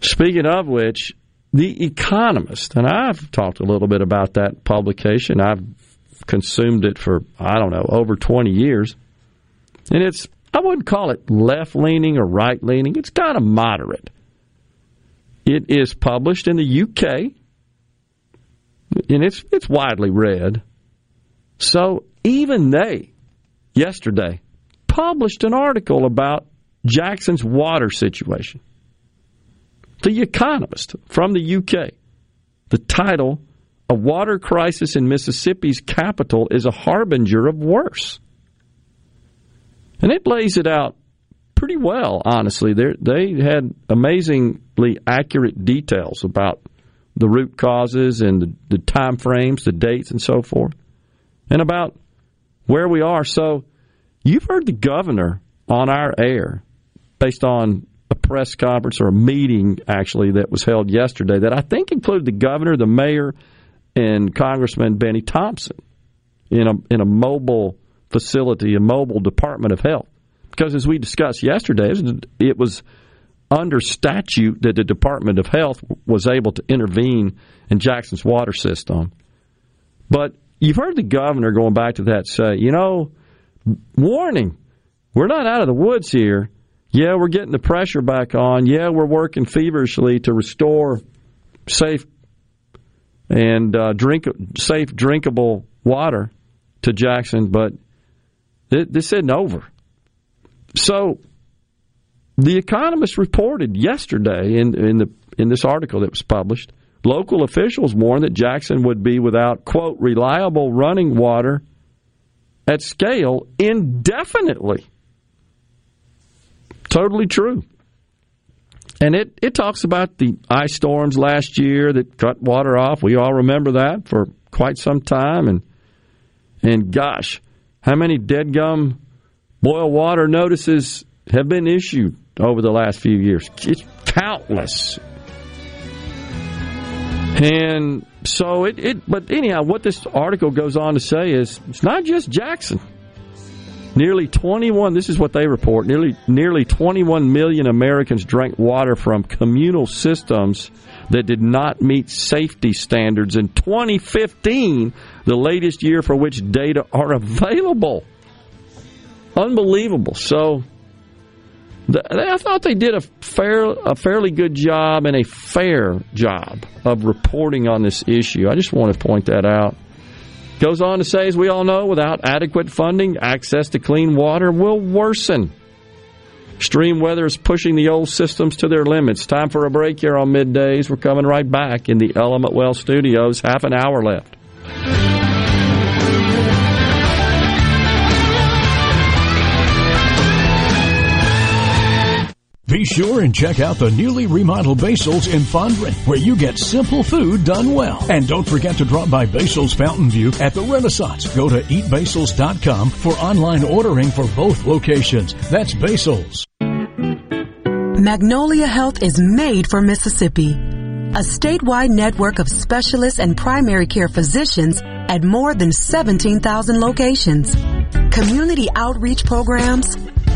Speaking of which, The Economist, and I've talked a little bit about that publication. I've consumed it for, I don't know, over 20 years. And it's, I wouldn't call it left leaning or right leaning, it's kind of moderate. It is published in the UK, and it's, it's widely read. So even they, yesterday, published an article about Jackson's water situation. The Economist from the UK. The title, A Water Crisis in Mississippi's Capital is a Harbinger of Worse. And it lays it out pretty well, honestly. They're, they had amazingly accurate details about the root causes and the, the time frames, the dates, and so forth, and about where we are. So you've heard the governor on our air based on a press conference or a meeting actually that was held yesterday that I think included the governor, the mayor, and Congressman Benny Thompson in a in a mobile facility, a mobile Department of Health. Because as we discussed yesterday, it was under statute that the Department of Health was able to intervene in Jackson's water system. But you've heard the governor going back to that say, you know, warning, we're not out of the woods here. Yeah, we're getting the pressure back on. Yeah, we're working feverishly to restore safe and uh, drink safe drinkable water to Jackson, but this isn't over. So, the Economist reported yesterday in, in the in this article that was published Local officials warned that Jackson would be without, quote, reliable running water at scale indefinitely. Totally true. And it, it talks about the ice storms last year that cut water off. We all remember that for quite some time. And, and gosh, how many dead gum boil water notices have been issued over the last few years? It's countless. And so it, it, but anyhow, what this article goes on to say is it's not just Jackson. Nearly 21, this is what they report, nearly, nearly 21 million Americans drank water from communal systems that did not meet safety standards in 2015, the latest year for which data are available. Unbelievable. So, I thought they did a fair, a fairly good job and a fair job of reporting on this issue. I just want to point that out. Goes on to say, as we all know, without adequate funding, access to clean water will worsen. Extreme weather is pushing the old systems to their limits. Time for a break here on middays. We're coming right back in the Element Wealth studios. Half an hour left. Be sure and check out the newly remodeled Basil's in Fondren, where you get simple food done well. And don't forget to drop by Basil's Fountain View at the Renaissance. Go to eatbasils.com for online ordering for both locations. That's Basil's. Magnolia Health is made for Mississippi. A statewide network of specialists and primary care physicians at more than 17,000 locations. Community outreach programs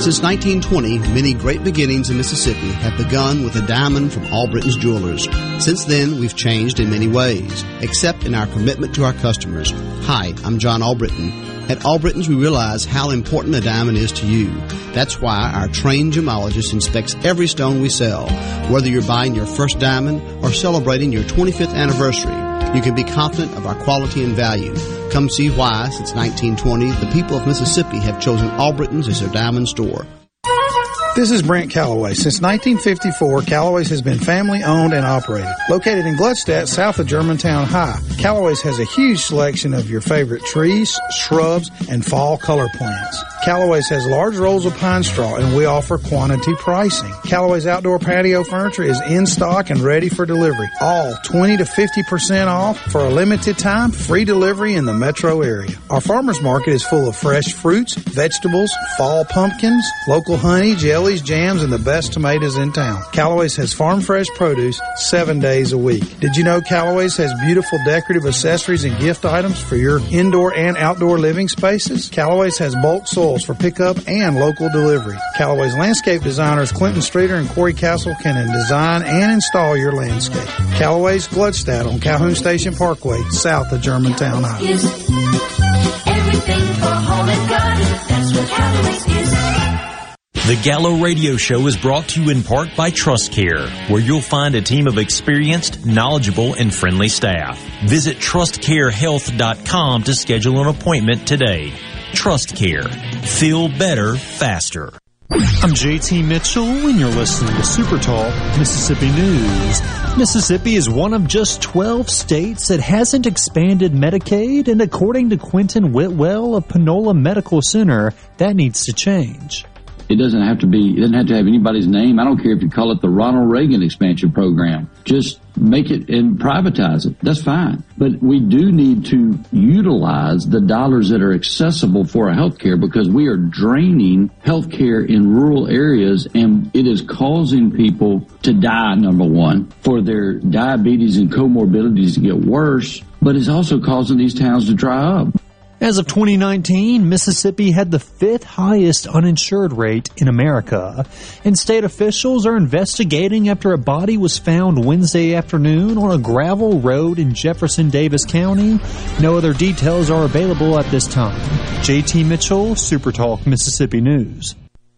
Since 1920, many great beginnings in Mississippi have begun with a diamond from Albritton's Jewelers. Since then, we've changed in many ways, except in our commitment to our customers. Hi, I'm John Albritton. At Albritton's, we realize how important a diamond is to you. That's why our trained gemologist inspects every stone we sell. Whether you're buying your first diamond or celebrating your 25th anniversary, you can be confident of our quality and value. Come see why, since 1920, the people of Mississippi have chosen Albritton's as their diamond store. This is Brent Calloway. Since 1954, Calloway's has been family owned and operated. Located in Gluckstadt, south of Germantown High, Calloway's has a huge selection of your favorite trees, shrubs, and fall color plants. Calloway's has large rolls of pine straw and we offer quantity pricing. Calloway's outdoor patio furniture is in stock and ready for delivery. All 20 to 50% off for a limited time, free delivery in the metro area. Our farmers market is full of fresh fruits, vegetables, fall pumpkins, local honey, jellies, jams, and the best tomatoes in town. Calloway's has farm fresh produce seven days a week. Did you know Calloway's has beautiful decorative accessories and gift items for your indoor and outdoor living spaces? Calloway's has bulk soils for pickup and local delivery. Calloway's landscape designers Clinton Streeter and Corey Castle can design and install your landscape. Calloway's Gluckstadt on Calhoun Station Parkway, south of Germantown High. Everything for home and garden. That's what Calloway's is. The Gallo Radio Show is brought to you in part by Trust Care, where you'll find a team of experienced, knowledgeable, and friendly staff. Visit trustcarehealth.com to schedule an appointment today. Trust Care. Feel better faster. I'm JT Mitchell, and you're listening to Super Talk Mississippi News. Mississippi is one of just 12 states that hasn't expanded Medicaid, and according to Quentin Whitwell of Panola Medical Center, that needs to change. It doesn't have to be, it doesn't have to have anybody's name. I don't care if you call it the Ronald Reagan expansion program. Just make it and privatize it. That's fine. But we do need to utilize the dollars that are accessible for healthcare because we are draining healthcare in rural areas and it is causing people to die, number one, for their diabetes and comorbidities to get worse, but it's also causing these towns to dry up. As of 2019, Mississippi had the fifth highest uninsured rate in America, and state officials are investigating after a body was found Wednesday afternoon on a gravel road in Jefferson Davis County. No other details are available at this time. JT Mitchell, Supertalk Mississippi News.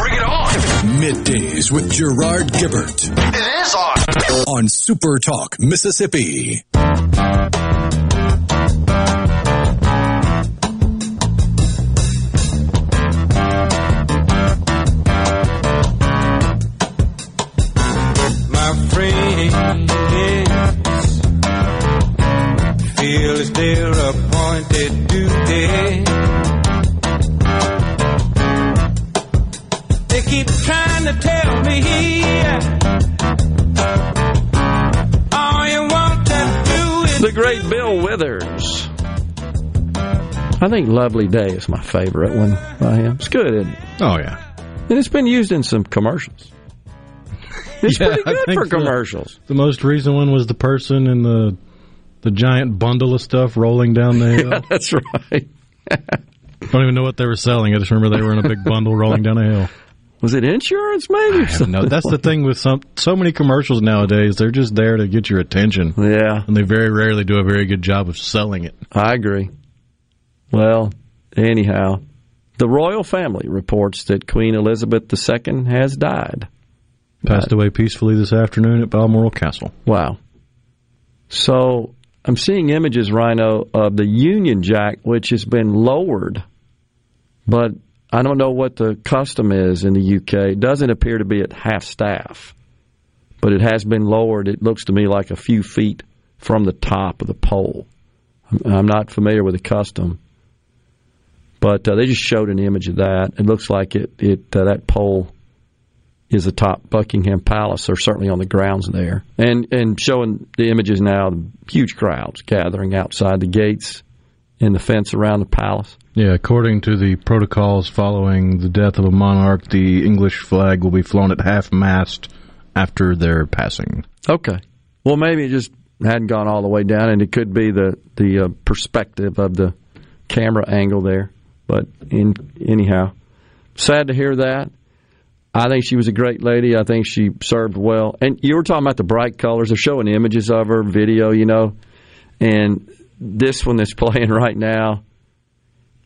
Bring it on. Middays with Gerard Gibert. It is on. On Super Talk, Mississippi. My friend feel is their appointed duty. Trying to tell me all you want to do is The great Bill Withers. I think Lovely Day is my favorite one by him. It's good, isn't it? Oh, yeah. And it's been used in some commercials. It's Yeah, pretty I good think for the- commercials. The most recent one was the person in the the giant bundle of stuff rolling down the hill. Yeah, that's right. I Don't even know what they were selling. I just remember they were in a big bundle rolling down a hill. Was it insurance, maybe? No, that's the thing with some so many commercials nowadays. They're just there to get your attention. Yeah, and they very rarely do a very good job of selling it. I agree. Well, anyhow, the royal family reports that Queen Elizabeth II has died. Passed away peacefully this afternoon at Balmoral Castle. Wow. So I'm seeing images, Rhino, of the Union Jack, which has been lowered, but I don't know what the custom is in the UK. It doesn't appear to be at half staff, but it has been lowered. It looks to me like a few feet from the top of the pole. I'm- not familiar with the custom, but uh, they just showed an image of that. It looks like it, it uh, that pole is atop Buckingham Palace, or certainly on the grounds there, and and showing the images now, huge crowds gathering outside the gates and the fence around the palace. Yeah, according to the protocols following the death of a monarch, the English flag will be flown at half mast after their passing. Okay, well maybe it just hadn't gone all the way down, and it could be the the uh, perspective of the camera angle there. But in anyhow, sad to hear that. I think she was a great lady. I think she served well. And you were talking about the bright colors. They're showing images of her, video, you know. And this one that's playing right now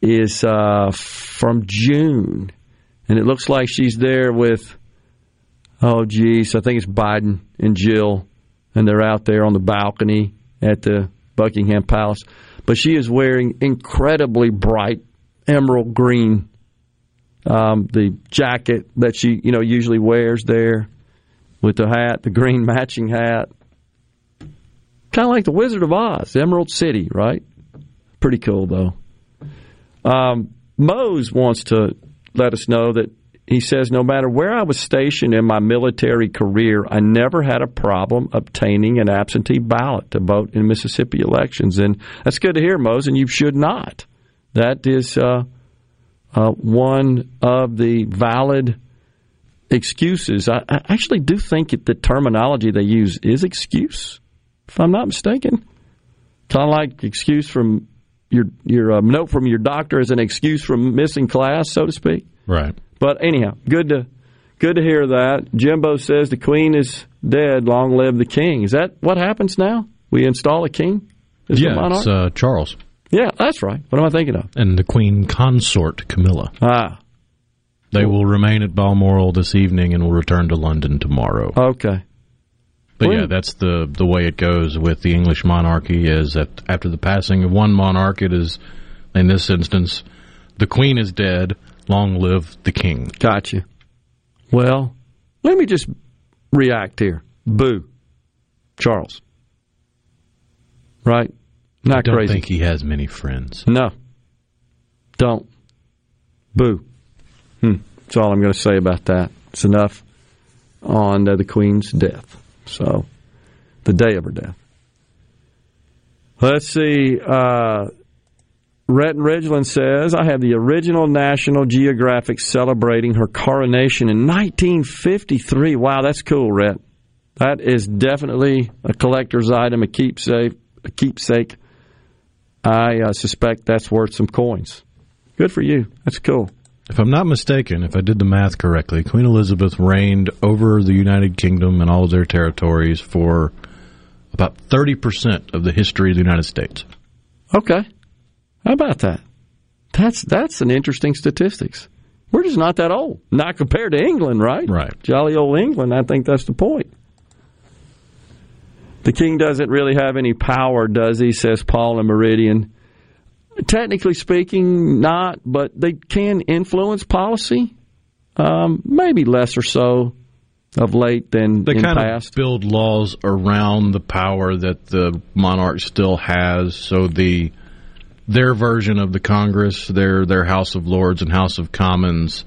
is uh, from June. And it looks like she's there with, oh, geez, I think it's Biden and Jill. And they're out there on the balcony at the Buckingham Palace. But she is wearing incredibly bright emerald green um, the jacket that she you know usually wears there with the hat, the green matching hat, kind of like the Wizard of Oz, Emerald City, right? Pretty cool though. Um, Mose wants to let us know that he says no matter where I was stationed in my military career, I never had a problem obtaining an absentee ballot to vote in Mississippi elections, and that's good to hear, Mose, and you should not. That is. Uh, uh, one of the valid excuses. I, I actually do think it, the terminology they use is excuse, if I'm not mistaken. Kind of like excuse from your your uh, note from your doctor as an excuse from missing class, so to speak. Right. But anyhow, good to good to hear that. Jimbo says the queen is dead. Long live the king. Is that what happens now? We install a king the yeah, it's uh, Charles. yeah, that's right. What am I thinking of? And the Queen Consort, Camilla. Ah. They will remain at Balmoral this evening and will return to London tomorrow. Okay. But yeah, that's the the way it goes with the English monarchy. Is that after the passing of one monarch, it is in this instance the Queen is dead. Long live the King. Gotcha. Well, let me just react here. Boo. Charles. Right? Not I don't crazy. think he has many friends. No. Don't. Boo. Hmm. That's all I'm going to say about that. It's enough on uh, the Queen's death. So, the day of her death. Let's see. Uh, Rhett and Ridgeland says, I have the original National Geographic celebrating her coronation in 1953. Wow, that's cool, Rhett. That is definitely a collector's item, a keepsake. A keepsake. I uh, suspect that's worth some coins. Good for you. That's cool. If I'm not mistaken, if I did the math correctly, Queen Elizabeth reigned over the United Kingdom and all of their territories for about 30% of the history of the United States. Okay. How about that? That's that's an interesting statistics. We're just not that old. Not compared to England, right? Right. Jolly old England. I think that's the point. The king doesn't really have any power, does he? Says Paul and Meridian. Technically speaking, not, but they can influence policy. Um, maybe less or so of late than They in kind past. of build laws around the power that the monarch still has. So the their version of the Congress, their their House of Lords and House of Commons,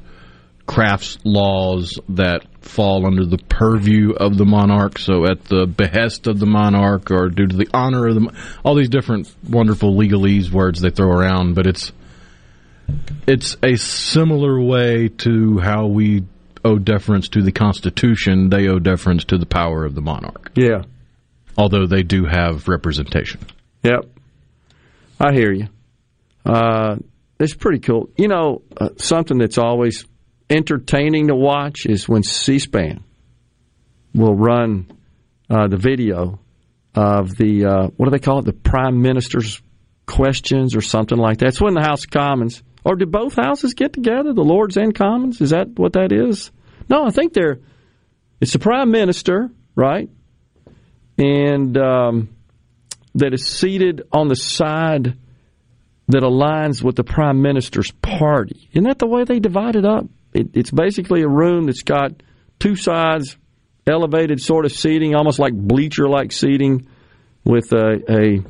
crafts laws that fall under the purview of the monarch, so at the behest of the monarch or due to the honor of the all these different wonderful legalese words they throw around, but it's it's a similar way to how we owe deference to the Constitution. They owe deference to the power of the monarch. Yeah. Although they do have representation. Yep. I hear you. Uh, it's pretty cool. You know, uh, something that's always entertaining to watch is when C-SPAN will run uh, the video of the uh, what do they call it? The Prime Minister's questions or something like that. It's when the House of Commons or do both houses get together, the Lords and Commons? Is that what that is? No, I think they're. It's the Prime Minister, right? And um, that is seated on the side that aligns with the Prime Minister's party. Isn't that the way they divide it up? It, it's basically a room that's got two sides, elevated sort of seating, almost like bleacher like seating, with a, a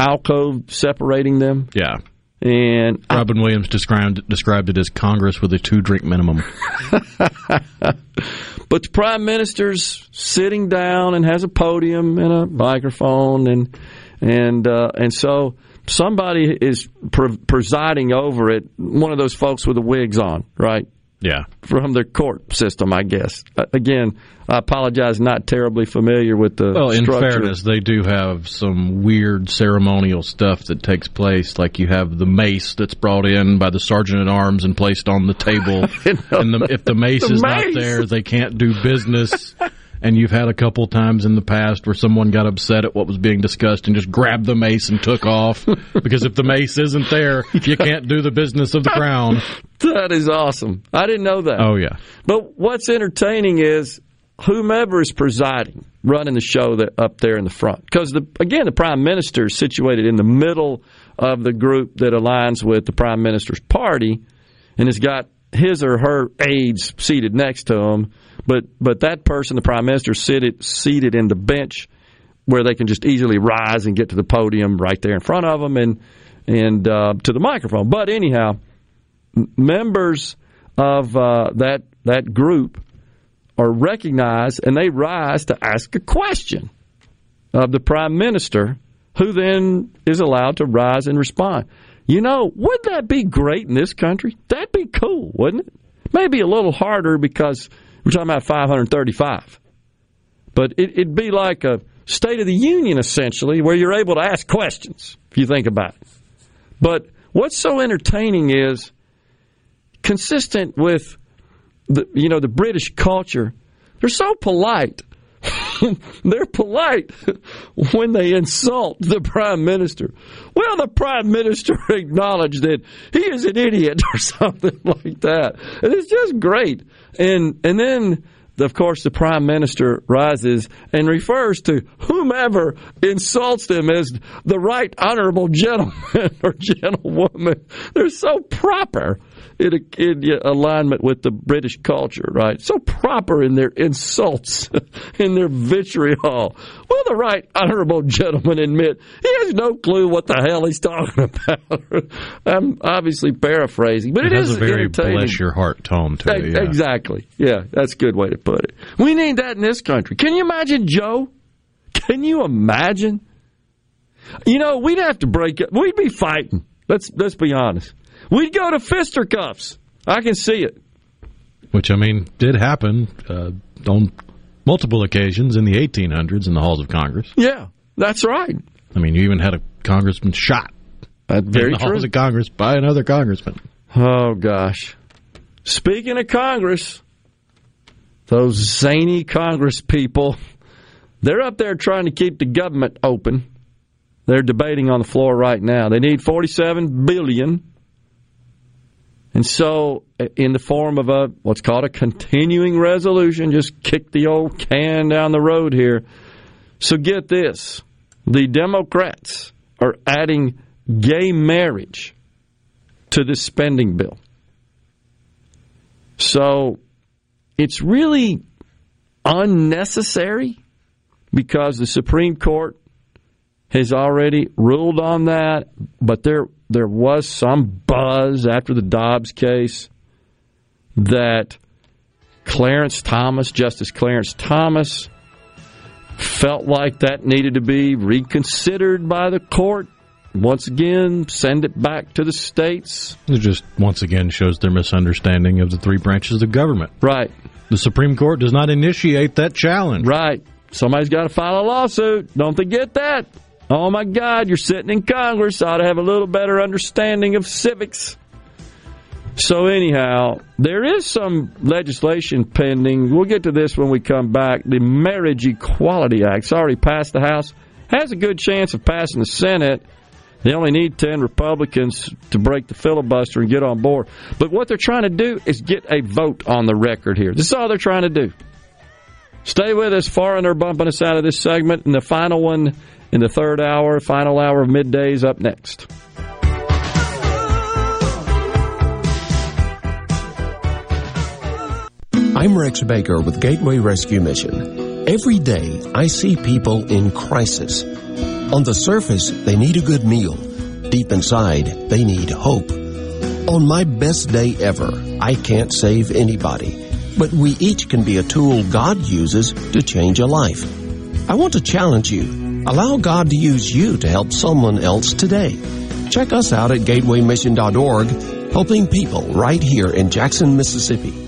alcove separating them. Yeah. And Robin Williams described described it as Congress with a two drink minimum. but the prime minister's sitting down and has a podium and a microphone and and uh, and so somebody is pre- presiding over it. One of those folks with the wigs on, right? Yeah. From the court system, I guess. Uh, again, I apologize, not terribly familiar with the. Well, in structure. fairness, they do have some weird ceremonial stuff that takes place. Like you have the mace that's brought in by the sergeant at arms and placed on the table, and the, if the mace The is mace! not there, they can't do business. And you've had a couple times in the past where someone got upset at what was being discussed and just grabbed the mace and took off because if the mace isn't there, you can't do the business of the crown. That is awesome. I didn't know that. Oh yeah. But what's entertaining is whomever is presiding, running the show that up there in the front. Because the again, the prime minister is situated in the middle of the group that aligns with the prime minister's party, and has got his or her aides seated next to him. But but that person, the prime minister, seated seated in the bench where they can just easily rise and get to the podium right there in front of them and and uh, to the microphone. But anyhow, members of uh, that that group are recognized and they rise to ask a question of the prime minister, who then is allowed to rise and respond. You know, wouldn't that be great in this country? That'd be cool, wouldn't it? Maybe a little harder because we're talking about 535. But it, it'd be like a State of the Union, essentially, where you're able to ask questions, if you think about it. But what's so entertaining is consistent with the you know the British culture. They're so polite. They're polite when they insult the prime minister. Well, the prime minister acknowledged that he is an idiot or something like that. And it's just great. And and then of course the prime minister rises and refers to whomever insults them as the right honorable gentleman or gentlewoman. They're so proper in, in alignment with the British culture, right? So proper in their insults, in their vitriol. Will the right honorable gentleman admit he has no clue what the hell he's talking about? I'm obviously paraphrasing, but it it has is a very entertaining. bless your heart tone to it. Yeah. Exactly. Yeah, that's a good way to put it. We need that in this country. Can you imagine, Joe? Can you imagine? You know, we'd have to break it. We'd be fighting. Let's let's be honest. We'd go to fisticuffs. I can see it. Which I mean did happen uh, on multiple occasions in the 1800s in the halls of Congress. Yeah, that's right. I mean, you even had a congressman shot That's very in the true. halls of Congress by another congressman. Oh gosh. Speaking of Congress, those zany Congress people, they're up there trying to keep the government open. They're debating on the floor right now. They need 47 billion. And so in the form of a what's called a continuing resolution, just kick the old can down the road here. So get this. The Democrats are adding gay marriage to this spending bill. So it's really unnecessary because the Supreme Court has already ruled on that, but there there was some buzz after the Dobbs case that Clarence Thomas, Justice Clarence Thomas, felt like that needed to be reconsidered by the court. Once again, send it back to the states. It just once again shows their misunderstanding of the three branches of government. Right. The Supreme Court does not initiate that challenge. Right. Somebody's got to file a lawsuit. Don't they get that? Oh my God, you're sitting in Congress. Ought to have a little better understanding of civics. So, anyhow, there is some legislation pending. We'll get to this when we come back. The Marriage Equality Act. It's already passed the House, has a good chance of passing the Senate. They only need 10 Republicans to break the filibuster and get on board. But what they're trying to do is get a vote on the record here. This is all they're trying to do. Stay with us. Foreigner bumping us out of this segment. And the final one in the third hour, final hour of midday is up next. I'm Rex Baker with Gateway Rescue Mission. Every day, I see people in crisis. On the surface, they need a good meal. Deep inside, they need hope. On my best day ever, I can't save anybody, but we each can be a tool God uses to change a life. I want to challenge you. Allow God to use you to help someone else today. Check us out at gatewaymission.org, helping people right here in Jackson, Mississippi.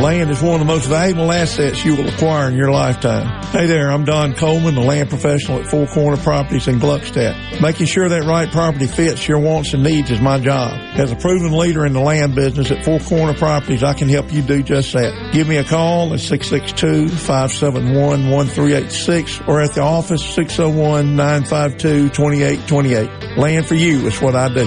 Land is one of the most valuable assets you will acquire in your lifetime. Hey there, I'm Don Coleman, the land professional at Four Corner Properties in Gluckstadt. Making sure that right property fits your wants and needs is my job. As a proven leader in the land business at Four Corner Properties, I can help you do just that. Give me a call at 662-571-1386 or at the office 601-952-2828. Land for you is what I do.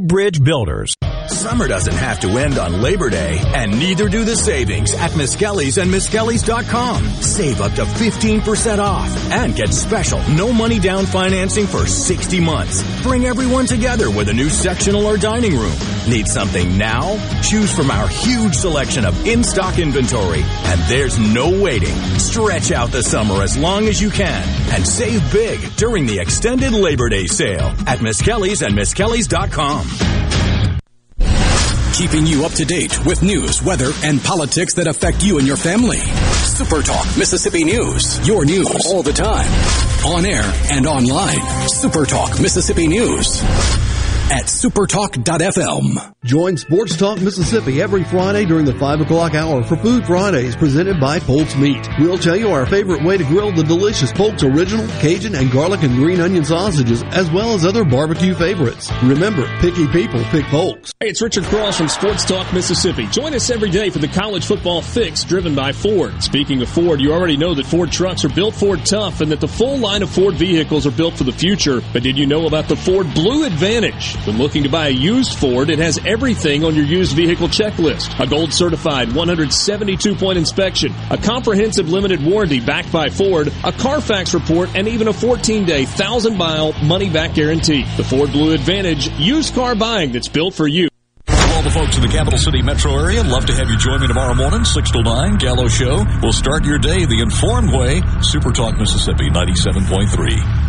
Bridge Builders. Summer doesn't have to end on Labor Day, and neither do the savings at Miskelly's and Miskelly's.com. Save up to 15% off and get special no money down financing for 60 months. Bring everyone together with a new sectional or dining room. Need something now? Choose from our huge selection of in-stock inventory, and there's no waiting. Stretch out the summer as long as you can and save big during the extended Labor Day sale at Miskelly's and Miskelly's.com keeping you up to date with news, weather, and politics that affect you and your family. Super Talk Mississippi News. Your news all the time. On air and online. Super Talk Mississippi News at supertalk.fm. Join Sports Talk Mississippi every Friday during the 5 o'clock hour for Food Fridays presented by Polk's Meat. We'll tell you our favorite way to grill the delicious Polk's Original, Cajun, and garlic and green onion sausages, as well as other barbecue favorites. Remember, picky people pick Polk's. Hey, it's Richard Cross from Sports Talk Mississippi. Join us every day for the college football fix driven by Ford. Speaking of Ford, you already know that Ford trucks are built Ford tough and that the full line of Ford vehicles are built for the future. But did you know about the Ford Blue Advantage? When looking to buy a used Ford, it has everything on your used vehicle checklist. A gold certified 172 point inspection, a comprehensive limited warranty backed by Ford, a Carfax report, and even a 14 day, 1,000 mile money back guarantee. The Ford Blue Advantage used car buying that's built for you. all the folks in the capital city metro area, love to have you join me tomorrow morning, 6 to 9, Gallo Show. We'll start your day the informed way. Super Talk Mississippi 97.3.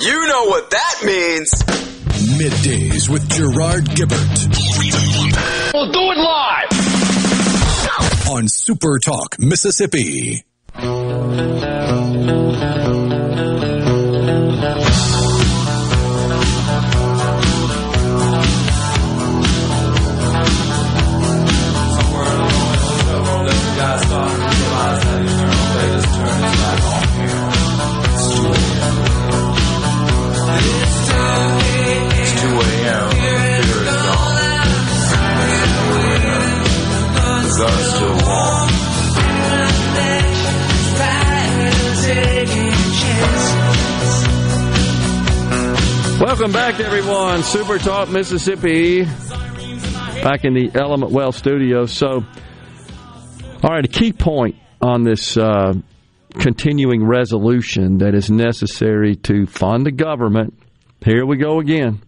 You know what that means. Middays with Gerard Gibert. We'll do it live. On Super Talk, Mississippi. Welcome back, everyone. Super Talk Mississippi. Back in the Element Wealth studio. So, all right, a key point on this uh, continuing resolution that is necessary to fund the government. Here we go again.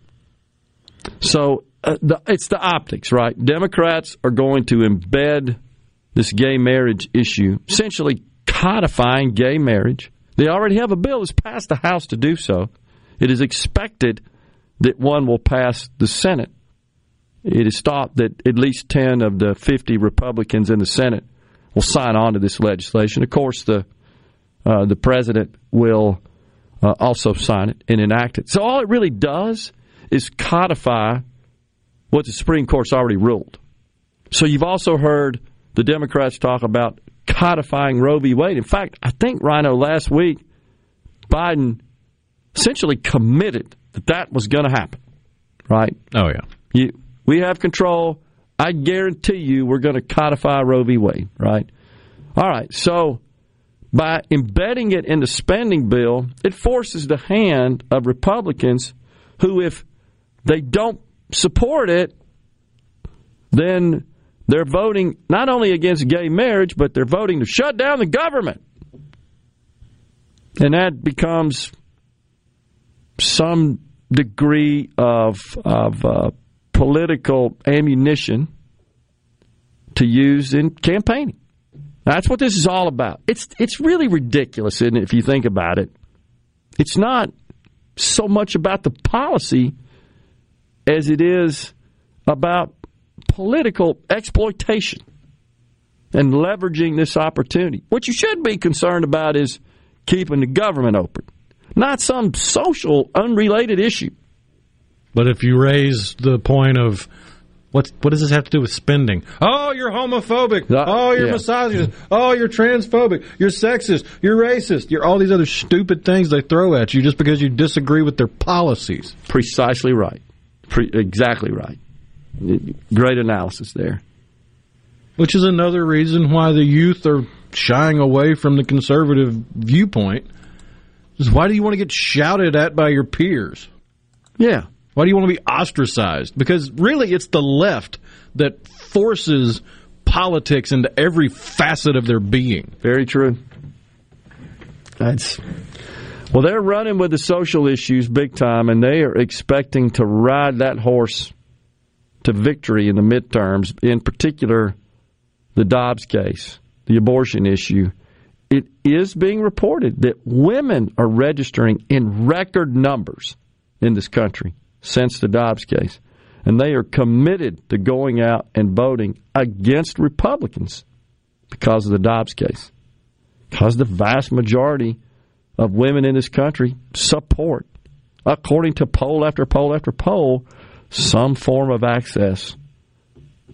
So, uh, the, it's the optics, right? Democrats are going to embed this gay marriage issue, essentially codifying gay marriage. They already have a bill that's passed the House to do so. It is expected that one will pass the Senate. It is thought that at least 10 of the 50 Republicans in the Senate will sign on to this legislation. Of course, the uh, the president will uh, also sign it and enact it. So all it really does is codify what the Supreme Court's already ruled. So you've also heard the Democrats talk about codifying Roe v. Wade. In fact, I think Rhino last week, Biden essentially committed that that was going to happen. Right? Oh yeah. You, we have control. I guarantee you, we're going to codify Roe v. Wade. Right? All right. So by embedding it in the spending bill, it forces the hand of Republicans who, if they don't support it, then they're voting not only against gay marriage, but they're voting to shut down the government. And that becomes some degree of, of uh, political ammunition to use in campaigning. That's what this is all about. It's it's really ridiculous, isn't it, if you think about it? It's not so much about the policy as it is about political exploitation and leveraging this opportunity. What you should be concerned about is keeping the government open, not some social, unrelated issue. But if you raise the point of what what does this have to do with spending? Oh, you're homophobic. Uh, oh, you're yeah. misogynist. Oh, you're transphobic. You're sexist. You're racist. You're all these other stupid things they throw at you just because you disagree with their policies. Precisely right. Pre- exactly right. Great analysis there. Which is another reason why the youth are shying away from the conservative viewpoint. Is why do you want to get shouted at by your peers? Yeah. Why do you want to be ostracized? Because really, it's the left that forces politics into every facet of their being. Very true. That's well, they're running with the social issues big time, and they are expecting to ride that horse to victory in the midterms. In particular, the Dobbs case, the abortion issue. It is being reported that women are registering in record numbers in this country since the Dobbs case. And they are committed to going out and voting against Republicans because of the Dobbs case. Because the vast majority of women in this country support, according to poll after poll after poll, some form of access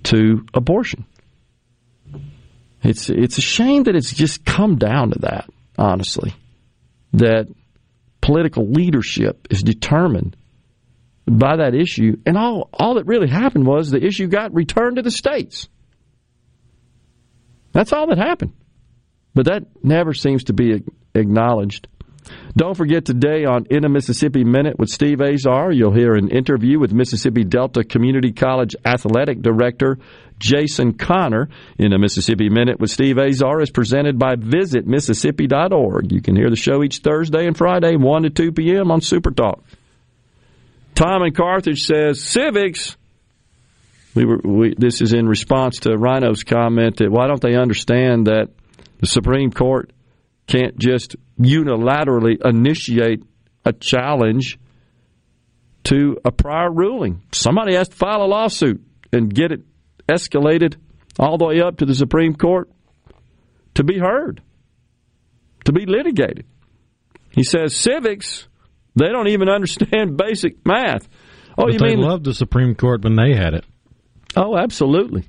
to abortion. It's it's a shame that it's just come down to that, honestly. That political leadership is determined by that issue, and all all that really happened was the issue got returned to the states. That's all that happened. But that never seems to be acknowledged Don't forget today on In a Mississippi Minute with Steve Azar, you'll hear an interview with Mississippi Delta Community College Athletic Director Jason Connor. In a Mississippi Minute with Steve Azar is presented by visitmississippi.org. You can hear the show each Thursday and Friday, 1 to 2 p.m. on Supertalk. Tom in Carthage says, Civics. We were, we, this is in response to Rhino's comment that why don't they understand that the Supreme Court can't just unilaterally initiate a challenge to a prior ruling. Somebody has to file a lawsuit and get it escalated all the way up to the Supreme Court to be heard, to be litigated. He says civics, they don't even understand basic math. Oh, but you mean loved the Supreme Court when they had it? Oh, absolutely,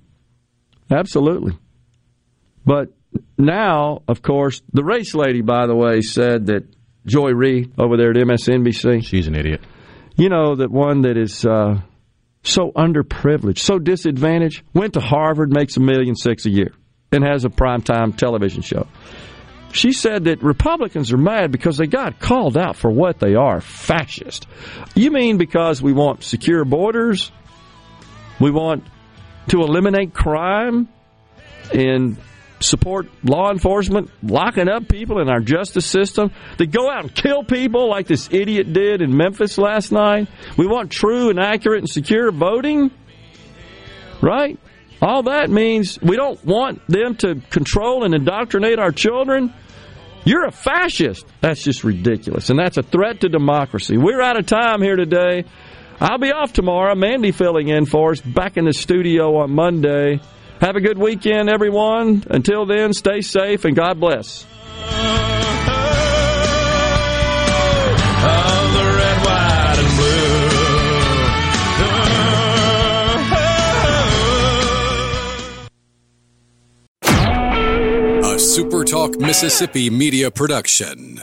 absolutely. But now, of course, the race lady, by the way, said that Joy Reid over there at MSNBC. She's an idiot. You know, that one that is uh, so underprivileged, so disadvantaged, went to Harvard, makes a million six a year, and has a primetime television show. She said that Republicans are mad because they got called out for what they are fascist. You mean because we want secure borders? We want to eliminate crime and support law enforcement locking up people in our justice system. They go out and kill people like this idiot did in Memphis last night. We want true and accurate and secure voting. Right? All that means we don't want them to control and indoctrinate our children. You're a fascist. That's just ridiculous. And that's a threat to democracy. We're out of time here today. I'll be off tomorrow. Mandy filling in for us back in the studio on Monday. Have a good weekend, everyone. Until then, stay safe and God bless. A SuperTalk Mississippi media production.